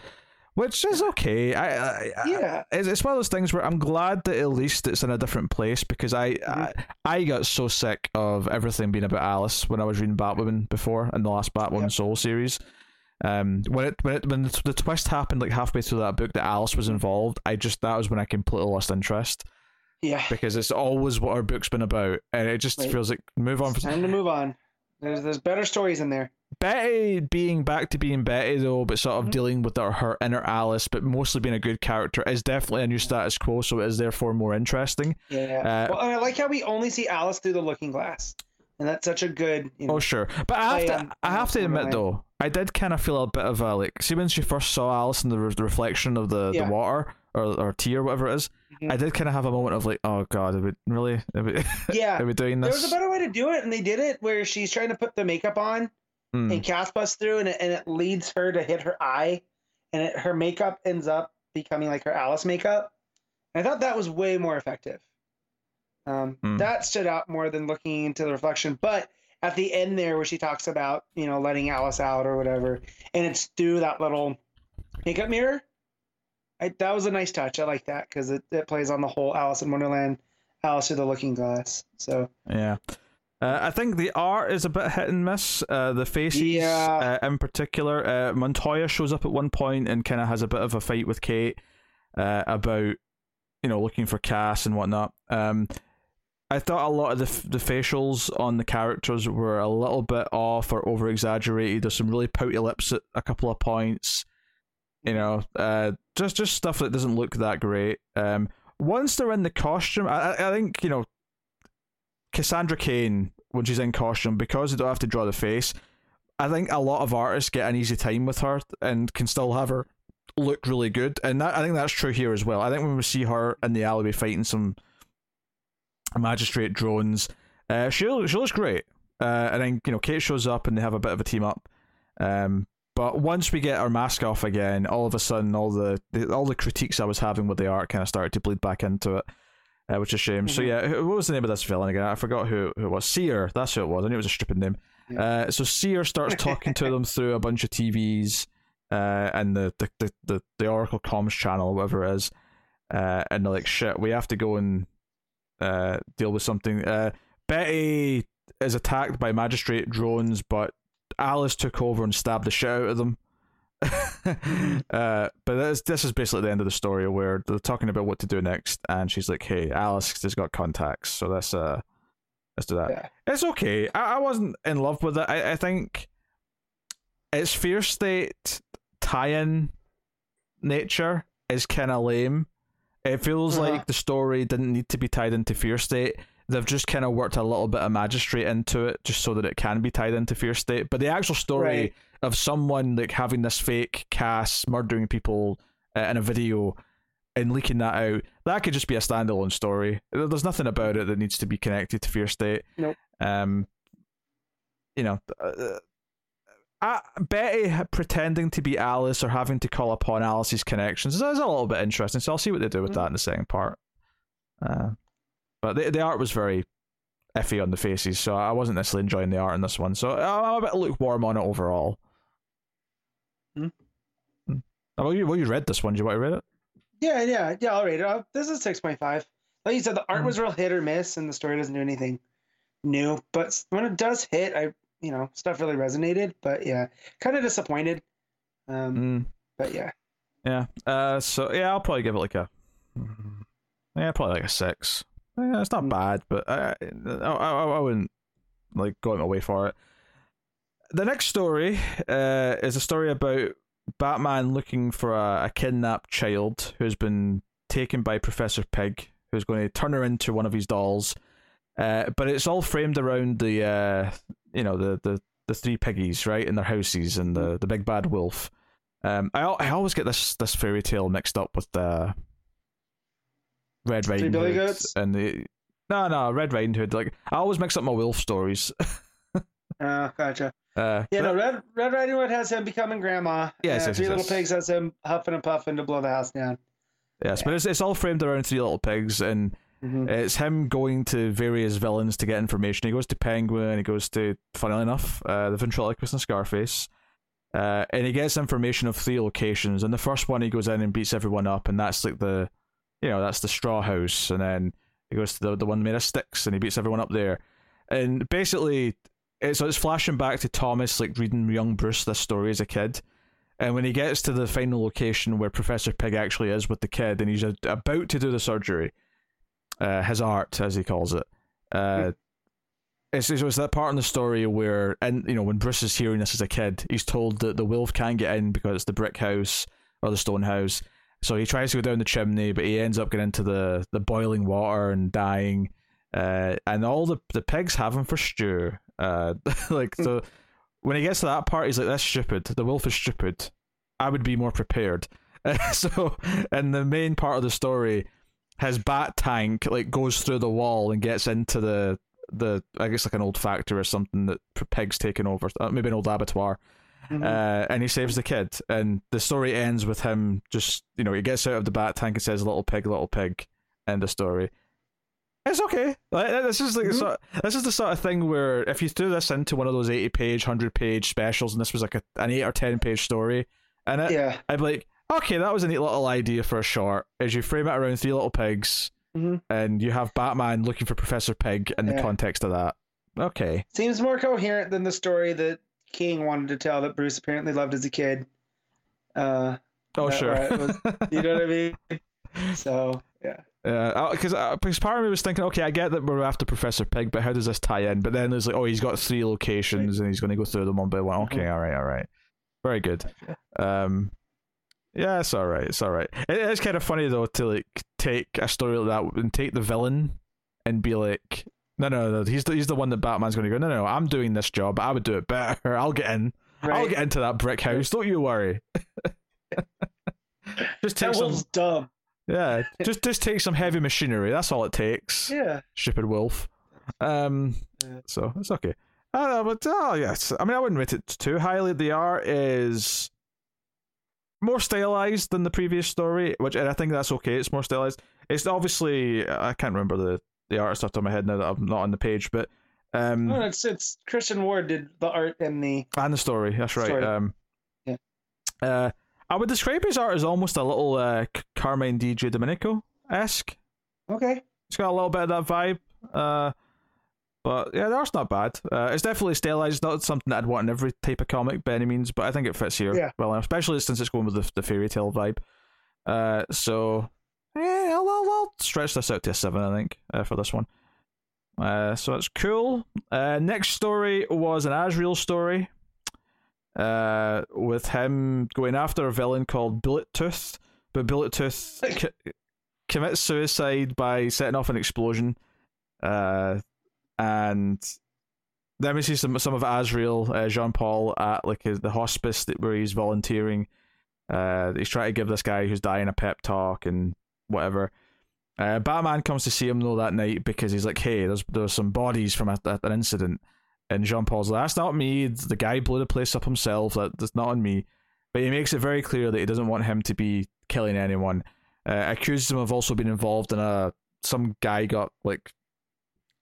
which is okay. I, I, I Yeah. it's, it's one of those things where I'm glad that at least it's in a different place because I, I I got so sick of everything being about Alice when I was reading Batwoman before in the last Batwoman Yep. Soul series. Um, when it when it when the, the twist happened like halfway through that book that Alice was involved, I just that was when I completely lost interest Yeah. because it's always what our book's been about, and it just Right. feels like move on. It's time to move on. There's there's better stories in there. Betty being back to being Betty though, but sort of Mhm. dealing with her, her inner Alice, but mostly being a good character is definitely a new status quo, so it is therefore more interesting. Yeah. Uh, well, and I like how we only see Alice through the looking glass, and that's such a good. You know, Oh sure, but I have to I have to admit though, I did kind of feel a bit of a like. See when she first saw Alice in the, re- the reflection of the, Yeah. the water or or tea or whatever it is, Mhm. I did kind of have a moment of like, oh god, are we really are we, yeah. are we doing this? There was a better way to do it, and they did it where she's trying to put the makeup on, Mm. and Cass busts through, and it, and it leads her to hit her eye, and it, her makeup ends up becoming like her Alice makeup. I thought that was way more effective. Um, Hmm. That stood out more than looking into the reflection. But at the end there, where she talks about you know letting Alice out or whatever, and it's through that little makeup mirror. I, that was a nice touch. I like that because it, it plays on the whole Alice in Wonderland, Alice through the Looking Glass. So Yeah. Uh, I think the art is a bit hit and miss. Uh, the faces, Yeah. uh, in particular, uh, Montoya shows up at one point and kind of has a bit of a fight with Kate uh, about, you know, looking for Cass and whatnot. Um, I thought a lot of the f- the facials on the characters were a little bit off or over exaggerated. There's some really pouty lips at a couple of points. You know, uh, just just stuff that doesn't look that great. Um, once they're in the costume, I I- I think you know Cassandra Cain when she's in costume because they don't have to draw the face. I think a lot of artists get an easy time with her and can still have her look really good, and that I think that's true here as well. I think when we see her in the alleyway fighting some magistrate drones, uh, she she looks great. Uh, and then you know Kate shows up and they have a bit of a team up. Um, but once we get our mask off again, all of a sudden, all the, the all the critiques I was having with the art kind of started to bleed back into it, uh, which is a shame. So Mhm. yeah, who- what was the name of this villain again? I forgot who, who it was. Seer, that's who it was. I knew it was a stupid name. Yeah. Uh, so Seer starts talking to them through a bunch of TVs, uh, and the the, the, the the Oracle comms channel, whatever it is, uh, and they're like, shit, we have to go and uh, deal with something. Uh, Betty is attacked by magistrate drones, but Alice took over and stabbed the shit out of them. uh, but this, this is basically the end of the story where they're talking about what to do next, and she's like, "Hey, Alice has got contacts, so let's uh, let's do that." Yeah. It's okay. I, I wasn't in love with it. I, I think its Fear State tie-in nature is kind of lame. It feels Uh-huh. like the story didn't need to be tied into Fear State. They've just kind of worked a little bit of magistrate into it just so that it can be tied into Fear State. But the actual story Right. of someone like having this fake Cass murdering people uh, in a video and leaking that out, that could just be a standalone story. There's nothing about it that needs to be connected to Fear State. Nope. Um, you know, uh, uh, Betty pretending to be Alice or having to call upon Alice's connections is, is a little bit interesting. So I'll see what they do with Mhm. that in the second part. Uh, but the the art was very iffy on the faces, so I wasn't necessarily enjoying the art in this one. So I'm a bit lukewarm on it overall. Hmm. Hmm. Well, you well you read this one. Do you want to read it? Yeah, yeah, yeah. I'll rate it. Uh, This is six point five. Like you said, the art Mhm. was real hit or miss, and the story doesn't do anything new. But when it does hit, I you know stuff really resonated. But yeah, kind of disappointed. Um, Mm, but yeah, yeah. Uh. So yeah, I'll probably give it like a. Yeah, probably like a six. Yeah, it's not Mm. bad, but I, I, I, I wouldn't like go out my way for it. The next story uh, is a story about Batman looking for a, a kidnapped child who's been taken by Professor Pig, who's going to turn her into one of his dolls. Uh, but it's all framed around the, uh, you know, the, the, the three piggies, right, in their houses and the, the big bad wolf. Um, I, I always get this, this fairy tale mixed up with the Red Three Riding Billy Hood Goats? and the no no Red Riding Hood. Like I always mix up my wolf stories. uh, gotcha. Uh, Yeah, no, Red Red Riding Hood has him becoming grandma. Yes, yes, Three yes, Little yes. Pigs has him huffing and puffing to blow the house down. Yes, but it's it's all framed around three little pigs, and Mhm. it's him going to various villains to get information. He goes to Penguin, he goes to, funnily enough, uh, the ventriloquist and Scarface, uh, and he gets information of three locations. And the first one, he goes in and beats everyone up, and that's like the, you know, that's the Straw House. And then he goes to the the one made of sticks, and he beats everyone up there. And basically, it's it's flashing back to Thomas like reading young Bruce this story as a kid. And when he gets to the final location where Professor Pig actually is with the kid, and he's a, about to do the surgery, uh, his art, as he calls it, uh, it's, it's that part in the story where, and you know, when Bruce is hearing this as a kid, he's told that the wolf can't get in because it's the brick house or the stone house. So he tries to go down the chimney, but he ends up getting into the, the boiling water and dying. Uh, and all the the pigs have him for stew. Uh, like so, when he gets to that part, he's like, "That's stupid. The wolf is stupid. I would be more prepared." so, in the main part of the story, his bat tank like goes through the wall and gets into the the I guess like an old factory or something that pigs taken over, uh, maybe an old abattoir. Mm-hmm. Uh, and he saves the kid, and the story ends with him just you know he gets out of the bat tank and says "little pig, little pig," end of story. It's okay. Like, this is like mm-hmm. sort of, this is the sort of thing where if you threw this into one of those eighty page, hundred page specials, and this was like a, an eight or ten page story, and it, yeah, I'd be like, okay, that was a neat little idea for a short. As you frame it around three little pigs, mm-hmm. and you have Batman looking for Professor Pig in yeah. the context of that. Okay, seems more coherent than the story that King wanted to tell that Bruce apparently loved as a kid. Uh, oh sure, was, you know what I mean. So yeah. Yeah, because uh, because part of me was thinking, okay, I get that we're after Professor Pig, but how does this tie in? But then there's like, oh, he's got three locations and he's going to go through them one by one. Okay, mm-hmm. all right, all right, very good. Um, yeah, it's all right, it's all right. It is kind of funny though to like take a story like that and take the villain and be like, no, no, no, he's the, he's the one that Batman's going to go. No, no, I'm doing this job. I would do it better. I'll get in. Right. I'll get into that brick house. Don't you worry. Just take that some... dumb. Yeah, just just take some heavy machinery. That's all it takes. Yeah. Stupid wolf. Um. Yeah. So it's okay. Uh, but oh yes, I mean I wouldn't rate it too highly. The art is more stylized than the previous story, which and I think that's okay. It's more stylized. It's obviously I can't remember the the art stuff on my head now that I'm not on the page, but um, no, it's it's Christian Ward did the art and the and the story. That's right. Story. Um, yeah. Uh, I would describe his art as almost a little uh, Carmine Di Giandomenico esque. Okay. It's got a little bit of that vibe. Uh, but yeah, the art's not bad. Uh, it's definitely stylized. Not something that I'd want in every type of comic by any means, but I think it fits here yeah. well, especially since it's going with the, the fairy tale vibe. Uh, so yeah, stretch this out to a seven, I think, uh, for this one. Uh, so it's cool. Uh, next story was an Azrael story uh, with him going after a villain called Bullet Tooth, but Bullet Tooth commits suicide by setting off an explosion. Uh, and then we see some some of Azrael, uh, Jean Paul, at like his, the hospice that, where he's volunteering. Uh, he's trying to give this guy who's dying a pep talk and whatever. Uh, Batman comes to see him though that night because he's like, "Hey, there's there's some bodies from a, a, an incident." And Jean Paul's like, that's not me. The guy blew the place up himself. That, That's not on me. But he makes it very clear that he doesn't want him to be killing anyone. Uh, accuses him of also being involved in a some guy got like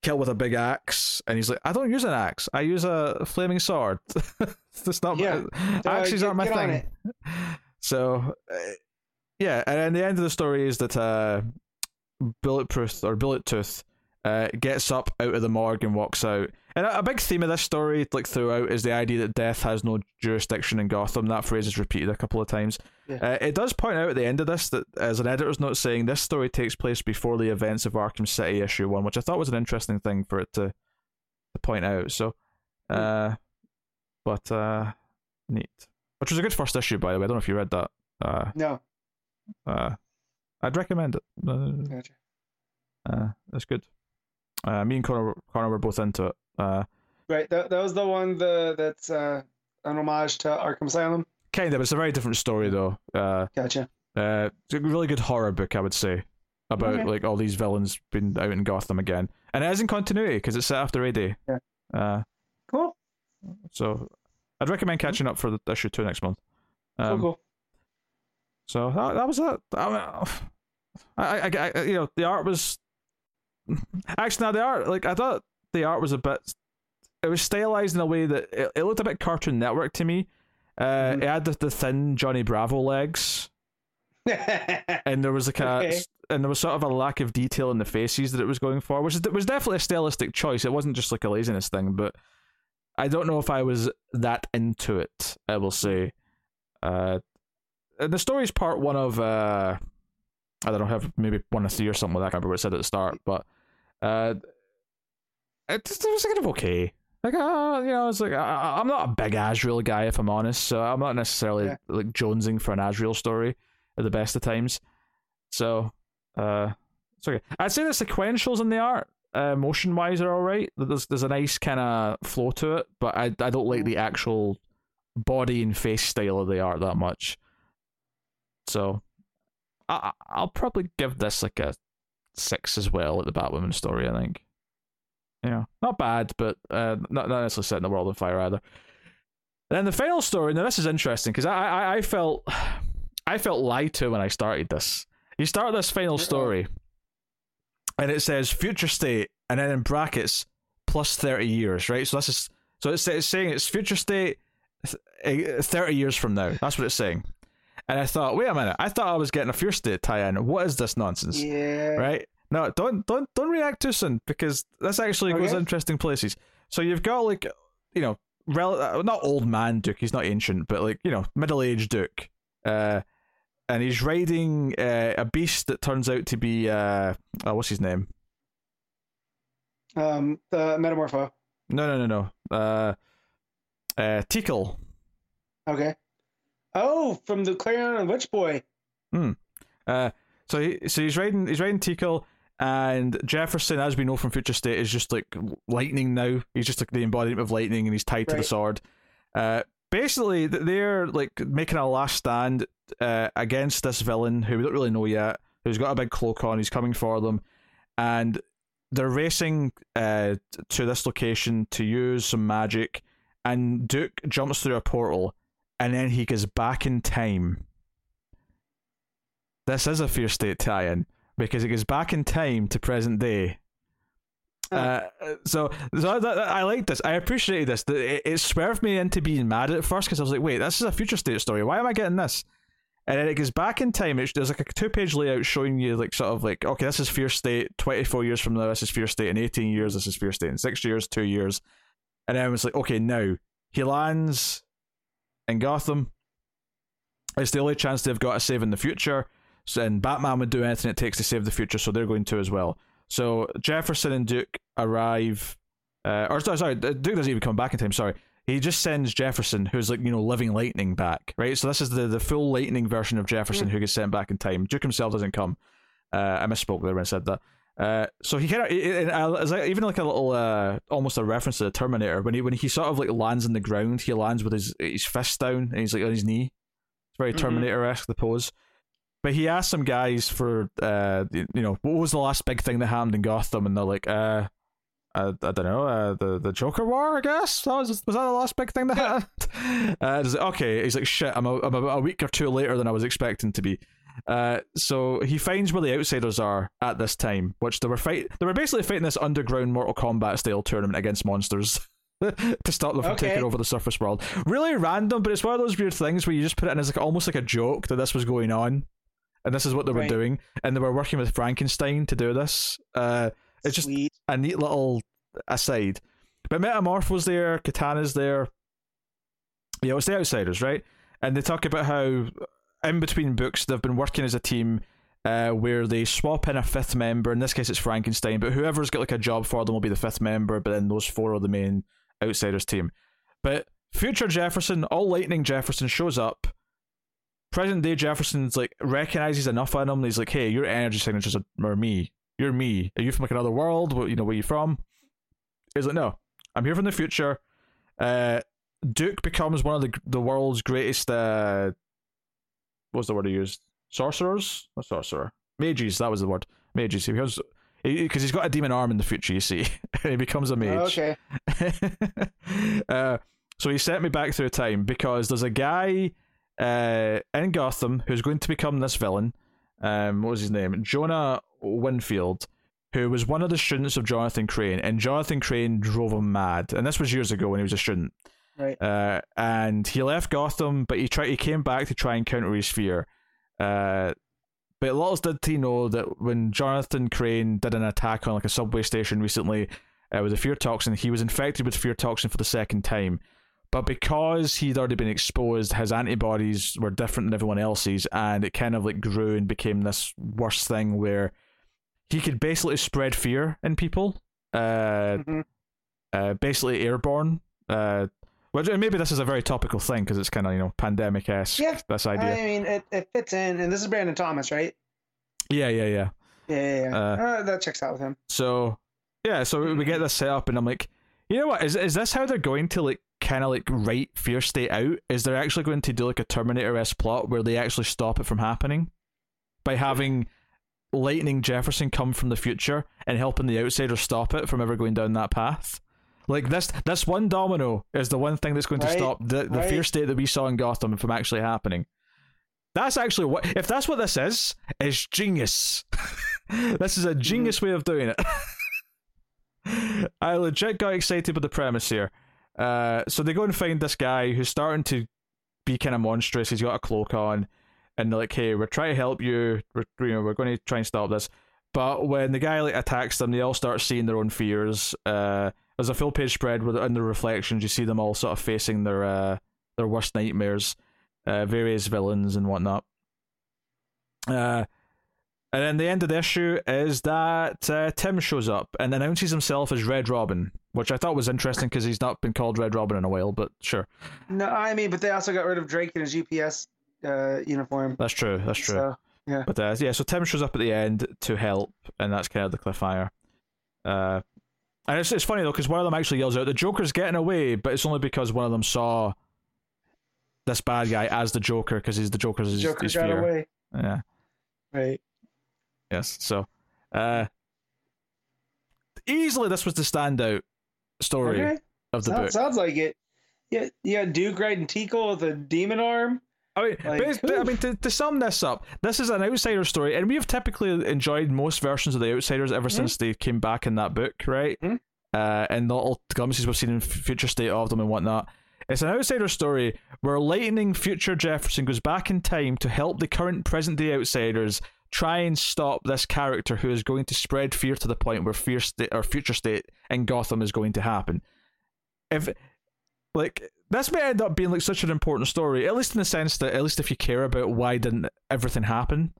killed with a big axe, and he's like, I don't use an axe. I use a flaming sword. That's not yeah. my, uh, axes aren't my thing. So, uh, yeah, and the end of the story is that uh, Bulletproof or Bullet Tooth uh, gets up out of the morgue and walks out. And a, a, big theme of this story, like throughout, is the idea that death has no jurisdiction in Gotham. That phrase is repeated a couple of times. Yeah. Uh, it does point out at the end of this that, as an editor's note, saying this story takes place before the events of Arkham City issue one, which I thought was an interesting thing for it to, to point out. So, uh, but uh, neat. Which was a good first issue, by the way. I don't know if you read that. Uh, no. Uh, I'd recommend it. Uh, gotcha. Uh, it's good. Uh, me and Connor, Connor were both into it. Uh, right, that, that was the one the that's uh, an homage to Arkham Asylum. Kind of. It's a very different story though. Uh, gotcha. Uh, it's a really good horror book, I would say, about okay. like all these villains being out in Gotham again, and it is in continuity because it's set after A Day. Yeah. Uh, cool. So, I'd recommend catching up for the issue two next month. Um, cool, cool. So that, that was it. I, I, I, I, you know, the art was Actually, now the art, like I thought the art was a bit. It was stylized in a way that it, it looked a bit Cartoon Network to me. Uh, mm. It had the, the thin Johnny Bravo legs, and there was like a okay. and there was sort of a lack of detail in the faces that it was going for, which is, was definitely a stylistic choice. It wasn't just like a laziness thing, but I don't know if I was that into it. I will say, uh, the story is part one of uh, I don't know, have maybe one or three or something like that. I can't remember what it said at the start, but uh, it, it was kind of okay. Like, uh, you know, it's like I, I'm not a big Azrael guy, if I'm honest. So I'm not necessarily Yeah. like jonesing for an Azrael story at the best of times. So, uh, it's okay. I'd say the sequentials in the art, uh, motion wise, are all right. There's there's a nice kind of flow to it, but I I don't like the actual body and face style of the art that much. So, I I'll probably give this like a six as well at the Batwoman story. I think. Yeah, not bad, but uh, not not necessarily setting the world on fire either. And then the final story. Now this is interesting because I, I I felt I felt lied to when I started this. You start this final story, and it says future state, and then in brackets plus thirty years, right? So this is so it's, it's saying it's future state eh, thirty years from now. That's what it's saying. And I thought, wait a minute, I thought I was getting a Fear State tie-in. What is this nonsense? Yeah. right? No, don't don't don't react too soon because this actually goes interesting places. So you've got like you know, rel- uh, not old man Duke. He's not ancient, but like you know, middle aged Duke. Uh, and he's riding uh, a beast that turns out to be uh, oh, what's his name? Um, the Metamorpho. No, no, no, no. Uh, uh, Tickle. Okay. Oh, from the Clarion and Witch Boy. Hmm. Uh, so he, so he's riding he's riding Tickle, and Jefferson, as we know from Future State, is just like lightning now. He's just like the embodiment of lightning, and he's tied to the sword. Uh, basically, they're like making a last stand uh, against this villain who we don't really know yet, who's got a big cloak on. He's coming for them, and they're racing uh, to this location to use some magic. And Duke jumps through a portal, and then he goes back in time this is a Fear State tie-in because it goes back in time to present day. Uh, so, so I, I like this. I appreciated this. It, it swerved me into being mad at first because I was like, "Wait, this is a future state story. Why am I getting this?" And then it goes back in time. It's, there's like a two-page layout showing you like sort of like, okay, this is Fear State. Twenty-four years from now, this is Fear State. In eighteen years, this is Fear State. In six years, two years. And then it's like, okay, now he lands in Gotham. It's the only chance they've got to save in the future. So, and Batman would do anything it takes to save the future, so they're going to as well. So Jefferson and Duke arrive, uh, or sorry, sorry, Duke doesn't even come back in time. Sorry, he just sends Jefferson, who's like you know living lightning, back. Right, so this is the the full lightning version of Jefferson who gets sent back in time. Duke himself doesn't come. Uh, I misspoke there when I said that. Uh, so he kind of it's like, even like a little uh, almost a reference to the Terminator when he when he sort of like lands on the ground, he lands with his his fist down and he's like on his knee. It's very Mhm. Terminator esque the pose. But he asked some guys for uh you know what was the last big thing that happened in Gotham, and they're like uh. I, I don't know uh, the the Joker War I guess that was was that the last big thing that happened. uh, he's like, okay, he's like shit. I'm a, I'm about a week or two later than I was expecting to be. Uh, so he finds where the outsiders are at this time, which they were fight. They were basically fighting this underground Mortal Kombat style tournament against monsters to stop them from Okay. taking over the surface world. Really random, but it's one of those weird things where you just put it in as like almost like a joke that this was going on, and this is what they were Right. doing, and they were working with Frankenstein to do this. Uh, it's just Sweet. a neat little aside. But Metamorpho was there, Katana's there. You know, it's the outsiders, right? And they talk about how in between books they've been working as a team uh, where they swap in a fifth member. In this case, it's Frankenstein, but whoever's got like a job for them will be the fifth member. But then those four are the main outsiders team. But future Jefferson, all lightning Jefferson shows up. Present day Jefferson's like recognizes enough on him. He's like, "Hey, your energy signatures are, are me. You're me. Are you from like another world? What you know? Where you from?" He's like, "No, I'm here from the future." Uh, Duke becomes one of the the world's greatest. Uh, what's the word he used? Sorcerers? Not sorcerer. Mages. That was the word. Mages. He becomes because he's got a demon arm in the future. You see, he becomes a mage. Okay. uh, so he sent me back through time because there's a guy uh, in Gotham who's going to become this villain. Um, what was his name? Jonah Winfield, who was one of the students of Jonathan Crane, and Jonathan Crane drove him mad. And this was years ago when he was a student. Right. Uh, and he left Gotham, but he tried. He came back to try and counter his fear. Uh, but little did he know that when Jonathan Crane did an attack on like a subway station recently, uh, with a fear toxin. He was infected with fear toxin for the second time. But because he'd already been exposed, his antibodies were different than everyone else's, and it kind of like grew and became this worse thing where he could basically spread fear in people. Uh, Mhm. uh, basically airborne. Uh, well, maybe this is a very topical thing because it's kind of you know pandemic esque. Yeah, this idea. I mean, it, it fits in, and this is Brandon Thomas, right? yeah, yeah, yeah. Yeah, yeah, yeah. Uh, Uh, that checks out with him. So yeah, so we get this set up, and I'm like, you know what? Is is this how they're going to like kind of like write Fear State out? Is they're actually going to do like a Terminator s plot where they actually stop it from happening by having Lightning Jefferson come from the future and helping the Outsiders stop it from ever going down that path? Like this, this one domino is the one thing that's going to stop the, the fear state that we saw in Gotham from actually happening. That's actually what. If that's what this is, is genius. this is a genius way of doing it. I legit got excited with the premise here. Uh, so they go and find this guy who's starting to be kind of monstrous. He's got a cloak on, and they're like, "Hey, we're trying to help you. We're you know we're going to try and stop this." But when the guy like attacks them, they all start seeing their own fears. Uh, there's a full page spread with in the reflections. You see them all sort of facing their uh, their worst nightmares, uh, various villains and whatnot. Uh, and then the end of the issue is that uh, Tim shows up and announces himself as Red Robin, which I thought was interesting because he's not been called Red Robin in a while. But sure, No, I mean, but they also got rid of Drake in his UPS uh, uniform. that's true. That's true. So, yeah. But uh, yeah, so Tim shows up at the end to help, and that's kind of the cliffhanger. Uh, and it's it's funny though because one of them actually yells out, "The Joker's getting away," but it's only because one of them saw this bad guy as the Joker because he's the Joker's his, Joker his got fear. away. Yeah. Right. Yes. So, uh, easily this was the standout story Okay. of the Sounds, book. sounds like it. Yeah, yeah. Duke riding Tinkle with a demon arm. I mean, like, I mean, to, to sum this up, this is an outsider story, and we have typically enjoyed most versions of the outsiders ever since they came back in that book, right? Mhm. Uh, and the little glimpses we've seen in future state of them and whatnot. It's an outsider story where Lightning Future Jefferson goes back in time to help the current present day outsiders try and stop this character who is going to spread fear to the point where fear state or future state in Gotham is going to happen. If like this may end up being like such an important story, at least in the sense that at least if you care about why didn't everything happen,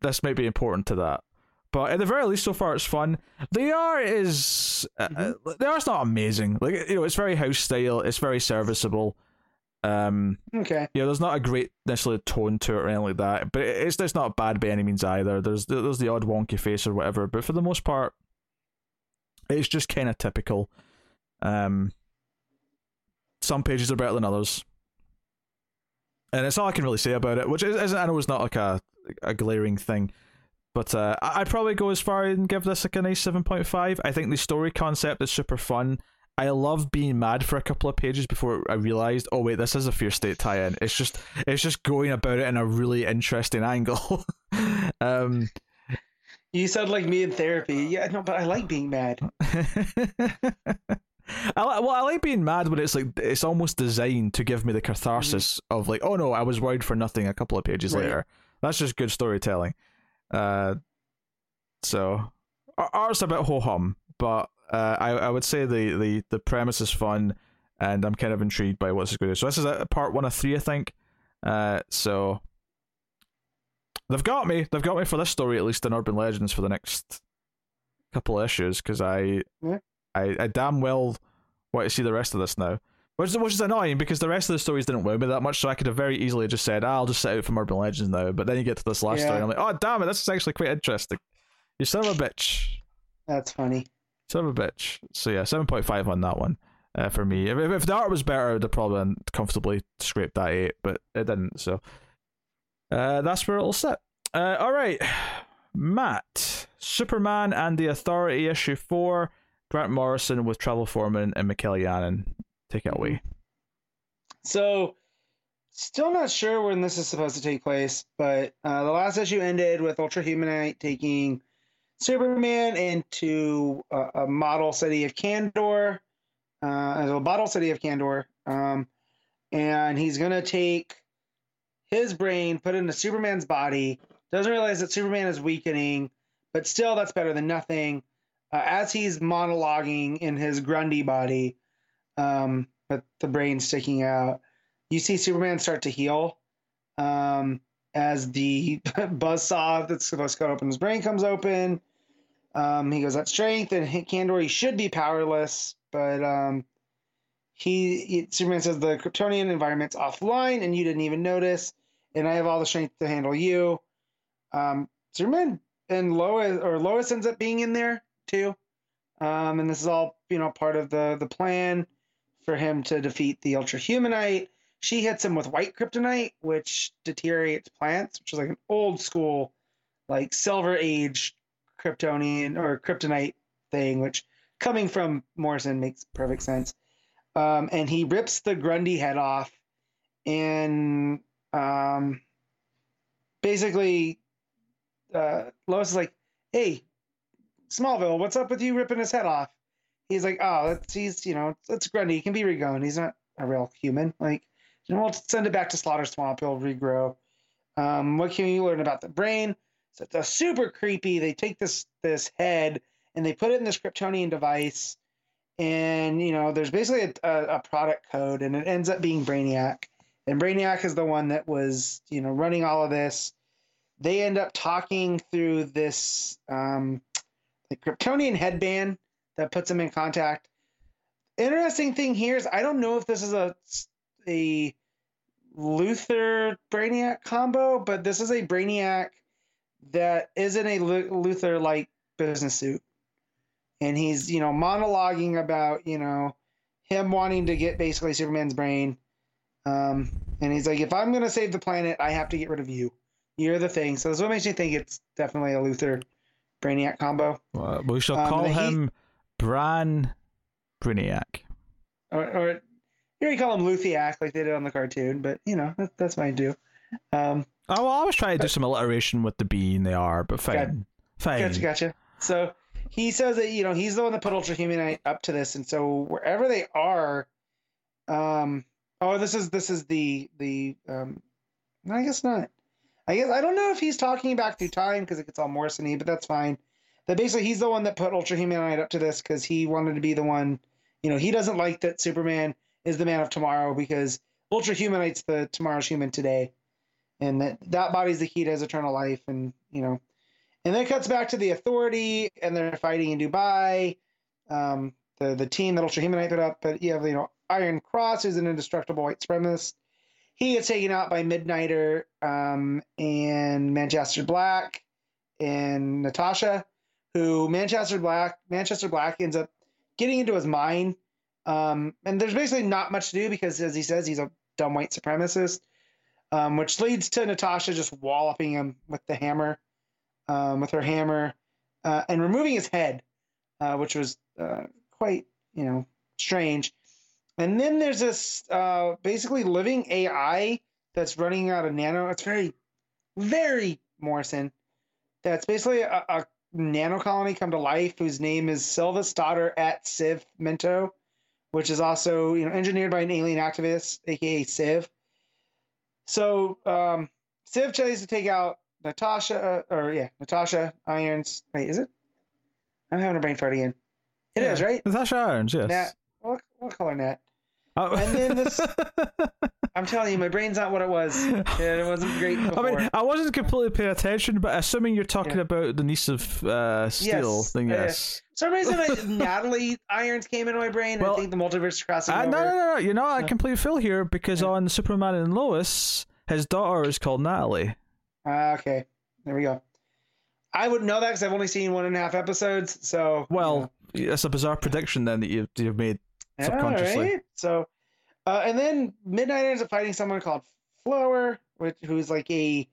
this might be important to that. But at the very least, so far it's fun. The art is uh, uh, the art's not amazing. Like you know, it's very house style. It's very serviceable. Um, Okay. yeah, there's not a great necessarily tone to it or anything like that, but it's it's not bad by any means either. There's there's the odd wonky face or whatever, but for the most part, it's just kind of typical. Um, some pages are better than others, and it's all I can really say about it. Which is, isn't I know it's not like a a glaring thing, but uh, I'd probably go as far and give this like a nice seven point five. I think the story concept is super fun. I love being mad for a couple of pages before I realized, oh wait, this is a Fear State tie-in. It's just it's just going about it in a really interesting angle. um, You sound like me in therapy. Yeah, no, but I like being mad. I well, I like being mad when it's like it's almost designed to give me the catharsis of like, oh no, I was worried for nothing. A couple of pages Right. later, that's just good storytelling. Uh, so art's a bit ho hum, but uh, I I would say the the the premise is fun, and I'm kind of intrigued by what's going to do. So this is a part one of three, I think. Uh, so they've got me. They've got me for this story at least in Urban Legends for the next couple of issues because I, Yeah. I I damn well want to see the rest of this now. Which, is- which is annoying because the rest of the stories didn't wow me that much, so I could have very easily just said, ah, I'll just set out from Urban Legends now. But then you get to this last Yeah. story, and I'm like, oh, damn it, this is actually quite interesting. You son of a bitch. That's funny. Son of a bitch. So yeah, 7.5 on that one uh, for me. If, if, if the art was better, I'd have probably comfortably scraped that 8, but it didn't, so uh, that's where it'll sit. Uh, all right, Matt. Superman and the Authority, issue 4. Grant Morrison with Travel Foreman and Mikel Janin. Take it away. So, still not sure when this is supposed to take place, but uh, the last issue ended with Ultra Humanite taking Superman into a, a model city of Kandor, uh, a model city of Kandor, um, and he's gonna take his brain, put it into Superman's body. Doesn't realize that Superman is weakening, but still, that's better than nothing. Uh, as he's monologuing in his Grundy body, um, with the brain sticking out, you see Superman start to heal. Um, as the buzz saw that's supposed to cut open his brain comes open. Um, he goes at strength, and Kandor he should be powerless, but um, he, he Superman says the Kryptonian environment's offline, and you didn't even notice, and I have all the strength to handle you. Um, Superman and Lois or Lois ends up being in there too, um, and this is all you know part of the the plan for him to defeat the Ultra Humanite. She hits him with white kryptonite, which deteriorates plants, which is like an old school, like Silver Age Kryptonian or kryptonite thing, which coming from Morrison makes perfect sense. Um, and he rips the Grundy head off, and um, basically, uh, Lois is like, "Hey, Smallville, what's up with you ripping his head off?" He's like, "Oh, that's he's you know, it's Grundy. He can be regrown. He's not a real human. Like, know, we'll send it back to Slaughter Swamp. He'll regrow." Um, what can you learn about the brain? So it's a super creepy. They take this this head and they put it in this Kryptonian device, and you know there's basically a, a, a, product code, and it ends up being Brainiac, and Brainiac is the one that was you know running all of this. They end up talking through this um, the Kryptonian headband that puts him in contact. Interesting thing here is I don't know if this is a a Luthor Brainiac combo, but this is a Brainiac that isn't a Luthor like business suit. And he's, you know, monologuing about, you know, him wanting to get basically Superman's brain. Um, and he's like, if I'm going to save the planet, I have to get rid of you. You're the thing. So that's what makes me think it's definitely a Luthor Brainiac combo. Well, we shall um, call him he, Bran Brainiac. Or, or here you call him Luthiac like they did on the cartoon, but, you know, that, that's fine too. Um, Oh, well, I was trying to do some alliteration with the B and the R, but fine. Got, fine. Gotcha, gotcha. So he says that, you know, he's the one that put Ultra Humanite up to this. And so wherever they are, um, oh, this is, this is the, the, um, I guess not. I guess, I don't know if he's talking back through time because it gets all Morrison but that's fine. That basically he's the one that put Ultra Humanite up to this because he wanted to be the one, you know, he doesn't like that Superman is the man of tomorrow because Ultra Humanite's the tomorrow's human today. And that that body's the key to his eternal life and you know. And then it cuts back to the authority and they're fighting in dubai um, the the team that ultra humanite put up but you have you know iron cross who's an indestructible white supremacist he gets taken out by midnighter um, and manchester black and natasha who manchester black manchester black ends up getting into his mind um, and there's basically not much to do because as he says he's a dumb white supremacist um, which leads to Natasha just walloping him with the hammer, um, with her hammer, uh, and removing his head, uh, which was uh, quite, you know, strange. And then there's this uh, basically living AI that's running out of nano. It's very, very Morrison. That's basically a, a nano colony come to life whose name is Silva's daughter at Civ Mento, which is also you know engineered by an alien activist, aka Civ. So um, Civ tries to take out Natasha, uh, or yeah, Natasha Irons. Wait, is it? I'm having a brain fart again. It yeah. is right. Natasha Irons, yes. Nat, what, what color Nat? Oh. And then this, I'm telling you, my brain's not what it was. It wasn't great. Before. I mean, I wasn't completely paying attention, but assuming you're talking yeah. about the niece of uh, Steel, yes. then yes. For some reason, I, Natalie Irons came into my brain. Well, I think the multiverse crossing uh, over. No, no, no, no. You're not a complete fill here because yeah. on Superman and Lois, his daughter is called Natalie. Uh, okay, there we go. I wouldn't know that because I've only seen one and a half episodes. So well, you know. it's a bizarre prediction then that you've you've made subconsciously. Right? So, uh, and then Midnight ends up fighting someone called Flower, which who's like a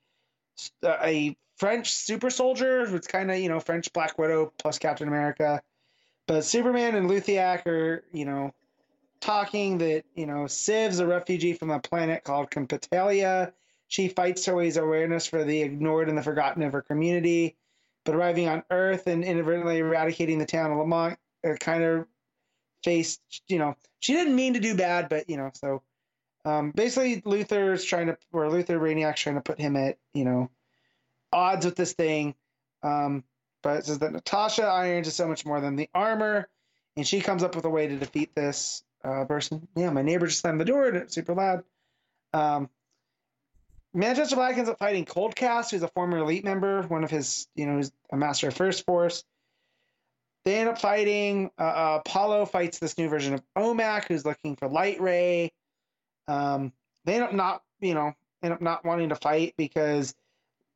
a French super soldier who's kind of you know French Black Widow plus Captain America. But Superman and Luthiac are you know talking that you know Civ's a refugee from a planet called Compitalia. She fights to raise awareness for the ignored and the forgotten of her community, but arriving on Earth and inadvertently eradicating the town of Lamont, uh, kind of faced you know she didn't mean to do bad, but you know so um, basically Luthor's trying to or Luthor Brainiac's trying to put him at you know odds with this thing. Um, but it says that Natasha Irons is so much more than the armor, and she comes up with a way to defeat this uh, person. Yeah, my neighbor just slammed the door and it's super loud. Um, Manchester Black ends up fighting Coldcast, who's a former elite member, one of his, you know, a master of First Force. They end up fighting. Uh, uh, Apollo fights this new version of Omac, who's looking for Light Ray. Um, they end up not, you know, end up not wanting to fight because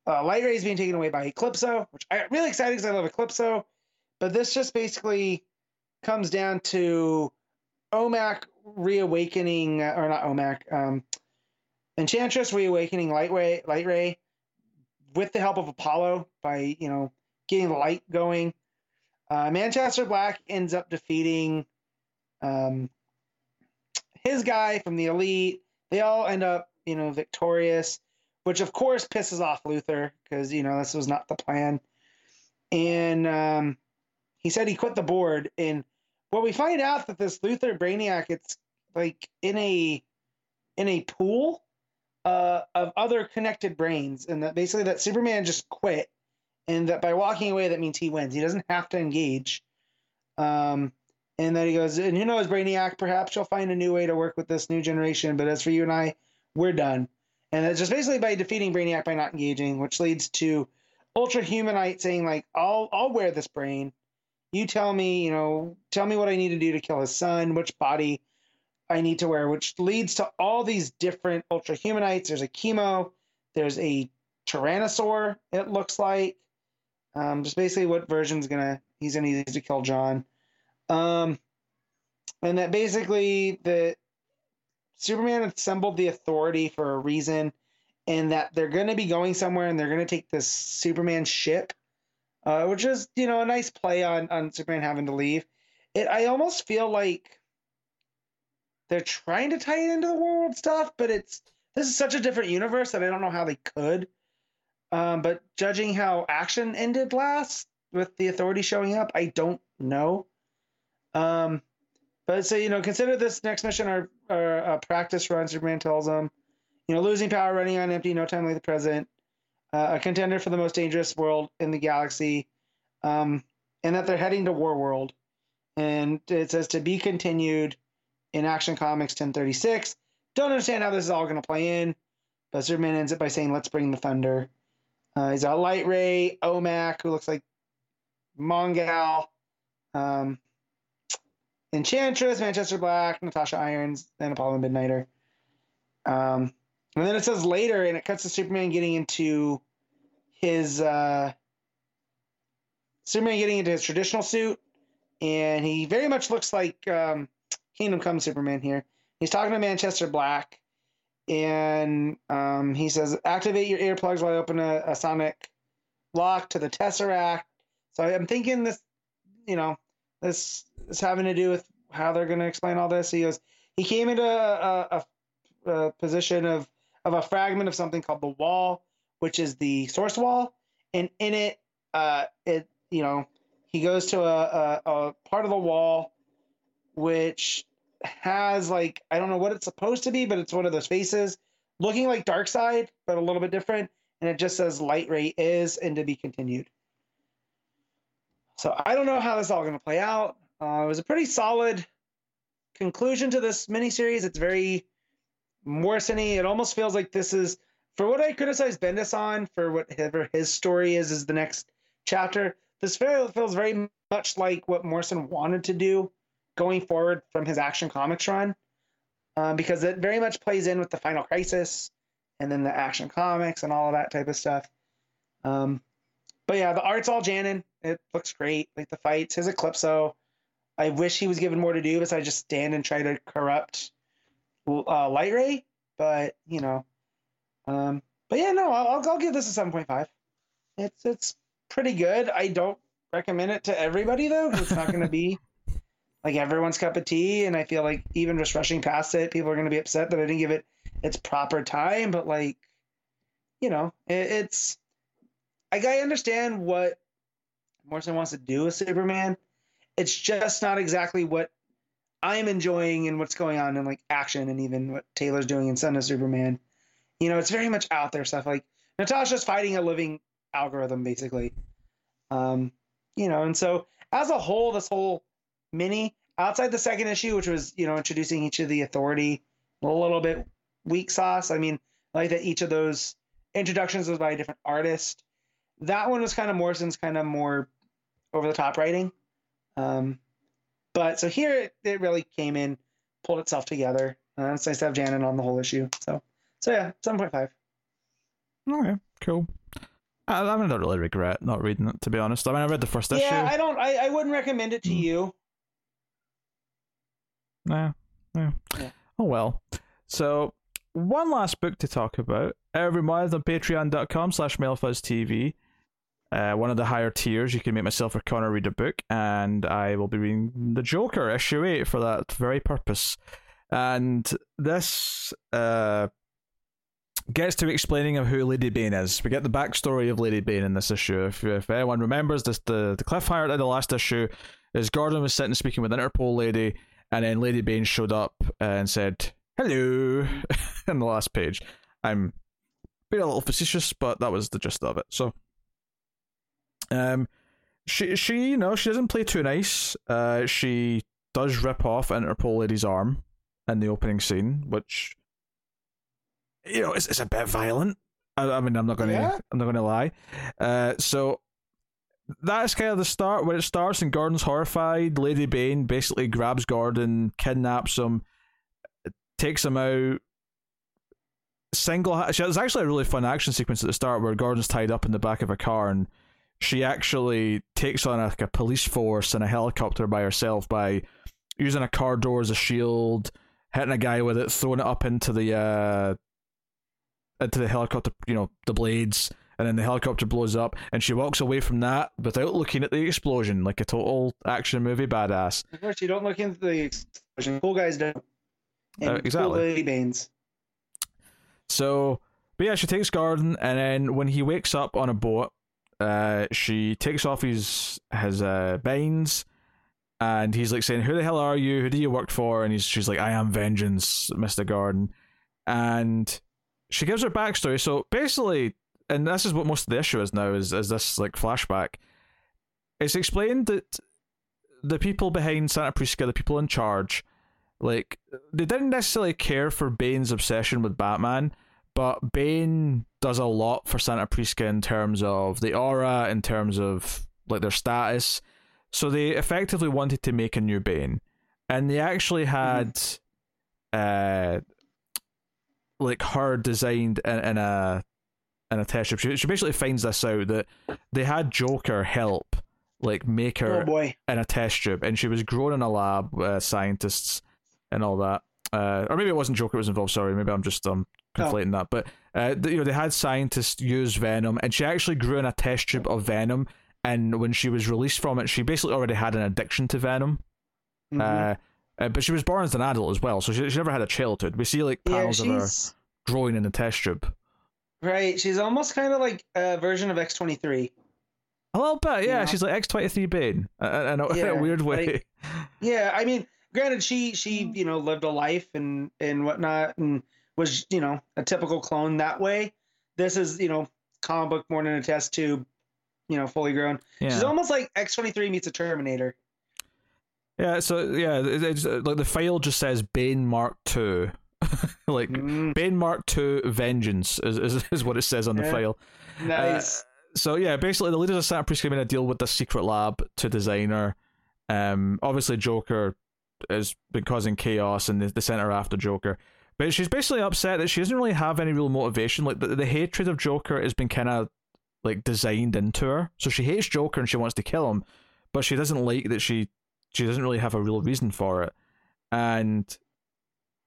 uh, Light Ray is being taken away by Eclipso, which I'm really excited because I love Eclipso. But this just basically comes down to Omac reawakening, uh, or not Omac, um, Enchantress reawakening Light Ray, Light Ray with the help of Apollo by, you know, getting the light going. Uh, Manchester Black ends up defeating um, his guy from the Elite. They all end up, you know, victorious, which of course pisses off Luthor because, you know, this was not the plan. And um, he said he quit the board. And well, we find out that this Luthor Brainiac, it's like in a in a pool uh, of other connected brains, and that basically that Superman just quit and that by walking away, that means he wins. He doesn't have to engage. Um, and then he goes, and who knows, Brainiac, perhaps you'll find a new way to work with this new generation. But as for you and I, we're done. And it's just basically by defeating Brainiac by not engaging, which leads to Ultra Humanite saying, like, I'll I'll wear this brain. You tell me, you know, tell me what I need to do to kill his son, which body I need to wear, which leads to all these different Ultra Humanites. There's a chemo, there's a Tyrannosaur, it looks like. Um, just basically what version's gonna he's gonna use to kill John. Um, and that basically the Superman assembled the authority for a reason, and that they're gonna be going somewhere and they're gonna take this Superman ship, uh, which is you know a nice play on on Superman having to leave. It I almost feel like they're trying to tie it into the world stuff, but it's this is such a different universe that I don't know how they could. Um, but judging how action ended last with the authority showing up, I don't know. Um, but so you know, consider this next mission our, our uh, practice run. Superman tells them, you know, losing power, running on empty, no time like the present, uh, a contender for the most dangerous world in the galaxy, um, and that they're heading to War World. And it says to be continued in Action Comics 1036. Don't understand how this is all going to play in, but Superman ends it by saying, "Let's bring the thunder." Uh, he's got Light Ray, Omac, who looks like Mongul, um, Enchantress, Manchester Black, Natasha Irons, and Apollo Midnighter. Um, and then it says later, and it cuts to Superman getting into his uh, Superman getting into his traditional suit, and he very much looks like um, Kingdom Come Superman here. He's talking to Manchester Black, and um, he says activate your earplugs while I open a, a sonic lock to the Tesseract. So I'm thinking this, you know, this is having to do with how they're going to explain all this. He goes, he came into a, a, a, position of of a fragment of something called the wall, which is the source wall, and in it, uh, it you know, he goes to a, a, a part of the wall which has like I don't know what it's supposed to be, but it's one of those faces looking like Darkseid, but a little bit different, and it just says Light Ray is and to be continued. So I don't know how this is all going to play out. Uh, it was a pretty solid conclusion to this miniseries. It's very Morrison-y. It almost feels like this is for what I criticize Bendis on for whatever his story is is the next chapter. This feels very much like what Morrison wanted to do going forward from his Action Comics run, um, because it very much plays in with the Final Crisis and then the Action Comics and all of that type of stuff. Um, but yeah, the art's all Janin. It looks great. Like the fights, his Eclipso. I wish he was given more to do besides just stand and try to corrupt uh, Light Ray. But you know, um, but yeah, no, I'll, I'll give this a seven point five. It's it's pretty good. I don't recommend it to everybody though. It's not going to be like everyone's cup of tea. And I feel like even just rushing past it, people are going to be upset that I didn't give it its proper time. But like, you know, it, it's like I understand what Morrison wants to do with Superman. It's just not exactly what I'm enjoying and what's going on in like action and even what Taylor's doing in Son of Superman. You know, it's very much out there stuff. Like Natasha's fighting a living algorithm basically. Um, you know, and so as a whole, this whole mini outside the second issue, which was you know introducing each of the authority a little bit weak sauce. I mean, like that each of those introductions was by a different artist. That one was kind of Morrison's kind of more over the top writing. Um, but so here it, it really came in, pulled itself together. Uh, it's nice to have Janin on the whole issue. So so yeah, seven point five. Okay, cool. I, I, I don't really regret not reading it, to be honest. I mean, I read the first yeah, issue. Yeah, I don't. I, I wouldn't recommend it to Mm. you. Nah, yeah. Yeah. Oh well. So one last book to talk about. Every month on patreon.com slash mailfuzztv. Uh, one of the higher tiers, you can make myself or Connor read a book, and I will be reading The Joker, issue 8, for that very purpose. And this uh, gets to explaining of who Lady Bane is. We get the backstory of Lady Bane in this issue. If, if anyone remembers, this the, the cliffhanger at the last issue is Gordon was sitting speaking with Interpol lady, and then Lady Bane showed up and said, hello, in the last page. I'm being a little facetious, but that was the gist of it. So, um, she, she, you know, she doesn't play too nice. Uh, she does rip off Interpol lady's arm in the opening scene, which, you know, it's, it's a bit violent. I, I mean, I'm not gonna, Yeah. I'm not gonna lie. Uh, so that's kind of the start where it starts and Gordon's horrified. Lady Bane basically grabs Gordon, kidnaps him, takes him out. Single, there's actually a really fun action sequence at the start where Gordon's tied up in the back of a car and she actually takes on like a police force and a helicopter by herself by using a car door as a shield, hitting a guy with it, throwing it up into the uh into the helicopter, you know, the blades, and then the helicopter blows up, and she walks away from that without looking at the explosion, like a total action movie badass. Of course, you don't look into the explosion. Cool guys do. And Uh, exactly. Cool So, but yeah, she takes Gordon, and then when he wakes up on a boat, uh, she takes off his his uh, binds, and he's like saying, "Who the hell are you? Who do you work for?" And he's she's like, "I am Vengeance, Mister Gordon," and she gives her backstory. So basically, and this is what most of the issue is now is is this like flashback. It's explained that the people behind Santa Prisca, the people in charge, like they didn't necessarily care for Bane's obsession with Batman, but Bane does a lot for Santa Prisca in terms of the aura, in terms of like their status. So they effectively wanted to make a new Bane, and they actually had, uh, like her designed in, in a in a test strip. She, she basically finds this out that they had Joker help like make her Oh boy. in a test tube, and she was grown in a lab, uh, scientists and all that. Uh, or maybe it wasn't Joker was involved. Sorry, maybe I'm just um conflating that. But uh, you know, they had scientists use venom, and she actually grew in a test tube of venom. And when she was released from it, she basically already had an addiction to venom. Mhm. Uh, uh, but she was born as an adult as well, so she, she never had a childhood. We see like yeah, panels of her growing in the test tube. Right. She's almost kind of like a version of X twenty three. A little bit, yeah. Yeah. She's like X twenty three Bane, uh, in a, in a weird way. like- Yeah, I mean, granted, she she you know lived a life and and whatnot, and was you know a typical clone that way. This is you know comic book born in a test tube, you know, fully grown. yeah. She's almost like X twenty three meets a Terminator. Yeah, so yeah, it- it's uh, like the file just says Bane Mark Two, like Mm, Bane Mark Two Vengeance is, is is what it says on the Yeah. file. nice. So yeah, basically the leaders of Santa Prisca made a deal with the secret lab to designer. Um, obviously Joker has been causing chaos, and the they sent her after Joker. But she's basically upset that she doesn't really have any real motivation. Like the, the hatred of Joker has been kind of like designed into her. So she hates Joker and she wants to kill him, but she doesn't like that she she doesn't really have a real reason for it. And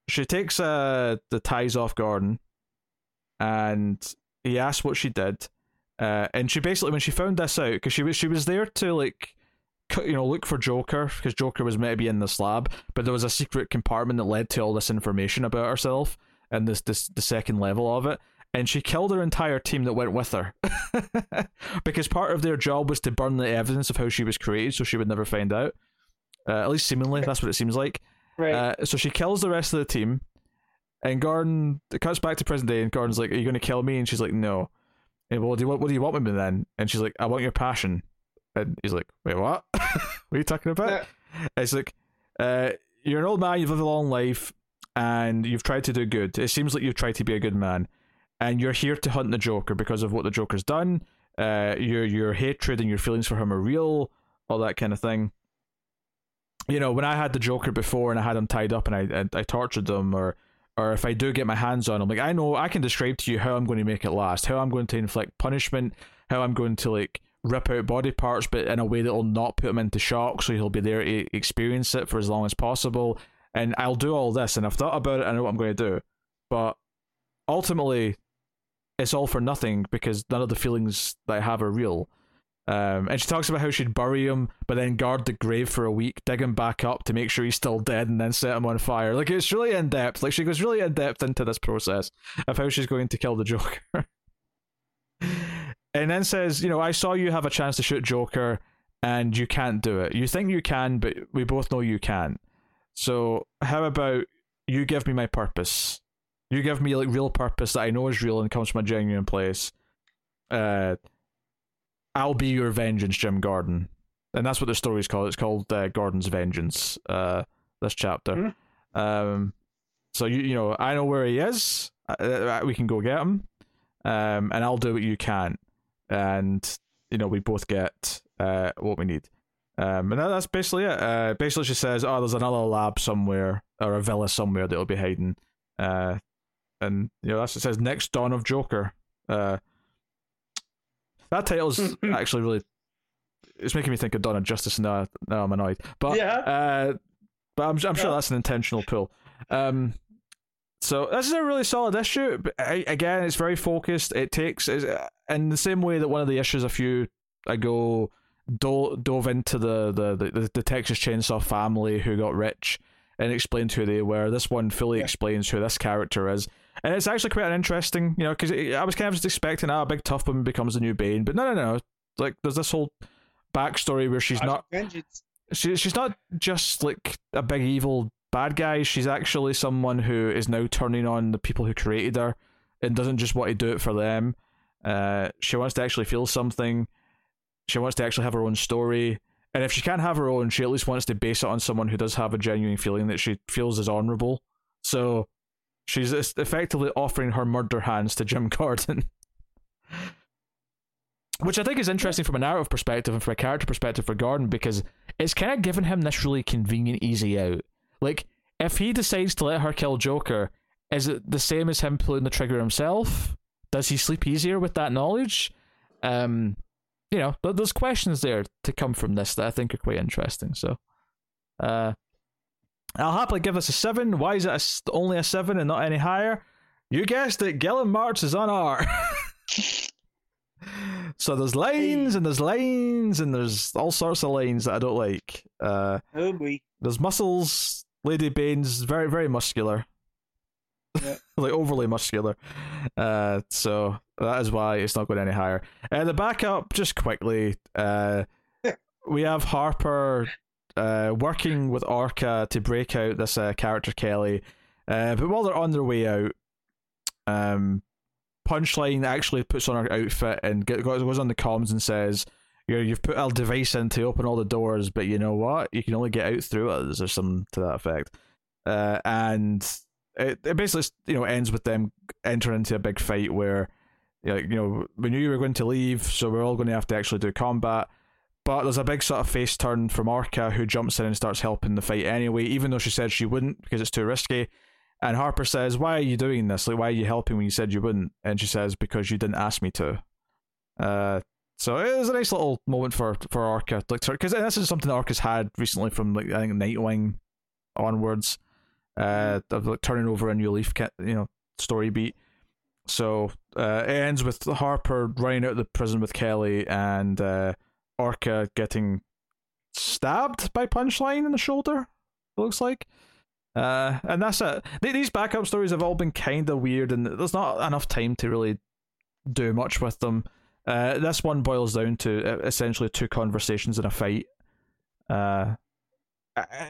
she takes uh the ties off Gordon, and he asks what she did. Uh, and she basically, when she found this out, because she was she was there to like, you know, look for Joker because Joker was meant to be in this lab, but there was a secret compartment that led to all this information about herself and this this the second level of it. And she killed her entire team that went with her, because part of their job was to burn the evidence of how she was created, so she would never find out. Uh, at least seemingly, that's what it seems like. Right. Uh, so she kills the rest of the team, and Gordon it cuts back to present day, and Gordon's like, "Are you going to kill me?" And she's like, "No." And well, what do you want? What do you want with me then? And she's like, "I want your passion." And he's like, wait, what? what are you talking about? Yeah. It's like, uh, you're an old man, you've lived a long life, and you've tried to do good. It seems like you've tried to be a good man, and you're here to hunt the Joker because of what the Joker's done. Uh, your your hatred and your feelings for him are real, all that kind of thing. You know, when I had the Joker before and I had him tied up and I I, I tortured them, or or if I do get my hands on him, like I know I can describe to you how I'm going to make it last, how I'm going to inflict punishment, how I'm going to like rip out body parts, but in a way that will not put him into shock, so he'll be there to experience it for as long as possible. And I'll do all this, and I've thought about it. I know what I'm going to do, but ultimately, it's all for nothing because none of the feelings that I have are real. Um, and she talks about how she'd bury him, but then guard the grave for a week, dig him back up to make sure he's still dead, and then set him on fire. Like it's really in depth. Like she goes really in depth into this process of how she's going to kill the Joker. and then says, you know, I saw you have a chance to shoot Joker, and you can't do it. You think you can, but we both know you can't. So how about you give me my purpose? You give me like real purpose that I know is real and comes from a genuine place. Uh, I'll be your vengeance, Jim Gordon, and that's what the story's called. It's called uh, Gordon's Vengeance. Uh, this chapter. Mhm. Um, so you you know I know where he is. Uh, Uh, we can go get him. Um, and I'll do what you can, and you know we both get uh what we need. Um, and that, that's basically it. Uh, basically she says, "Oh, there's another lab somewhere or a villa somewhere that'll be hiding." Uh, and you know that's it says next dawn of Joker. Uh, that title's actually really it's making me think of of Justice, and now, now I'm annoyed. But Yeah. uh, but I'm I'm sure Yeah. that's an intentional pull. Um, so this is a really solid issue. But I, again, it's very focused. It takes in the same way that one of the issues a few ago do- dove into the, the, the, the Texas Chainsaw family who got rich and explained who they were. This one fully Yeah. explains who this character is. And it's actually quite an interesting, you know, because I was kind of just expecting, ah, a big tough woman becomes the new Bane, but no, no, no. Like, there's this whole backstory where she's not Vengeance. she, she's not just like a big evil bad guy. She's actually someone who is now turning on the people who created her and doesn't just want to do it for them. Uh, she wants to actually feel something. She wants to actually have her own story. And if she can't have her own, she at least wants to base it on someone who does have a genuine feeling that she feels is honorable. So she's effectively offering her murder hands to Jim Gordon. Which I think is interesting from a narrative perspective and from a character perspective for Gordon because it's kind of given him this really convenient, easy out. Like, if he decides to let her kill Joker, is it the same as him pulling the trigger himself? Does he sleep easier with that knowledge? Um, you know, there's questions there to come from this that I think are quite interesting. So, uh, I'll happily give this a seven. Why is it a only a seven and not any higher? You guessed it. Guillem March is on R. so there's lines and there's lines and there's all sorts of lines that I don't like. Uh, Oh boy. there's muscles. Lady Bane's very very muscular, Yeah. like overly muscular. Uh, so that is why it's not going any higher. Uh, the backup, just quickly. Uh, we have Harper uh, working with Orca to break out this uh, character Kelly. Uh, but while they're on their way out, um, Punchline actually puts on her outfit and goes on the comms and says, you you've put a device in to open all the doors, but you know what? You can only get out through us, or something to that effect. Uh, and it, it basically you know ends with them entering into a big fight where, like you know, we knew you were going to leave, so we're all going to have to actually do combat. But there's a big sort of face turn from Orca who jumps in and starts helping the fight anyway, even though she said she wouldn't because it's too risky. And Harper says, "Why are you doing this? Like, why are you helping when you said you wouldn't?" And she says, "Because you didn't ask me to." Uh, so it was a nice little moment for for Orca, like because this is something Orca's had recently from like I think Nightwing onwards, uh, of like turning over a new leaf, you know, story beat. So uh, it ends with Harper running out of the prison with Kelly and uh, Orca getting stabbed by Punchline in the shoulder. It looks like. Uh, and that's it. These backup stories have all been kind of weird, and there's not enough time to really do much with them. Uh, this one boils down to essentially two conversations and a fight. Uh,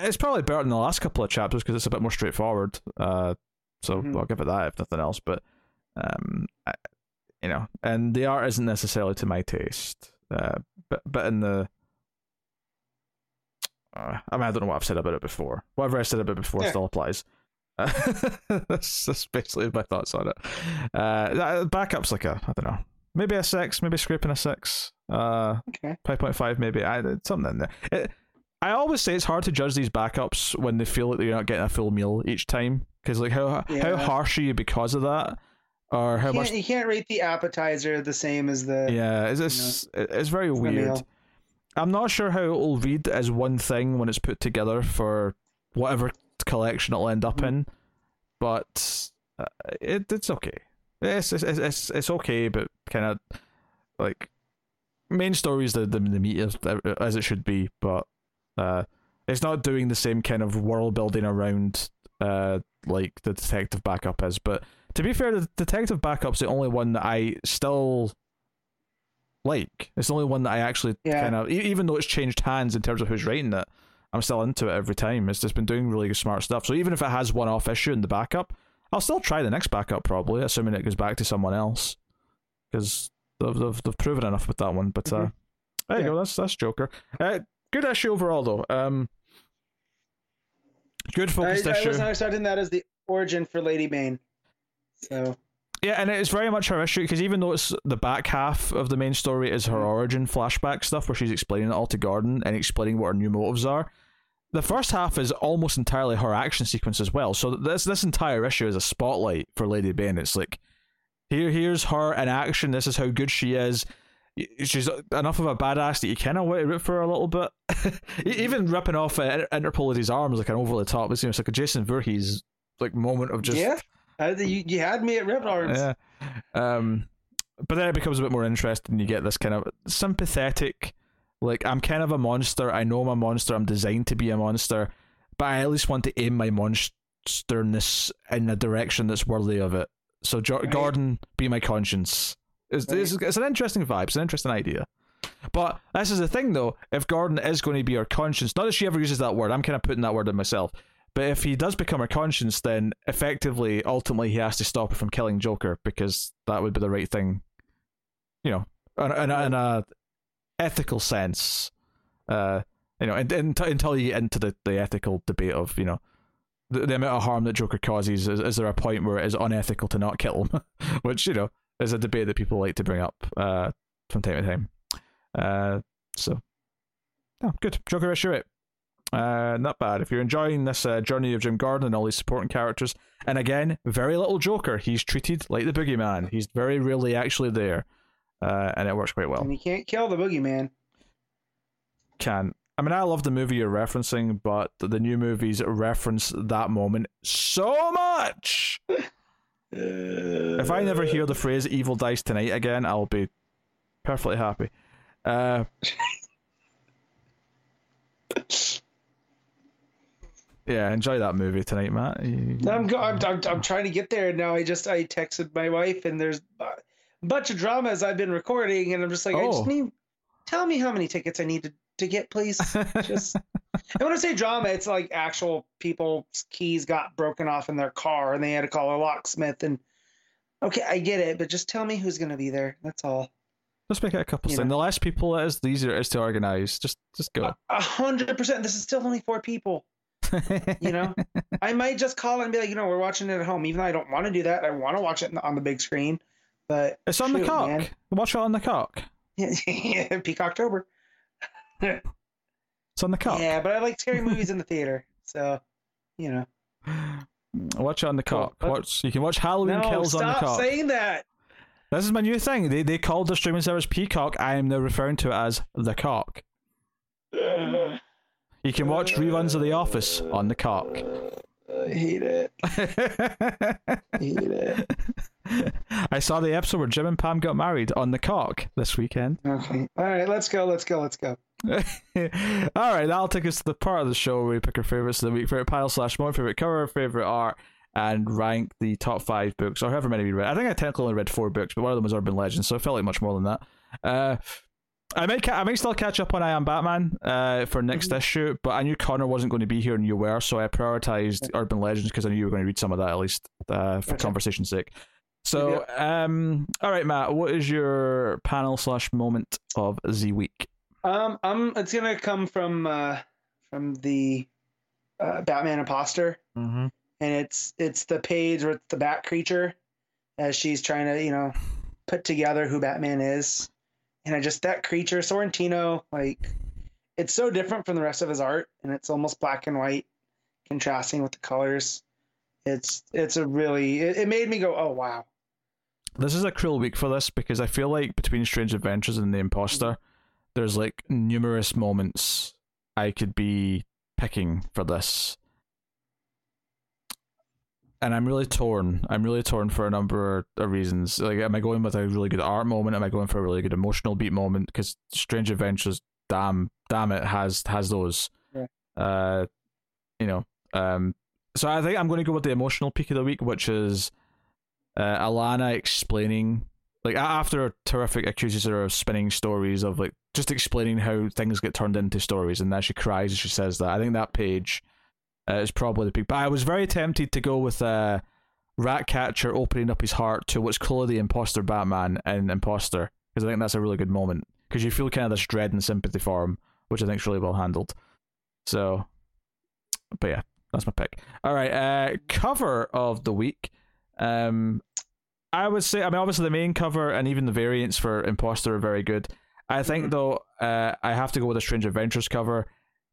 it's probably better than the last couple of chapters because it's a bit more straightforward. Uh, so Mhm. I'll give it that if nothing else. But um, I, you know, and the art isn't necessarily to my taste. Uh, bit, bit in the. Uh, I mean, I don't know what I've said about it before. Whatever I said about it before Yeah. still applies. Uh, that's, that's basically my thoughts on it. Uh, backup's like a I don't know, maybe a six, maybe scraping a six. Uh, Okay. five point five maybe. I something in there. It, I always say it's hard to judge these backups when they feel like they're not getting a full meal each time because like how how harsh are you because of that, or how You much you can't rate the appetizer the same as the. yeah, it's it's, it's very weird. I'm not sure how it'll read as one thing when it's put together for whatever collection it'll end up Mhm. in, but uh, it it's okay. It's it's it's it's, okay, but kind of like main story is the the, the meat as, as it should be, but uh, it's not doing the same kind of world building around uh like the detective backup is. But to be fair, the detective backup's the only one that I still like. It's the only one that I actually Yeah. kind of, even though it's changed hands in terms of who's writing it, I'm still into it every time. It's just been doing really smart stuff. So even if it has one off issue in the backup, I'll still try the next backup probably, assuming it goes back to someone else, because they've, they've they've proven enough with that one. But uh, Mhm. there you go. That's that's Joker. Uh, good issue overall though. Um, good I, focused I issue. was understanding that as the origin for Lady Bane. So Yeah, and it's very much her issue because even though it's the back half of the main story is her Mhm. origin flashback stuff where she's explaining it all to Gordon and explaining what her new motives are. The first half is almost entirely her action sequence as well. So this this entire issue is a spotlight for Lady Bane. It's like here here's her in action. This is how good she is. She's enough of a badass that you kind of want to root for her a little bit. E- Even ripping off uh, Interpol with his arms like an over the top. It seems like a Jason Voorhees like moment of just yeah, you, you had me at rip arms. yeah. Um, but then it becomes a bit more interesting. You get this kind of sympathetic, like I'm kind of a monster. I know I'm a monster. I'm designed to be a monster, but I at least want to aim my monsterness in a direction that's worthy of it. So jo- Right. Gordon, be my conscience. It's, it's, it's an interesting vibe. It's an interesting idea. But this is the thing, though. If Gordon is going to be our conscience, not that she ever uses that word, I'm kind of putting that word in myself. But if he does become her conscience, then effectively, ultimately, he has to stop her from killing Joker because that would be the right thing. You know, in, in, a, in a ethical sense. Uh, you know, and, and until- until you get into the, the ethical debate of you know the, the amount of harm that Joker causes, is, is there a point where it is unethical to not kill him? Which you know is a debate that people like to bring up uh, from time to time. Uh, so, oh, good Joker issue eight. Uh, not bad. If you're enjoying this uh, journey of Jim Gordon and all these supporting characters, and again, very little Joker. He's treated like the boogeyman. He's very rarely actually there, uh, and it works quite well. And you can't kill the boogeyman. Can I mean I love the movie you're referencing, but the new movies reference that moment so much. If I never hear the phrase "evil dice tonight" again, I'll be perfectly happy. Yeah, enjoy that movie tonight, Matt. You- I'm, go- I'm, I'm I'm trying to get there now. I just I texted my wife and there's a bunch of dramas I've been recording and I'm just like I Oh. just need tell me how many tickets I need to, to get please. Just and when I say drama, it's like actual people's keys got broken off in their car and they had to call a locksmith and okay, I get it, but just tell me who's gonna be there. That's all. Just make it a couple. And The less people it is, the easier it is to organize. Just, just go. A hundred percent. This is still only four people. You know, I might just call and be like, you know, we're watching it at home, even though I don't want to do that. I want to watch it on the big screen, but it's on the cock. man. Watch it on the cock. yeah, Peak October. It's on the cock. Yeah, but I like scary movies in the theater, so you know. Watch it on the Cool. cock. Watch. You can watch Halloween No, Kills on the stop cock. saying that. This is my new thing. They they called the streaming service Peacock. I am now referring to it as the cock. You can watch reruns of The Office on the cock. I hate it. I hate it. I saw the episode where Jim and Pam got married on the cock this weekend. Okay. All right, let's go. Let's go. Let's go. All right, that'll take us to the part of the show where we pick our favorites of the week, favorite pile slash moment, favorite cover, favorite art, and rank the top five books or however many we read. I think I technically only read four books, but one of them was Urban Legends, so it felt like much more than that. Uh, I might, ca- I might still catch up on I Am Batman uh, for next issue, but I knew Connor wasn't going to be here and you were, so I prioritized Urban Legends because I knew you were going to read some of that at least uh, for Okay. conversation's sake. So, um, all right, Matt, what is your panel slash moment of the week? Um, um, it's gonna come from uh, from the uh, Batman imposter, Mm-hmm. and it's it's the page with the Bat creature as she's trying to you know put together who Batman is, and I just that creature Sorrentino like it's so different from the rest of his art, and it's almost black and white, contrasting with the colors. It's it's a really it, it made me go oh wow This is a cruel week for this because I feel like between Strange Adventures and The Imposter, there's like numerous moments I could be picking for this. And I'm really torn. I'm really torn for a number of reasons. Like, am I going with a really good art moment? Am I going for a really good emotional beat moment? Because Strange Adventures, damn, damn it, has has those. Yeah. Uh, you know. Um. So I think I'm going to go with the emotional peak of the week, which is uh, Alanna explaining like after a- terrific accuses her of spinning stories of like just explaining how things get turned into stories and then she cries as she says that i think that page uh, is probably the peak but i was very tempted to go with uh ratcatcher opening up his heart to what's clearly the imposter batman and imposter because i think that's a really good moment because you feel kind of this dread and sympathy for him which i think is really well handled so but yeah that's my pick all right uh cover of the week um I would say, I mean, obviously the main cover and even the variants for Imposter are very good. I think Mhm. though, uh, I have to go with the Strange Adventures cover.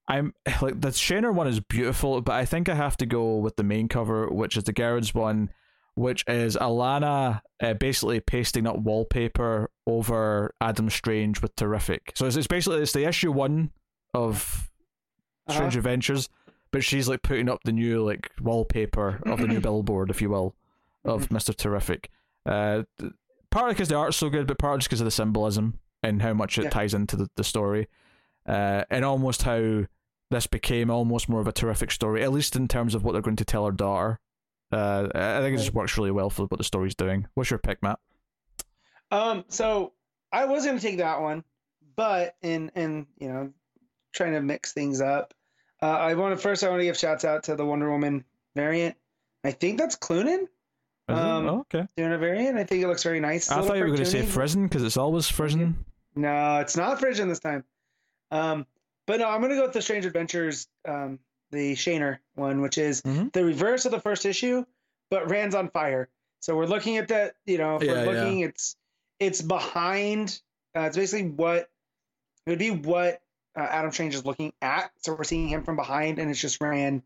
I'm like the Shaner one is beautiful, but I think I have to go with the main cover, which is the Gerads' one, which is Alanna uh, basically pasting up wallpaper over Adam Strange with terrific. So it's, it's basically it's the issue one of Strange Uh-huh. Adventures, but she's like putting up the new like wallpaper of the new billboard, if you will, of Mister Terrific. Uh, partly because the art's so good, but partly just because of the symbolism and how much it Yeah. ties into the, the story, uh, and almost how this became almost more of a terrific story, at least in terms of what they're going to tell her daughter. Uh, I think it just works really well for what the story's doing. What's your pick, Matt? Um, so I was gonna take that one, but in in you know trying to mix things up, uh, I want to first I want to give shouts out to the Wonder Woman variant. I think that's it? Um, oh, okay. doing a variant. I think it looks very nice. I thought you were going to say. Frison because it's always Frison. No, it's not Frison this time. Um, but no, I'm gonna go with the Strange Adventures, um, the Shaner one, which is Mhm. the reverse of the first issue, but Rann's on fire. So we're looking at that. You know, if Yeah, we're yeah. looking, it's it's behind. Uh, it's basically what it would be what uh, Adam Strange is looking at. So we're seeing him from behind, and it's just Rand.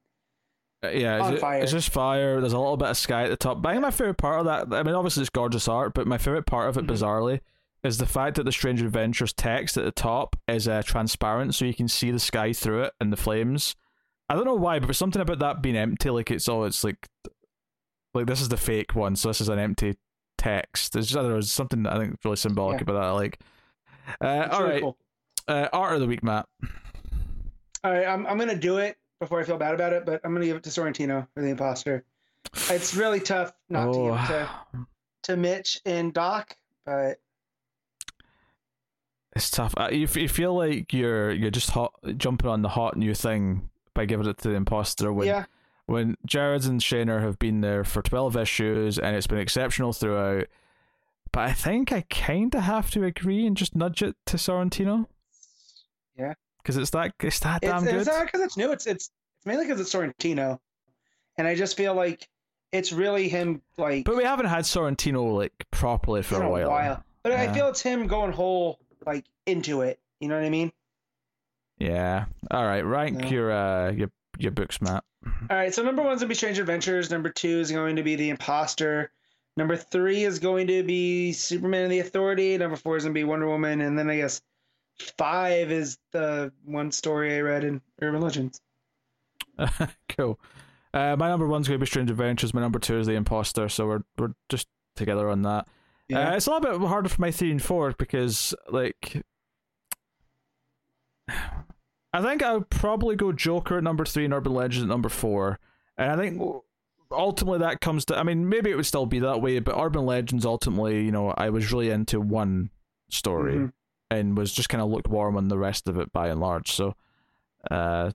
Uh, yeah, On it's, fire. it's just fire. There's a little bit of sky at the top. But I think my favorite part of that, I mean, obviously it's gorgeous art, but my favorite part of it, Mhm. bizarrely, is the fact that the Strange Adventures text at the top is uh, transparent, so you can see the sky through it and the flames. I don't know why, but there's something about that being empty. Like it's all, it's like, like this is the fake one, so this is an empty text. There's just there's something I think really symbolic Yeah. about that. I like. Uh, all really right, cool. uh, art of the week, Matt. All right, I'm I'm gonna do it before I feel bad about it, but I'm gonna give it to Sorrentino for the imposter. It's really tough not to give it to, Oh. to Mitch and Doc, but It's tough. Uh, you, f- you feel like you're you're just hot jumping on the hot new thing by giving it to the imposter when yeah, when Gerads and Shaner have been there for twelve issues and it's been exceptional throughout. But I think I kind of have to agree and just nudge it to Sorrentino yeah. because it's that it's that It's, damn it's good. not because it's new. It's it's it's mainly because it's Sorrentino, and I just feel like it's really him like But we haven't had Sorrentino like properly for in a while. But I feel it's him going whole like into it. You know what I mean? Yeah. All right. Rank your uh your your books, Matt. All right, so number one's gonna be Strange Adventures. Number two is going to be The Imposter. Number three is going to be Superman and the Authority. Number four is gonna be Wonder Woman, and then I guess five is the one story I read in Urban Legends. cool. Uh, my number one's to be Strange Adventures. My number two is The Imposter. So we're we're just together on that. Yeah. Uh, it's a little bit harder for my three and four because, like, I think I would probably go Joker at number three and Urban Legends at number four. And I think ultimately that comes to, I mean, maybe it would still be that way, but Urban Legends ultimately, you know, I was really into one story Mhm. and was just kind of lukewarm on the rest of it by and large. So, uh,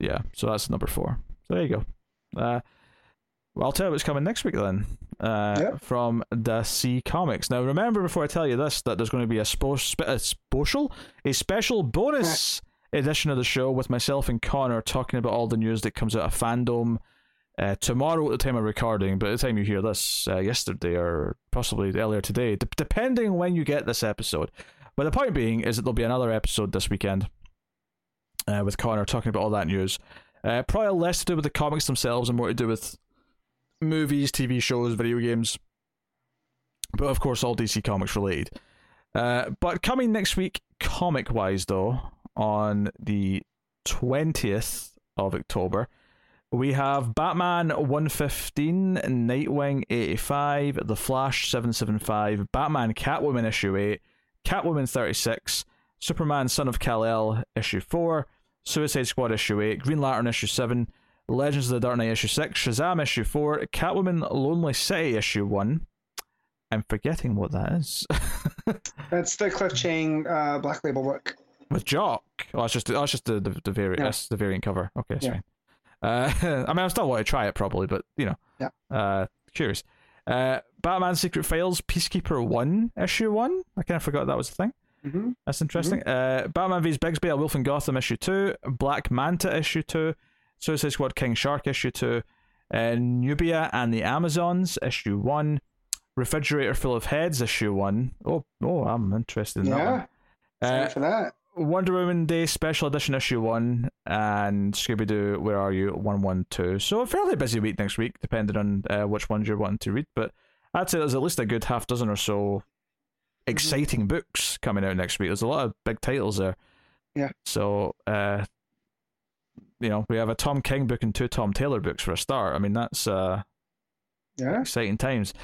yeah, so that's number four. So there you go. Uh, well, I'll tell you what's coming next week then. Uh. From DC Comics. Now, remember before I tell you this that there's going to be a, spo- spe- a special, a special bonus edition of the show with myself and Connor talking about all the news that comes out of fandom uh, tomorrow at the time of recording. But the time you hear this, uh, yesterday or possibly earlier today, d- depending when you get this episode. But the point being is that there'll be another episode this weekend uh, with Connor talking about all that news. Uh, probably less to do with the comics themselves and more to do with movies, TV shows, video games. But of course, all DC Comics related. Uh, but coming next week, comic wise, though, on the 20th of October, we have Batman 115, Nightwing 85, The Flash 775, Batman Catwoman issue 8, Catwoman 36, Superman Son of Kal-El issue 4, Suicide Squad issue 8, Green Lantern issue 7, Legends of the Dark Knight issue 6, Shazam issue 4, Catwoman Lonely City issue 1. I'm forgetting what that is. That's the Cliff Chiang uh, Black Label book. With Jock. Oh, that's just, that's just the, the, the variant. Yeah. That's the variant cover. Okay, that's Yeah. fine. Uh, I mean, I still want to try it probably, but, you know. Yeah. Uh, curious. Uh, Batman Secret Files Peacekeeper 1 issue 1. I kind of forgot that was the thing. hmm That's interesting. Uh, Batman vs Bigsby, A Wolf in Gotham issue two, Black Manta issue two, Suicide Squad King Shark issue two, uh, Nubia and the Amazons issue one, Refrigerator Full of Heads issue one. Oh, oh, I'm interested in that Yeah. one. Sorry Uh, for that. Wonder Woman Day Special Edition issue one, and Scooby Doo Where Are You one one two. So a fairly busy week next week, depending on uh, which ones you're wanting to read. But I'd say there's at least a good half dozen or so exciting books coming out next week. There's a lot of big titles there. Yeah. So, uh, you know, we have a Tom King book and two Tom Taylor books for a start. I mean, that's uh, Yeah. exciting times.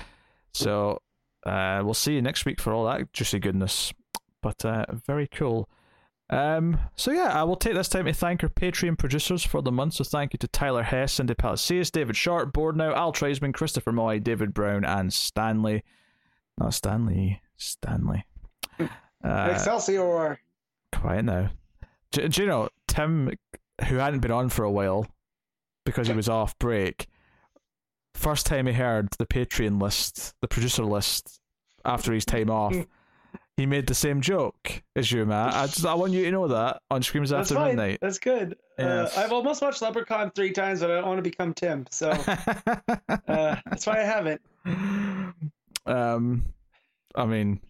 So, uh, we'll see you next week for all that juicy goodness. But uh, very cool. Um, so yeah, I will take this time to thank our Patreon producers for the month. So thank you to Tyler Hess, Cindy Palacios, David Sharp, Board Now, Al Treisman, Christopher Moy, David Brown, and Stanley. Not Stanley, Stanley. Uh, Excelsior. quiet now. Do, do you know Tim, who hadn't been on for a while because he was off break? First time he heard the Patreon list, the producer list, after his time off, he made the same joke as you, Matt. I, just, I want you to know that on Screams That's After fine. Midnight. That's good. Yes. Uh, I've almost watched Leprechaun three times, but I don't want to become Tim, so uh, that's why I haven't. um, I mean,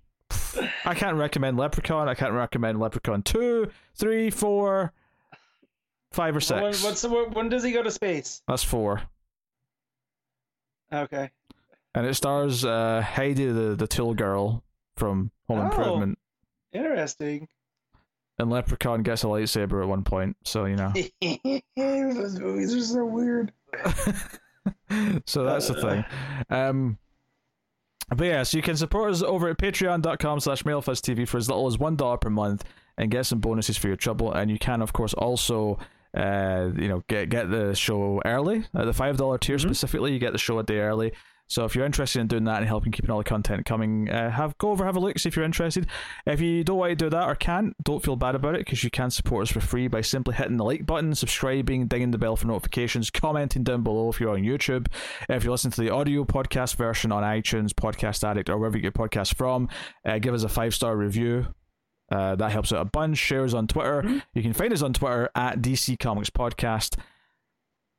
I can't recommend Leprechaun. I can't recommend Leprechaun two, three, four, five, or six. When, what's the, when does he go to space? That's four. Okay. And it stars uh, Heidi, the, the tool girl from Home Oh. Improvement. Interesting. And Leprechaun gets a lightsaber at one point, so you know. Those movies are so weird. so that's the thing. Um, but yeah, so you can support us over at patreon.com slash mailfuzztv for as little as $1 per month and get some bonuses for your trouble. And you can, of course, also uh, you know, get get the show early. At the $5 tier Mhm. specifically, you get the show a day early. So if you're interested in doing that and helping keeping all the content coming, uh, have go over have a look see if you're interested. If you don't want to do that or can't, don't feel bad about it because you can support us for free by simply hitting the like button, subscribing, dinging the bell for notifications, commenting down below if you're on YouTube. If you listen to the audio podcast version on iTunes, Podcast Addict, or wherever you get podcasts from, uh, give us a five star review. Uh, that helps out a bunch. Shares on Twitter. Mhm. You can find us on Twitter at DC Comics Podcast.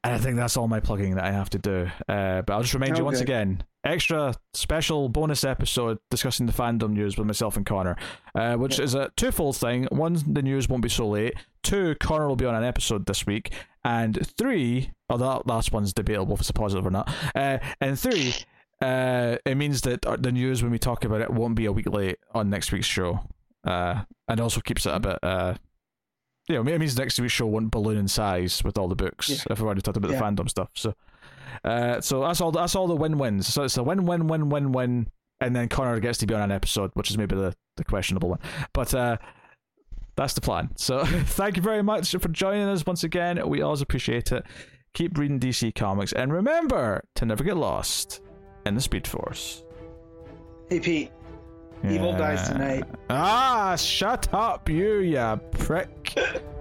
And I think that's all my plugging that I have to do. Uh, but I'll just remind you once again extra special bonus episode discussing the fandom news with myself and Connor, uh, which is a twofold thing. One, the news won't be so late. Two, Connor will be on an episode this week. And three, oh, that last one's debatable if it's a positive or not. Uh, and three, uh, it means that the news when we talk about it won't be a week late on next week's show. Uh, and also keeps it a bit. Uh, you know, it means next week's show won't balloon in size with all the books Yeah. if we've already talked about Yeah. the fandom stuff. So, uh, so that's all. That's all the win-wins. So it's a win-win-win-win-win, and then Connor gets to be on an episode, which is maybe the, the questionable one. But uh, that's the plan. So thank you very much for joining us once again. We always appreciate it. Keep reading DC Comics, and remember to never get lost in the Speed Force. Hey Pete, Evil dies tonight. Ah, shut up, you, ya prick.